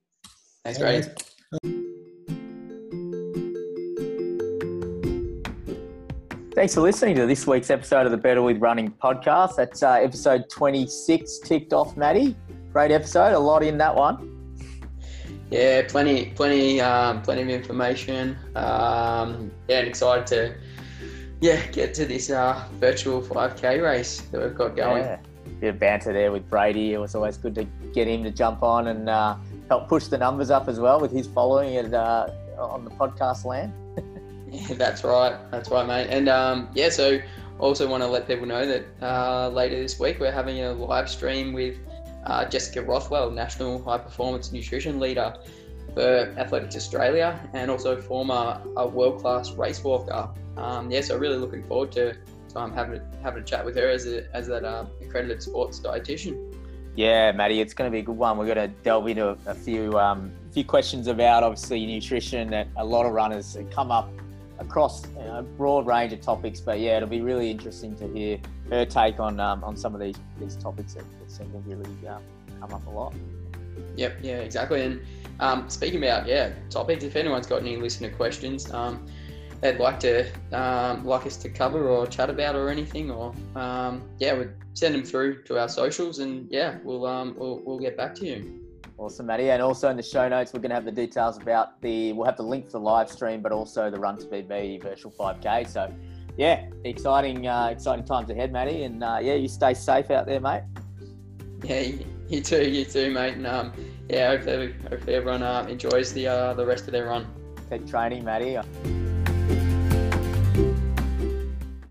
A: Thanks, Brady.
B: Thanks for listening to this week's episode of the Better with Running podcast. That's uh, episode 26 ticked off, Matty. Great episode. A lot in that one.
A: Yeah, plenty, plenty, um, plenty of information. Um, yeah, and excited to, yeah, get to this uh, virtual 5K race that we've got going.
B: Yeah. Bit of banter there with Brady. It was always good to get him to jump on and uh, help push the numbers up as well with his following it uh, on the podcast land. (laughs)
A: That's right. That's right, mate. And um, yeah, so also want to let people know that uh, later this week we're having a live stream with uh, Jessica Rothwell, National High Performance Nutrition Leader for Athletics Australia, and also former a world class race walker. Um, yeah, so really looking forward to, to um, having a, having a chat with her as a, as that um, accredited sports dietitian.
B: Yeah, Matty, it's going to be a good one. We're going to delve into a, a few um, few questions about obviously nutrition that a lot of runners come up across you know, a broad range of topics. But yeah, it'll be really interesting to hear her take on um, on some of these these topics that, that seem to really um, come up a lot.
A: Yep, yeah, exactly. And um, speaking about yeah topics, if anyone's got any listener questions, um, they'd like to um, like us to cover or chat about or anything, or um, yeah, we'd send them through to our socials, and yeah, we'll we'll, we'll get back to you.
B: Awesome, Matty. And also in the show notes, we're going to have the details about the. We'll have the link for the live stream, but also the Run to PB virtual 5K. So, yeah, exciting, uh, exciting times ahead, Matty. And uh, yeah, you stay safe out there, mate.
A: Yeah, you, too, you too, mate. And um, yeah, hopefully, hopefully everyone uh, enjoys the uh, the rest of their run.
B: Keep training, Matty.